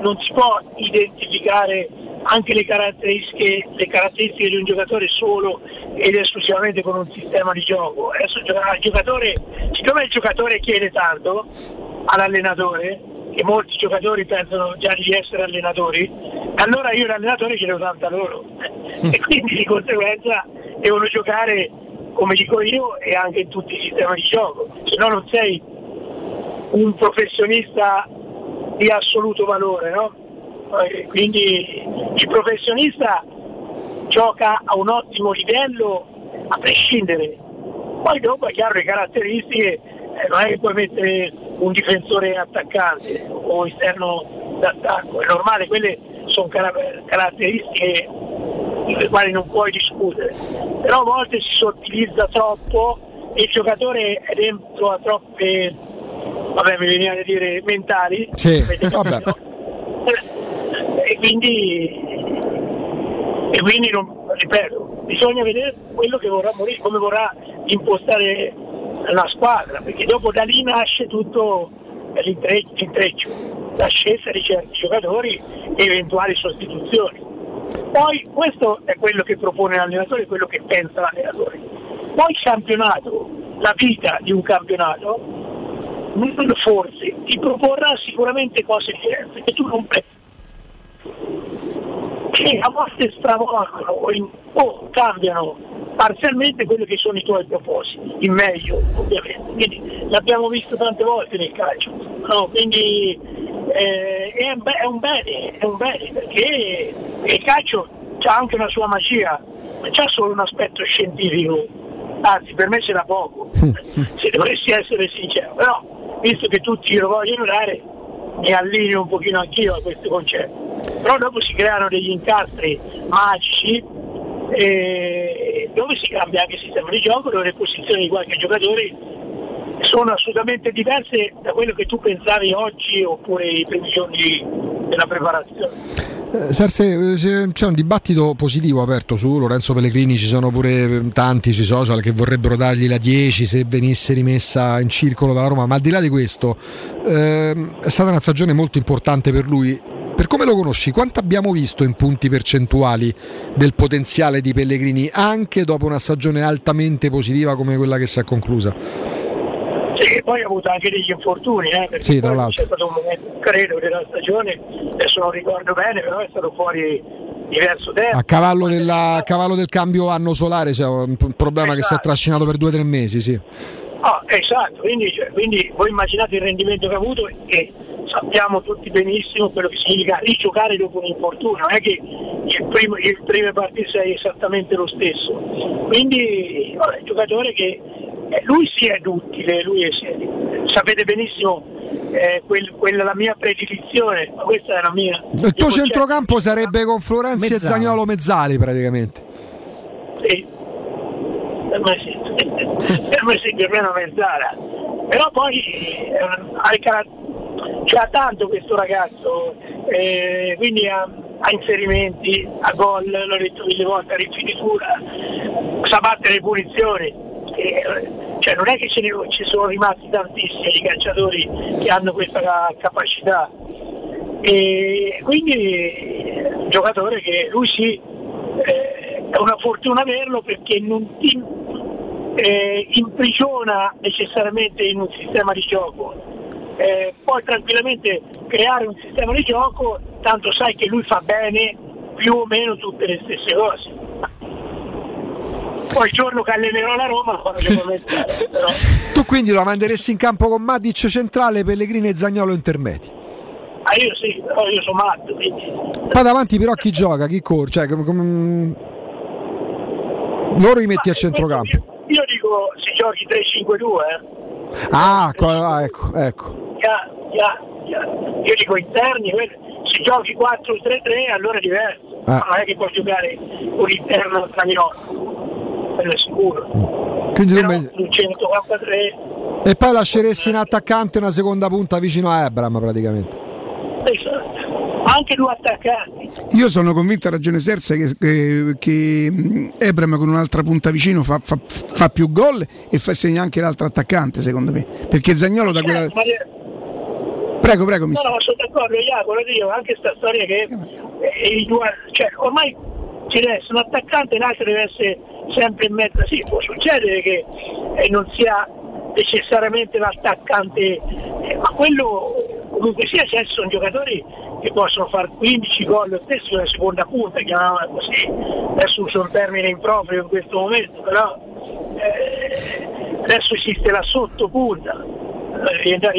non si può identificare anche le caratteristiche, le caratteristiche di un giocatore solo ed esclusivamente con un sistema di gioco. Adesso il gioca- il giocatore, siccome il giocatore chiede tanto, all'allenatore, che molti giocatori pensano già di essere allenatori, allora io l'allenatore chiedo tanto a loro. E quindi di conseguenza devono giocare come dico io e anche in tutti i sistemi di gioco, se no non sei un professionista di assoluto valore, no? Eh, Quindi il professionista gioca a un ottimo livello a prescindere. Poi dopo è chiaro le caratteristiche, eh, non è che puoi mettere un difensore attaccante o esterno d'attacco, è normale, quelle sono cara- caratteristiche le quali non puoi discutere. Però a volte si sottilizza troppo e il giocatore è dentro a troppe, vabbè mi veniva a dire, mentali. Sì, vabbè. E quindi, e quindi non, ripeto, bisogna vedere quello che vorrà morire, come vorrà impostare la squadra, perché dopo da lì nasce tutto l'intre- l'intreccio, la scelta di certi giocatori e eventuali sostituzioni. Poi questo è quello che propone l'allenatore, quello che pensa l'allenatore. Poi il campionato, la vita di un campionato, forse ti proporrà sicuramente cose diverse che tu non pensi che a volte stravolgono o, in- o cambiano parzialmente quelli che sono i tuoi propositi, in meglio ovviamente. Quindi l'abbiamo visto tante volte nel calcio, no? quindi eh, è, un be- è un bene, è un bene perché il calcio ha anche una sua magia, non c'ha solo un aspetto scientifico, anzi per me ce l'ha poco, [LAUGHS] se dovessi essere sincero, però visto che tutti lo vogliono dare mi allineo un pochino anch'io a questo concetto. Però dopo si creano degli incastri magici eh, dove si cambia anche il sistema di gioco, dove le posizioni di qualche giocatore sono assolutamente diverse da quello che tu pensavi oggi oppure i primi della preparazione. Eh, Serse, eh, c'è un dibattito positivo aperto su Lorenzo Pellegrini, ci sono pure eh, tanti sui social che vorrebbero dargli la 10 se venisse rimessa in circolo dalla Roma, ma al di là di questo ehm, è stata una stagione molto importante per lui. Per come lo conosci, quanto abbiamo visto in punti percentuali del potenziale di Pellegrini anche dopo una stagione altamente positiva come quella che si è conclusa? Sì, poi ha avuto anche degli infortuni, eh, perché Sì, tra l'altro. c'è stato un momento, credo, della stagione, adesso non ricordo bene, però è stato fuori diverso tempo. A cavallo, della- a cavallo del cambio anno solare c'è un problema che si è trascinato per due o tre mesi, sì. Ah, esatto, quindi, cioè, quindi voi immaginate il rendimento che ha avuto e sappiamo tutti benissimo quello che significa rigiocare dopo un infortunio, non è che il primo, il prime partite sei esattamente lo stesso. Quindi vabbè, il giocatore che lui si è duttile, lui è, sapete benissimo eh, quel- quella è la mia predilizione, ma questa è la mia. Il tuo centrocampo sarebbe con Florenzi e Mezzali. Zagnolo Mezzali praticamente. Sì, per me sì, per me sì, per me è una mezzala. Però poi eh, ha c'ha tanto questo ragazzo, eh, quindi ha, ha inserimenti, ha gol, l'ho detto mille volte, a rifinitura, sa battere le punizioni. Cioè non è che ce ne, ci sono rimasti tantissimi calciatori che hanno questa ca- capacità. E quindi un giocatore che lui sì, eh, è una fortuna averlo perché non ti eh, imprigiona necessariamente in un sistema di gioco. Eh, puoi tranquillamente creare un sistema di gioco, tanto sai che lui fa bene più o meno tutte le stesse cose. Poi il giorno che allenerò la Roma però Tu quindi lo manderesti in campo con Matic centrale, Pellegrini e Zagnolo intermedi. ah, io sì, però io sono matto, quindi Poi davanti però chi gioca, chi corre, cioè come, come- loro li metti a centrocampo. io dico se giochi 3-5-2, eh. Ah, ecco, ah, ecco, ecco. Ya, ya, ya. Io dico interni, se giochi 4-3-3 allora è diverso. Ah. Non è che puoi giocare un interno spagnolo, quello è sicuro. Quindi tu Però me- un 143 E poi lasceresti in attaccante una seconda punta vicino a Ebram praticamente. esatto. anche due attaccanti. Io sono convinto, ha ragione Serse, che, che, che Ebram con un'altra punta vicino fa, fa- fa più gol e fa segna anche l'altro attaccante, secondo me. Perché Zagnolo da quella. Certo, ma- Prego, prego, No, mister. no, sono d'accordo, Jacopo, lo dico, anche sta storia che eh, due, cioè, ormai ci deve essere un attaccante, l'altro deve essere sempre in mezzo. Sì, può succedere che eh, non sia necessariamente l'attaccante Eh, ma quello comunque sia se sono giocatori che possono fare 15 gol lo stesso nella seconda punta, chiamiamola così, adesso uso un termine improprio in questo momento, però eh, adesso esiste la sottopunta, viene.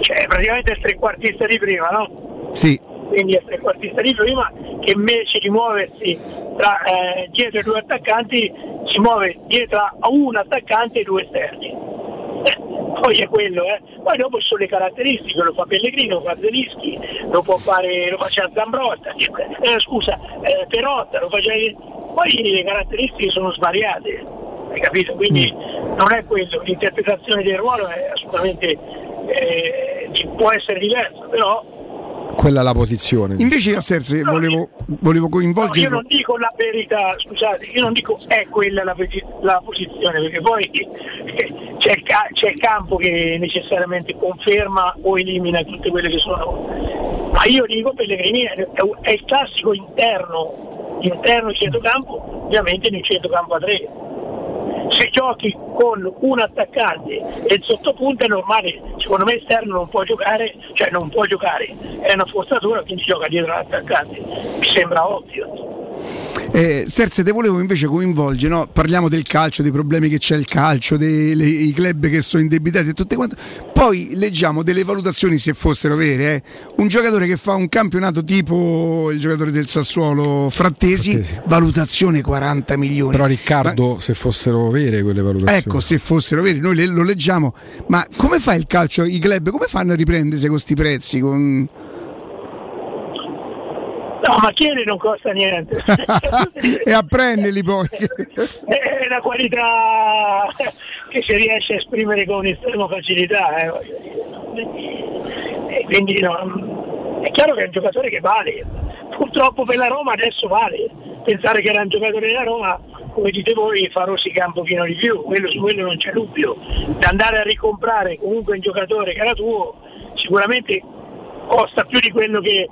Cioè praticamente il trequartista di prima, no? Sì. Quindi è trequartista di prima che invece di muoversi tra, eh, dietro i due attaccanti si muove dietro a un attaccante e due esterni. Eh, poi è quello, eh. Poi dopo ci sono le caratteristiche, lo fa Pellegrini, lo fa Zelischi, lo può fare, lo faceva Zambrotta, eh, scusa, eh, Perotta, lo faceva. Poi le caratteristiche sono svariate, hai capito? Quindi non è quello, l'interpretazione del ruolo è assolutamente può essere diversa, però Quella è la posizione. Invece a Serse volevo, volevo No, io non dico la verità, scusate, io non dico è quella la, la posizione, perché poi eh, c'è il, ca- c'è il campo che necessariamente conferma o elimina tutte quelle che sono. Ma io dico Pellegrini è, è il classico interno, interno centrocampo, ovviamente nel centrocampo a tre. Se giochi con un attaccante e il sottopunto è normale, secondo me esterno non può giocare, cioè non può giocare, è una forzatura, quindi gioca dietro l'attaccante. Mi sembra ovvio. Eh, Serse, te volevo invece coinvolgere, no? parliamo del calcio, dei problemi che c'è il calcio, dei club che sono indebitati e tutte quante. Poi leggiamo delle valutazioni, se fossero vere, eh. un giocatore che fa un campionato tipo il giocatore del Sassuolo Frattesi, valutazione 40 milioni. Però Riccardo, se fossero vere quelle valutazioni. Ecco, se fossero veri, noi le- lo leggiamo, ma come fa il calcio, i club, come fanno a riprendersi questi prezzi? Con... No, ma chiede non costa niente. [LAUGHS] [LAUGHS] e apprenderli poi. è una qualità che si riesce a esprimere con estrema facilità. eh. E quindi no, è chiaro che è un giocatore che vale. Purtroppo per la Roma adesso vale. Pensare che era un giocatore della Roma, come dite voi, fa rosica un pochino di più, quello, su quello non c'è dubbio. Da andare a ricomprare comunque un giocatore che era tuo, sicuramente costa più di quello che,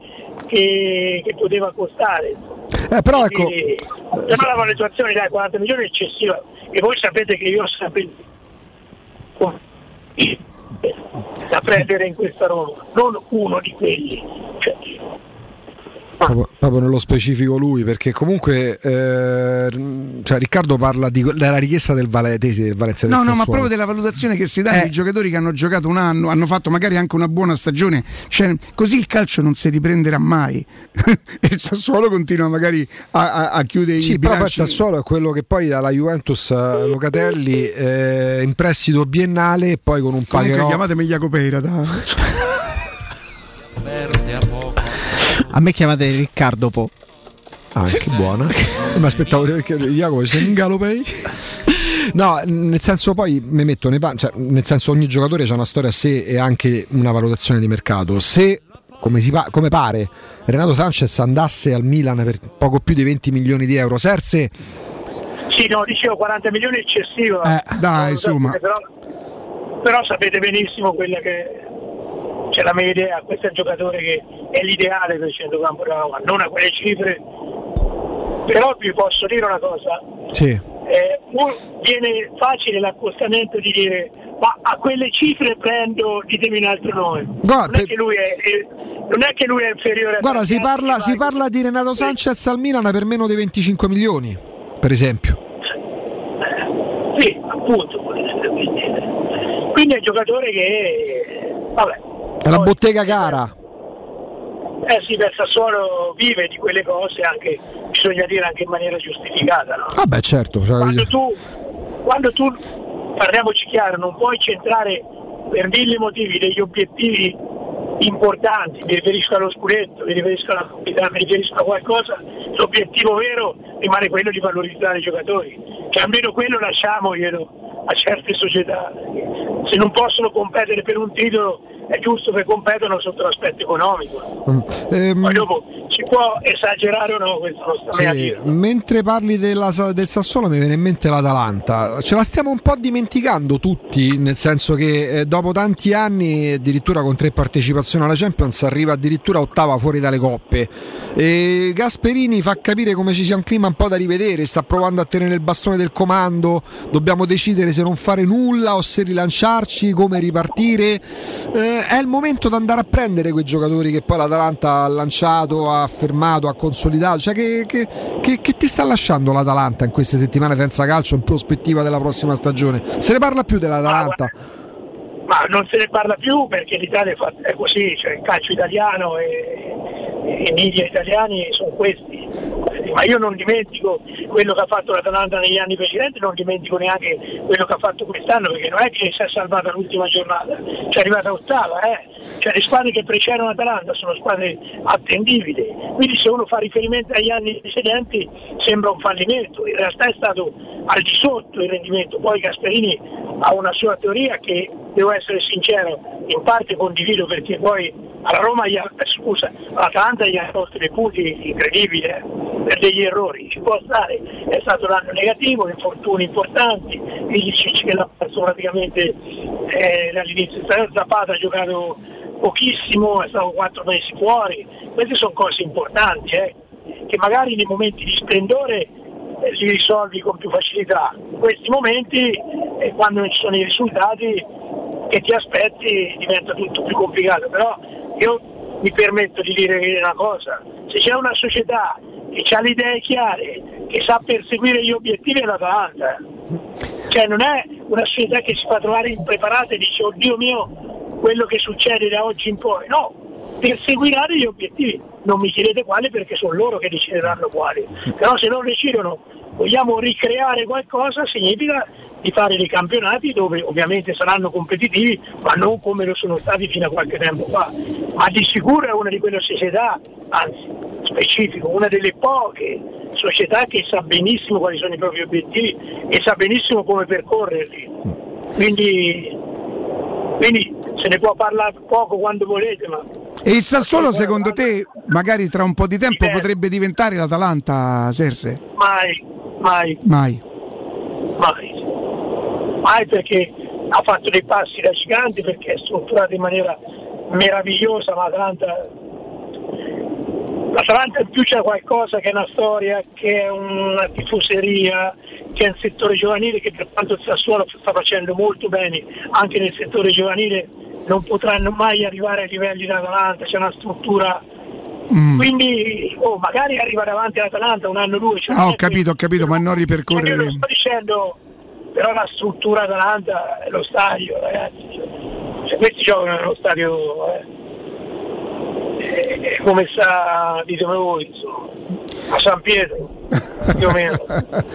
che- che poteva costare. Eh, però ecco, Quindi, però la valutazione dai 40 milioni è eccessiva e voi sapete che io ho sempre da prendere in questa Roma, non uno di quelli. Cioè, proprio, proprio nello specifico lui, perché comunque eh, cioè, Riccardo parla di- della richiesta del Valetesi, del Valencia del No, no, ma Sassuolo. proprio della valutazione che si dà Eh. ai giocatori che hanno giocato un anno, hanno fatto magari anche una buona stagione. Cioè, così il calcio non si riprenderà mai. [LAUGHS] e il Sassuolo continua magari a, a- a chiudere Sì, i però poi il bilanci. Sassuolo è quello che poi dalla Juventus eh, Locatelli eh, in prestito biennale e poi con un Comunque pagherò chiamatemi Jacopeira. Da... [LAUGHS] A me chiamate Riccardo Po. Ah, che [LAUGHS] buona. Mi aspettavo che Jacopo sei in Galopei. No, nel senso poi mi metto nei panni, cioè, nel senso ogni giocatore ha una storia a sé e anche una valutazione di mercato. Se come, si pa- come pare Renato Sanchez andasse al Milan per poco più di 20 milioni di euro, Serse sì, no, dicevo 40 milioni è eccessivo. Eh, dai, insomma. Però, però sapete benissimo quella che c'è la mia idea, questo è un giocatore che è l'ideale per il centrocampo della Roma, non a quelle cifre. Però vi posso dire una cosa, sì. eh, viene facile l'accostamento di dire ma a quelle cifre prendo, ditemi un altro nome. non, è che lui è, è- non è che lui è inferiore a Guarda, si parla, si parla di Renato Sanchez al Milan per meno di 25 milioni, per esempio. Sì, appunto. Quindi è un giocatore che vabbè, È la bottega cara. eh sì, per Sassuolo vive di quelle cose anche, bisogna dire anche in maniera giustificata. no? Vabbè, certo. cioè, Quando tu, quando tu, parliamoci chiaro, non puoi centrare per mille motivi degli obiettivi importanti, mi riferisco allo scudetto, mi riferisco alla comunità, mi riferisco a qualcosa, l'obiettivo vero rimane quello di valorizzare i giocatori, che almeno quello lasciamoglielo a certe società. Se non possono competere per un titolo è giusto che competano sotto l'aspetto economico. Ehm, Poi dopo si può esagerare o no, questo non sta Sì, mentre parli della- del Sassuolo mi viene in mente l'Atalanta. Ce la stiamo un po' dimenticando tutti, nel senso che eh, dopo tanti anni, addirittura con tre partecipazioni alla Champions, arriva addirittura ottava fuori dalle coppe. E Gasperini fa capire come ci sia un clima un po' da rivedere, sta provando a tenere il bastone del comando, dobbiamo decidere se non fare nulla o se rilanciarci, come ripartire. Eh, è il momento di andare a prendere quei giocatori che poi l'Atalanta ha lanciato, ha fermato, ha consolidato. Cioè, che, che- che- che ti sta lasciando l'Atalanta in queste settimane senza calcio in prospettiva della prossima stagione? Se ne parla più dell'Atalanta? Ma non se ne parla più perché l'Italia è così, cioè il calcio italiano e, i media italiani sono questi. Ma io non dimentico quello che ha fatto l'Atalanta negli anni precedenti, non dimentico neanche quello che ha fatto quest'anno, perché non è che si è salvata l'ultima giornata, ci è arrivata ottava, eh. Cioè le squadre che precedono l'Atalanta sono squadre attendibili, quindi se uno fa riferimento agli anni precedenti sembra un fallimento, in realtà è stato al di sotto il rendimento, poi Gasperini ha una sua teoria che devo sincero, in parte condivido perché poi alla Roma gli ha, scusa, all'Atalanta gli ha tolto dei punti incredibili eh, per degli errori, ci può stare, è stato un anno negativo, infortuni importanti, Ilicic che l'ha perso praticamente eh, dall'inizio, Zapata ha giocato pochissimo, è stato quattro mesi fuori, queste sono cose importanti eh, che magari nei momenti di splendore eh, li risolvi con più facilità. In questi momenti, eh, quando non ci sono i risultati che ti aspetti, diventa tutto più complicato. Però io mi permetto di dire una cosa, se c'è una società che ha le idee chiare, che sa perseguire gli obiettivi è l'Atalanta. Cioè non è una società che si fa trovare impreparata e dice oddio mio quello che succede da oggi in poi, no, perseguiranno gli obiettivi, non mi chiedete quali perché sono loro che decideranno quali, però se non decidono vogliamo ricreare qualcosa significa di fare dei campionati dove ovviamente saranno competitivi ma non come lo sono stati fino a qualche tempo fa, ma di sicuro è una di quelle società, anzi specifico, una delle poche società che sa benissimo quali sono i propri obiettivi e sa benissimo come percorrerli. Quindi, quindi se ne può parlare poco quando volete, ma E il Sassuolo secondo te magari tra un po' di tempo potrebbe diventare l'Atalanta, Serse? mai, mai, Mai. mai, mai perché ha fatto dei passi da gigante, perché è strutturato in maniera meravigliosa, ma l'Atalanta, l'Atalanta in più c'è qualcosa che è una storia, che è una tifoseria, che è un settore giovanile che per quanto il Sassuolo sta facendo molto bene, anche nel settore giovanile non potranno mai arrivare ai livelli dell'Atalanta, c'è una struttura quindi oh, magari arriva davanti all'Atalanta un anno due. cioè Ah, ho capito, ho capito, ma non Cioè, io ripercorrere. non sto dicendo, però la struttura Atalanta è lo stadio, ragazzi. Cioè, questi giocano nello stadio eh. Come sta, ditemi voi, a San Pietro, più o meno,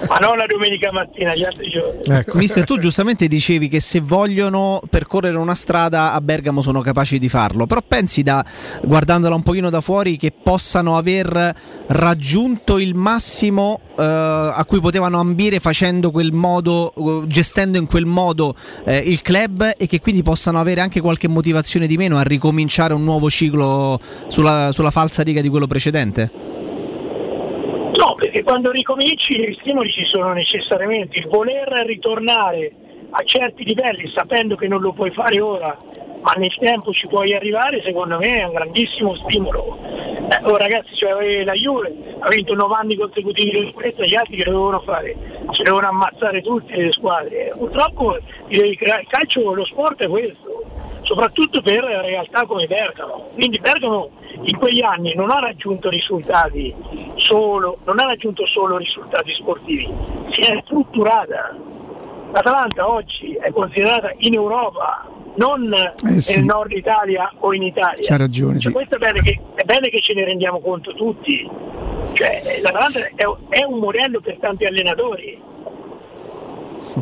ma non la domenica mattina, gli altri giorni. Ecco. Mister, tu giustamente dicevi che se vogliono percorrere una strada a Bergamo sono capaci di farlo, però pensi da, guardandola un pochino da fuori, che possano aver raggiunto il massimo eh, a cui potevano ambire facendo quel modo, eh, gestendo in quel modo eh, il club e che quindi possano avere anche qualche motivazione di meno a ricominciare un nuovo ciclo sulla, sulla falsa riga di quello precedente? Perché quando ricominci gli stimoli ci sono necessariamente. Il voler ritornare a certi livelli sapendo che non lo puoi fare ora, ma nel tempo ci puoi arrivare, secondo me è un grandissimo stimolo. Eh, oh, ragazzi, cioè, la Juve ha vinto 9 anni consecutivi di sicurezza, gli altri che dovevano fare? Si devono ammazzare tutte le squadre. Eh, Purtroppo il calcio, lo sport è questo, soprattutto per realtà come Bergamo. Quindi Bergamo in quegli anni non ha raggiunto risultati solo, non ha raggiunto solo risultati sportivi, si è strutturata. L'Atalanta oggi è considerata in Europa, non Eh sì. nel nord Italia o in Italia. C'ha ragione, sì. E Questo è bene, che, è bene che ce ne rendiamo conto tutti. Cioè, l'Atalanta è, è un modello per tanti allenatori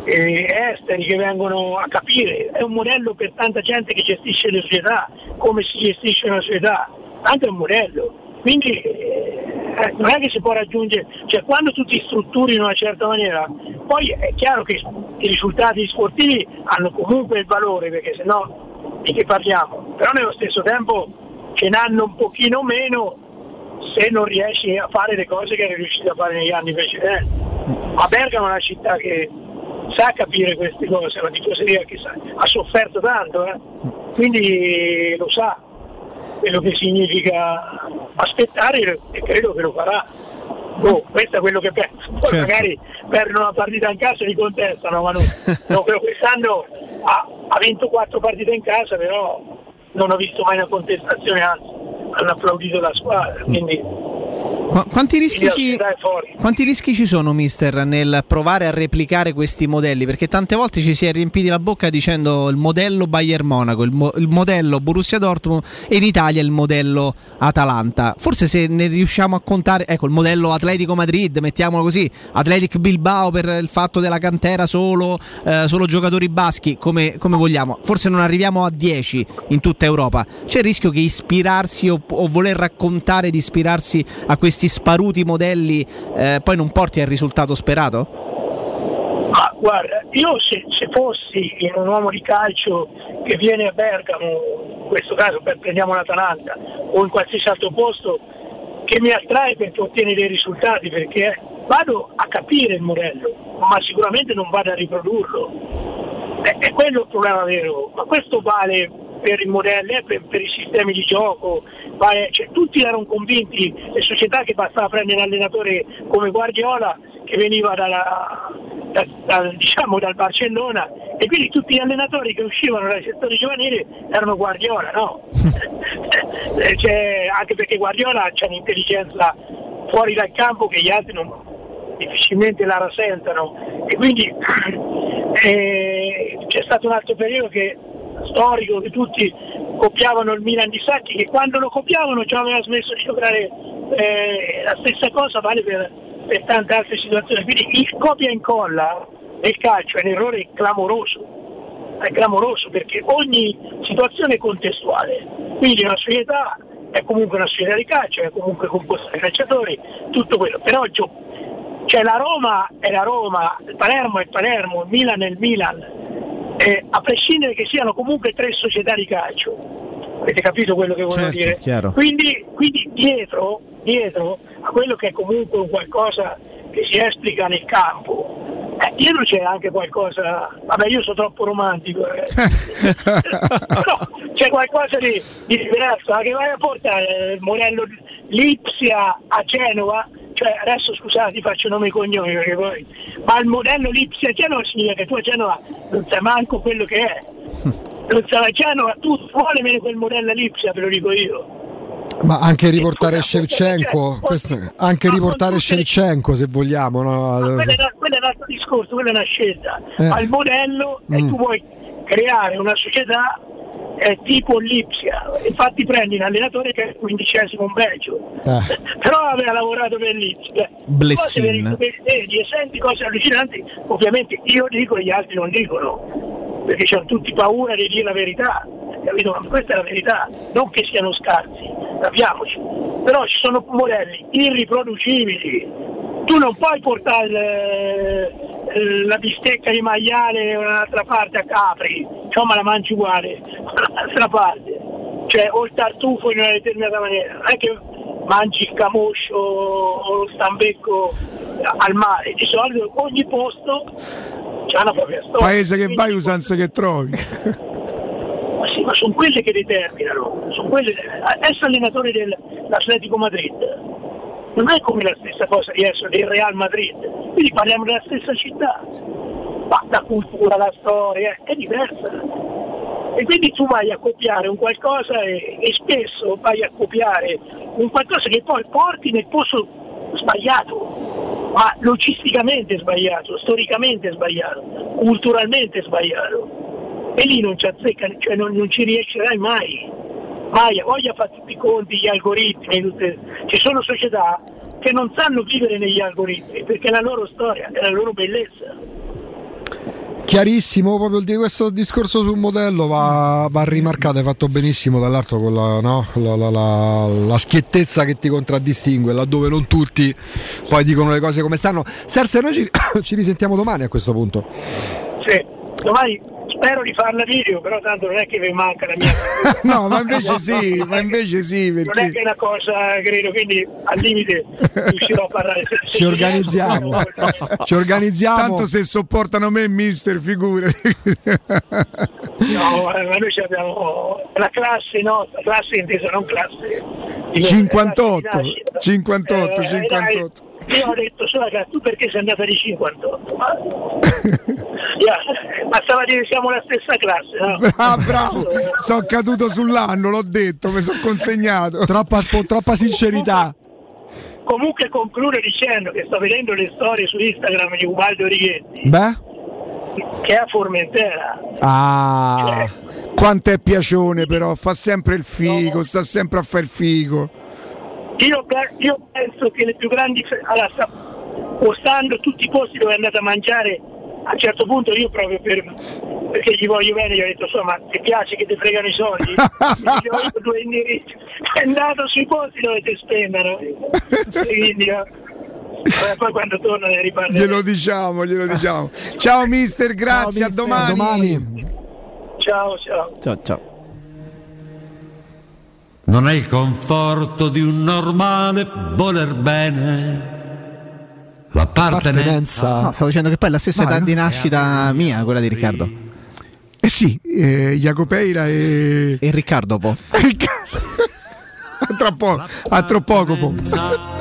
e esteri che vengono a capire, è un modello per tanta gente che gestisce le società, come si gestisce una società, tanto è un modello. Quindi eh, non è che si può raggiungere, cioè quando tu ti strutturi in una certa maniera, poi è chiaro che i risultati sportivi hanno comunque il valore, perché sennò di che parliamo? Però nello stesso tempo ce n'hanno un pochino meno se non riesci a fare le cose che eri riuscito a fare negli anni precedenti. Ma Bergamo è una città che sa capire queste cose, una tifoseria che sa, ha sofferto tanto, eh? quindi lo sa quello che significa aspettare e credo che lo farà. Boh, questo è quello che penso. Poi Certo. magari perdono una partita in casa e li contestano, ma non, no, [LAUGHS] quest'anno ha, ha vinto quattro partite in casa, però non ho visto mai una contestazione, anzi hanno applaudito la squadra, quindi Qua- quanti, rischi ci, quanti rischi ci sono, mister, nel provare a replicare questi modelli? Perché tante volte ci si è riempiti la bocca dicendo il modello Bayern Monaco, il, mo- il modello Borussia Dortmund e in Italia il modello Atalanta. Forse se ne riusciamo a contare, ecco, il modello Atletico Madrid, mettiamolo così, Atletic Bilbao per il fatto della cantera solo, eh, solo giocatori baschi, come, come vogliamo. Forse non arriviamo a 10 in tutta Europa. C'è il rischio che ispirarsi o, o voler raccontare di ispirarsi a questi sparuti modelli eh, poi non porti al risultato sperato? Ma guarda, io se, se fossi in un uomo di calcio che viene a Bergamo, in questo caso prendiamo l'Atalanta, o in qualsiasi altro posto, che mi attrae perché ottiene dei risultati, perché vado a capire il modello, ma sicuramente non vado a riprodurlo. È, è quello il problema vero, ma questo vale per i modelli, eh, per, per i sistemi di gioco, cioè, tutti erano convinti, le società che bastava prendere un allenatore come Guardiola che veniva dalla- da- da- diciamo, dal Barcellona e quindi tutti gli allenatori che uscivano dai settori giovanili erano Guardiola, no? [LAUGHS] Eh, cioè, anche perché Guardiola c'ha un'intelligenza fuori dal campo che gli altri non, difficilmente la rasentano e quindi [CLEARS THROAT] eh, c'è stato un altro periodo che, storico che tutti copiavano il Milan di Sacchi che quando lo copiavano già aveva smesso di giocare eh, la stessa cosa vale per, per tante altre situazioni. Quindi il copia e incolla nel calcio è un errore clamoroso è clamoroso perché ogni situazione è contestuale. Quindi una società è comunque una società di calcio è comunque composta da calciatori tutto quello. Però cioè la Roma è la Roma, il Palermo è il Palermo, il Milan è il Milan, eh, a prescindere che siano comunque tre società di calcio. Avete capito quello che volevo Certo, dire? chiaro. Quindi, quindi dietro, dietro a quello che è comunque un qualcosa che si esplica nel campo, eh, dietro c'è anche qualcosa, vabbè io sono troppo romantico, eh. [LAUGHS] però c'è qualcosa di, di diverso, anche vai a portare il modello Lipsia a Genova, cioè adesso scusate ti faccio nome e cognomi perché poi, ma il modello Lipsia Genova significa che tu a Genova non sai manco quello che è. [LAUGHS] Non sai a Genova, tu vuole meno quel modello Lipsia, ve lo dico io. Ma anche riportare Shevchenko, questo- anche riportare Shevchenko se vogliamo. no? Quello è, quello è un altro discorso, quella è una scelta. Eh. Ma il modello è Mm. tu vuoi creare una società eh, tipo Lipsia, infatti prendi un allenatore che è il quindicesimo in Belgio, Eh. però aveva lavorato per l'Ipsia. Blessin. Veri- vedi e senti cose allucinanti, ovviamente io dico e gli altri non dicono, perché hanno tutti paura di dire la verità, capito? Ma questa è la verità, non che siano scarsi, capiamoci, però ci sono modelli irriproducibili, tu non puoi portare il- la bistecca di maiale da un'altra parte a Capri, cioè ma la mangi uguale, [LAUGHS] dall'altra parte, cioè o il tartufo in una determinata maniera, non è che mangi il camoscio o lo stambecco al mare, di solito ogni posto ha la propria storia. Paese che vai, usanze che trovi. ma sì, ma sono quelle che determinano, sono quelle, essere allenatore dell'Atletico Madrid non è come la stessa cosa di essere del Real Madrid, quindi parliamo della stessa città, ma la cultura, la storia è diversa. E quindi tu vai a copiare un qualcosa e, e spesso vai a copiare un qualcosa che poi porti nel posto sbagliato, ma logisticamente sbagliato, storicamente sbagliato, culturalmente sbagliato e lì non ci azzecca, cioè non, non ci riuscirai mai. Mai, voglia fare tutti i conti, gli algoritmi, tutte- ci sono società che non sanno vivere negli algoritmi perché è la loro storia, è la loro bellezza. Chiarissimo, proprio il di questo discorso sul modello va, va rimarcato, hai fatto benissimo dall'altro con la, no? la, la- la- la schiettezza che ti contraddistingue, laddove non tutti poi dicono le cose come stanno. Serse, noi ci, [COUGHS] ci risentiamo domani a questo punto. Sì. Domani spero di farla video, però tanto non è che mi manca la mia. [LAUGHS] no, ma invece sì, ma invece sì, Non è perché che è una cosa, credo, quindi al limite riuscirò a parlare. [LAUGHS] Ci organizziamo. Ci organizziamo. tanto se sopportano me, mister, figure. [LAUGHS] No, ma noi ci abbiamo la classe nostra, classe intesa non classe. di- 58, classe di nascita. 58, Eh, 58. dai, io ho detto che tu perché sei andata [LAUGHS] di 58? Ma, Yeah, bastava dire siamo la stessa classe, no? Ah, bravo, sono caduto sull'anno, l'ho detto, mi sono consegnato. Troppa, spo- troppa sincerità. Comunque concludo dicendo che sto vedendo le storie su Instagram di Ubaldo Righetti, Beh? che è a Formentera. Ah. Quanto è piacione però, fa sempre il figo, sta sempre a fare il figo. Io, io penso che le più grandi... Allora, sta postando tutti i posti dove è andata a mangiare, a un certo punto io proprio per... perché gli voglio bene, gli ho detto insomma ti piace che ti fregano i soldi? [LAUGHS] gli ho dato due indirizzi, è andato sui posti dove ti spendono. E quindi, eh, vabbè, poi quando torna ne riparleremo. Glielo diciamo, glielo diciamo. Ciao mister, grazie, a domani. Ciao, ciao. Ciao, ciao. Non è il conforto di un normale voler bene. L'appartenenza. No, stavo dicendo che poi è la stessa età di nascita mia, quella di Riccardo. Eh sì, eh, Jacopeira e... E Riccardo po'. [LAUGHS] tra poco, a troppo poco. po'.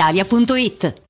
brispalitalia.it.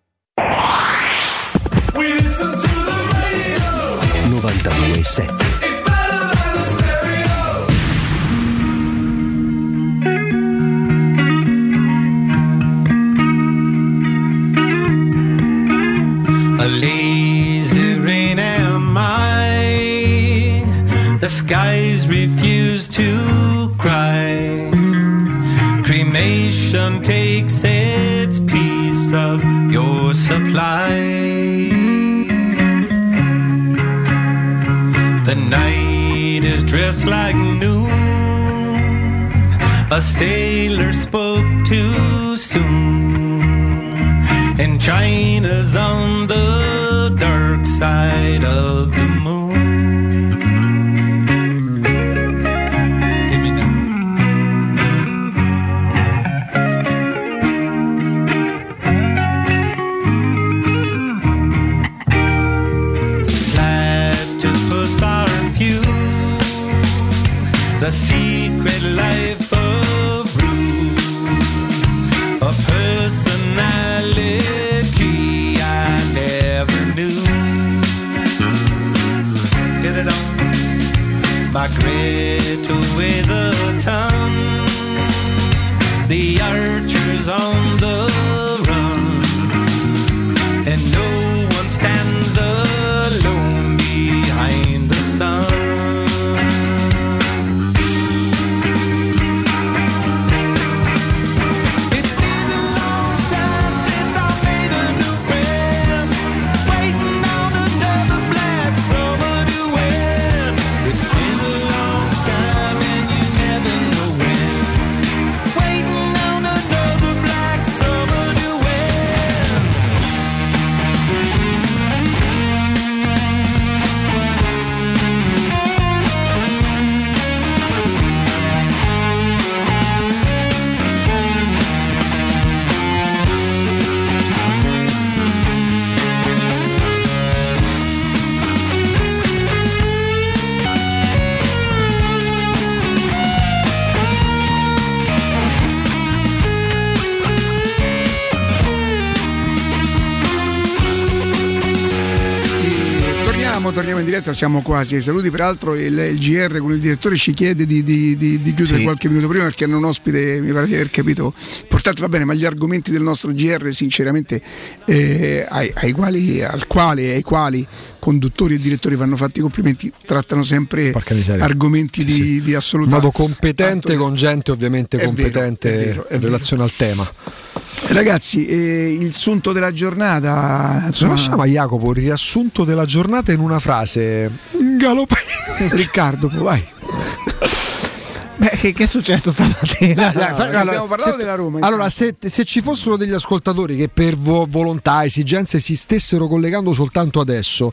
92.7 A lazy rain am I. The skies refuse to cry. Cremation takes its piece of your supply. Dressed like noon. A sailor spoke too soon. And China's on the dark side of the moon. My Greta weighs a ton. The archer's on the Torniamo, torniamo in diretta, siamo quasi ai saluti. Peraltro il, il GR con il direttore ci chiede di, di- di- di chiudere Sì. qualche minuto prima perché hanno un ospite, mi pare di aver capito, L'importante va bene, ma gli argomenti del nostro GR, sinceramente, eh, ai, ai quali, al quale ai quali conduttori e direttori vanno fatti i complimenti, trattano sempre argomenti di, di in assoluta modo competente con gente ovviamente È vero, competente è vero, è in relazione al tema. Ragazzi, eh, il sunto della giornata. Insomma, Lasciamo a Jacopo il riassunto della giornata in una frase. Galopante. [LAUGHS] Riccardo, vai. Beh, che, che è successo stamattina? Dai, fa- allora, se- Allora, se, se ci fossero degli ascoltatori che per vo- volontà, esigenze si stessero collegando soltanto adesso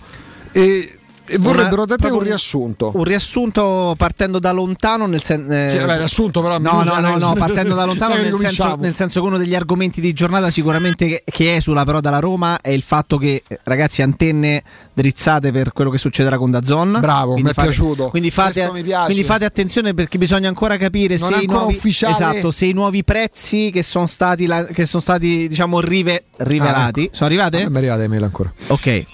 e, e vorrebbero da te un riassunto. Un riassunto partendo da lontano nel senso. Sì, vabbè, riassunto però No, no, no, no, [LAUGHS] eh, partendo da lontano eh, nel senso, nel senso che uno degli argomenti di giornata sicuramente che, che esula però dalla Roma è il fatto che, eh, ragazzi, antenne drizzate per quello che succederà con Dazon. Bravo, mi è piaciuto. Quindi fate, mi quindi fate attenzione perché bisogna ancora capire Non se i, ancora nuovi, ufficiale. esatto, se i nuovi prezzi che sono stati, la- che sono stati diciamo, rive- rivelati. Ah, ecco. Sono arrivate? Ah, mi è arrivata email ancora. Ok.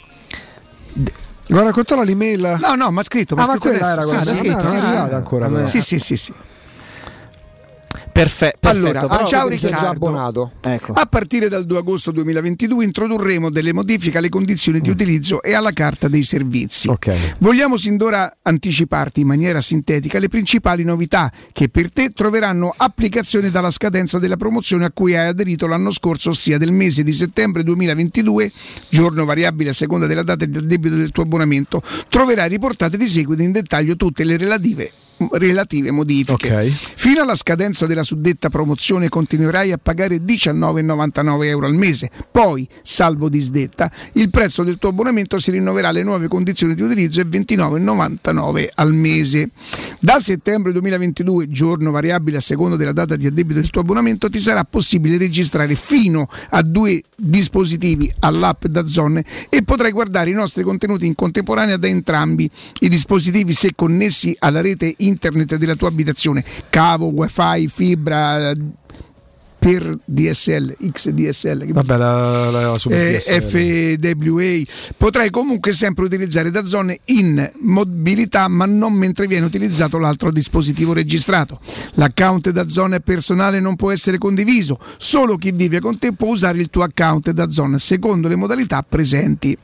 Vuoi raccontare l'email? No, no, ma ha scritto. Ah, m'ha ma scritto quella era quella. sì, Ah, sì, sì. ancora. Sì, sì, sì, sì. Perfe- Allora, perfetto, però- ciao Sei già Riccardo. Ecco. A partire dal 2 agosto 2022 introdurremo delle modifiche alle condizioni di utilizzo e alla carta dei servizi. Ok. Vogliamo sin d'ora anticiparti in maniera sintetica le principali novità che per te troveranno applicazione dalla scadenza della promozione a cui hai aderito l'anno scorso, ossia del mese di settembre 2022, giorno variabile a seconda della data di addebito del tuo abbonamento. Troverai riportate di seguito in dettaglio tutte le relative relative modifiche. Ok. Fino alla scadenza della suddetta promozione continuerai a pagare 19,99 euro al mese. Poi, salvo disdetta, il prezzo del tuo abbonamento si rinnoverà alle nuove condizioni di utilizzo e 29,99 al mese. Da settembre 2022, giorno variabile a seconda della data di addebito del tuo abbonamento, ti sarà possibile registrare fino a due dispositivi all'app da Zone e potrai guardare i nostri contenuti in contemporanea da entrambi i dispositivi se connessi alla rete internet della tua abitazione, cavo, wifi, fibra per DSL, XDSL. Vabbè, la, la, la eh, DSL. FWA potrai comunque sempre utilizzare da zone in mobilità ma non mentre viene utilizzato l'altro dispositivo registrato. L'account da zone personale non può essere condiviso. Solo chi vive con te può usare il tuo account da zone secondo le modalità presenti.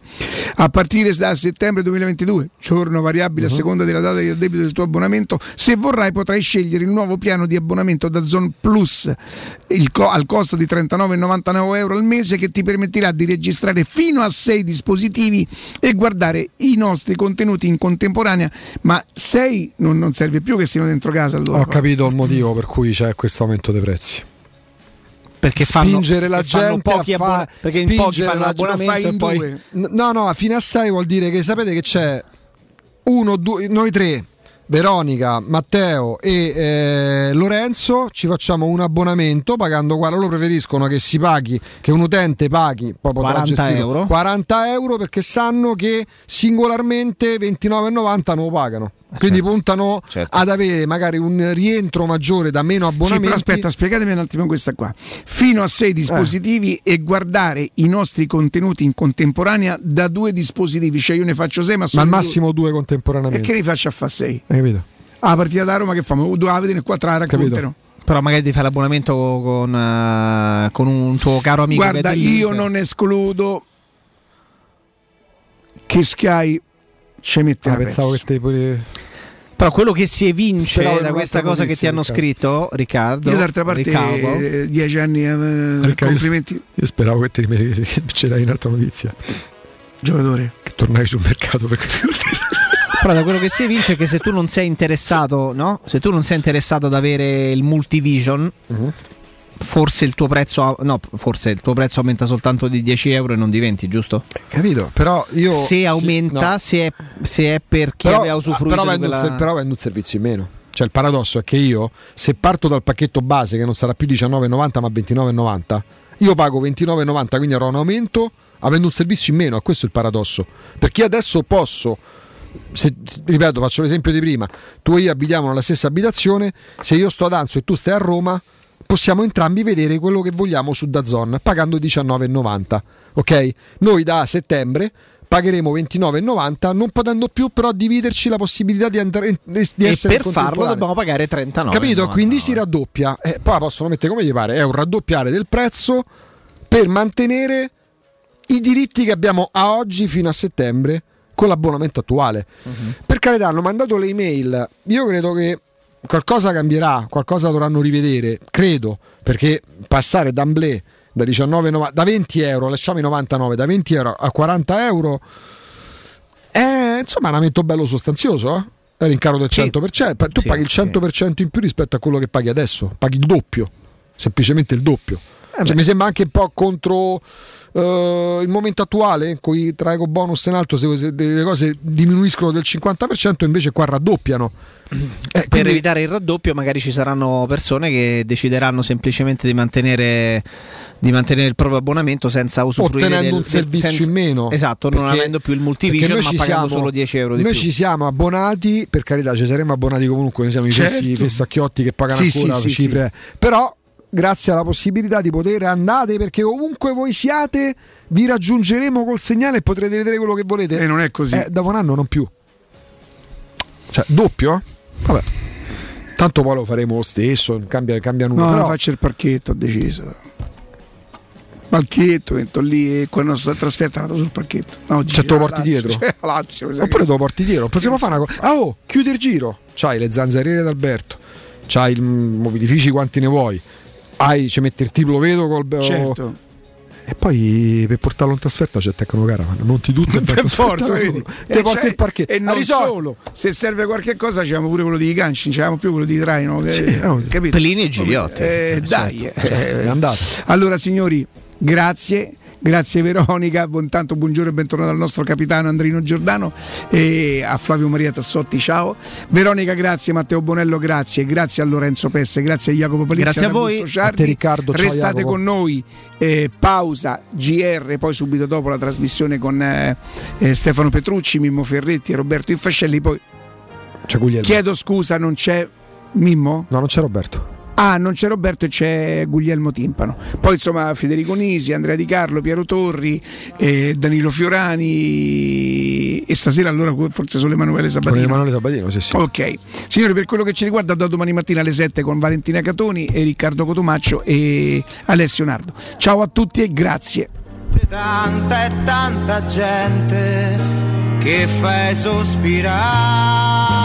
A partire da settembre 2022 giorno variabile a seconda della data di addebito del tuo abbonamento se vorrai potrai scegliere il nuovo piano di abbonamento da Zone Plus. Il co- al costo di 39,99 euro al mese che ti permetterà di registrare fino a 6 dispositivi e guardare i nostri contenuti in contemporanea ma 6 non, non serve più che siano dentro casa allora Ho capito il motivo per cui c'è questo aumento dei prezzi. Perché fanno- spingere la fanno gente pochi a fa- abbona- perché in pochi fanno la- l'abbonamento fai in e poi- due. No, no, fino a 6 vuol dire che sapete che c'è uno, due, noi tre, Veronica, Matteo e eh, Lorenzo, ci facciamo un abbonamento pagando, guarda, loro preferiscono che si paghi, che un utente paghi proprio tra 40 gestito, euro. 40 euro perché sanno che singolarmente 29,90 non lo pagano. Quindi certo. puntano Certo. ad avere magari un rientro maggiore da meno Sì, abbonamenti. però aspetta, spiegatemi un attimo questa qua. Fino a 6 dispositivi e guardare i nostri contenuti in contemporanea da due dispositivi. Cioè io ne faccio 6 ma ma sono al massimo due E contemporaneamente. che ne faccio a fare 6? Hai capito? Ah, la partita da Roma che fanno? Due a vedere e quattro la raccontano. Però magari ti fai l'abbonamento con, eh, con un tuo caro amico. Guarda, io non escludo che Sky ci mette Ah, una pensavo pezzo. che te pure... Però quello che si evince Speravo da questa cosa che ti hanno notizia, scritto, Riccardo. Io d'altra parte Riccardo, eh, dieci anni eh, Riccardo, complimenti. Io, io speravo che che ci dai un'altra notizia. Giocatore. Che tornai sul mercato per Però da quello che si evince è che se tu non sei interessato, no? Se tu non sei interessato ad avere il multivision, Mhm. Forse il tuo prezzo no, forse il tuo prezzo aumenta soltanto di 10 euro e non di 20, giusto? Capito? Però io se aumenta, no. se, è, se è per chi però, aveva usufruito però vendo, quella... però vendo un servizio in meno. Cioè il paradosso è che io, se parto dal pacchetto base che non sarà più 19,90 ma 29,90, io pago 29,90, quindi avrò un aumento avendo un servizio in meno, è questo il paradosso. Perché adesso posso, se- ripeto, faccio l'esempio di prima, tu e io abitiamo nella stessa abitazione, se io sto ad Anzo e tu stai a Roma, possiamo entrambi vedere quello che vogliamo su Dazon pagando 19,90. Ok? Noi da settembre pagheremo 29,90 non potendo più però dividerci la possibilità di, andare, di e essere per farlo dobbiamo pagare 39. Capito? no? Quindi si raddoppia. Eh, poi la possono mettere come gli pare. È un raddoppiare del prezzo per mantenere i diritti che abbiamo a oggi fino a settembre con l'abbonamento attuale. Per carità, hanno mandato le email. Io credo che qualcosa cambierà, qualcosa dovranno rivedere. Credo perché passare d'amblè da 19,90 da 20 euro, lasciamo i 99, da 20 euro a 40 euro. È insomma un aumento bello sostanzioso, eh? È rincaro del 100%. Pa- Tu Sì, paghi il 100% in più rispetto a quello che paghi adesso, paghi il doppio, semplicemente il doppio. Cioè, beh. mi sembra anche un po' contro eh, il momento attuale, in cui tra eco bonus in alto se, se le cose diminuiscono del 50%, invece qua raddoppiano. [CLEARS THROAT] Eh, Per quindi- evitare il raddoppio, magari ci saranno persone che decideranno semplicemente di mantenere, di mantenere il proprio abbonamento senza usufruire ottenendo del, un servizio senza- in meno Esatto, non Perché- avendo più il multivision, ma ci pagando siamo- solo 10 euro di noi più. ci siamo abbonati per carità ci saremmo abbonati comunque noi siamo i Certo. fessacchiotti che pagano Sì, ancora sì, sì, cifre però grazie alla possibilità di poter andate perché ovunque voi siate vi raggiungeremo col segnale e potrete vedere quello che volete E non è così. Eh, dopo un anno non più cioè doppio? vabbè tanto poi lo faremo lo stesso cambia, cambia nulla No, però faccio il parchetto, ho deciso. Parchetto, entro lì e quando sono trasferta vado sul parchetto. No, Cioè, te lo porti Lazio, dietro? [LAUGHS] cioè, la Lazio, Oppure te lo porti dietro. Possiamo fare una cosa. Ah, oh, chiudi il giro. C'hai le zanzariere d'Alberto. C'hai i mobilifici quanti ne vuoi. Hai, ci metti il titolo vedo col Certo. E poi per portarlo in trasferta c'è Tecnocaravan. Monti tutto [LAUGHS] e per forza, vedi? Te E porti c'è- il parchetto. E non Risolto. solo, se serve qualche cosa c'abbiamo pure quello di ganci, non c'avevamo più quello di traino. Sì, no, capito? Pelini e Gigliotti. Eh, dai, certo. eh. È andato. Allora, signori, grazie. Grazie Veronica, buon tanto buongiorno e bentornato al nostro capitano Andrino Giordano e a Flavio Maria Tassotti, ciao. Veronica, grazie, Matteo Bonello, grazie, grazie a Lorenzo Pesse, grazie a Jacopo Palizzi, Grazie a voi. Ciardi. A te, Riccardo, ciao, Restate Jacopo. con noi, eh, pausa GR, poi subito dopo la trasmissione con eh, eh, Stefano Petrucci, Mimmo Ferretti e Roberto Infascelli, poi chiedo scusa, non c'è Mimmo? No, non c'è Roberto. Ah, non c'è Roberto e c'è Guglielmo Timpano. Poi insomma Federico Nisi, Andrea Di Carlo, Piero Torri, eh, Danilo Fiorani e stasera allora forse solo Emanuele Sabatino. Emanuele Sabatino, sì, sì. Ok, signori, per quello che ci riguarda, da domani mattina alle 7 con Valentina Catoni e Riccardo Cotomaccio e Alessio Nardo. Ciao a tutti e grazie. Tanta e tanta gente che fai sospirare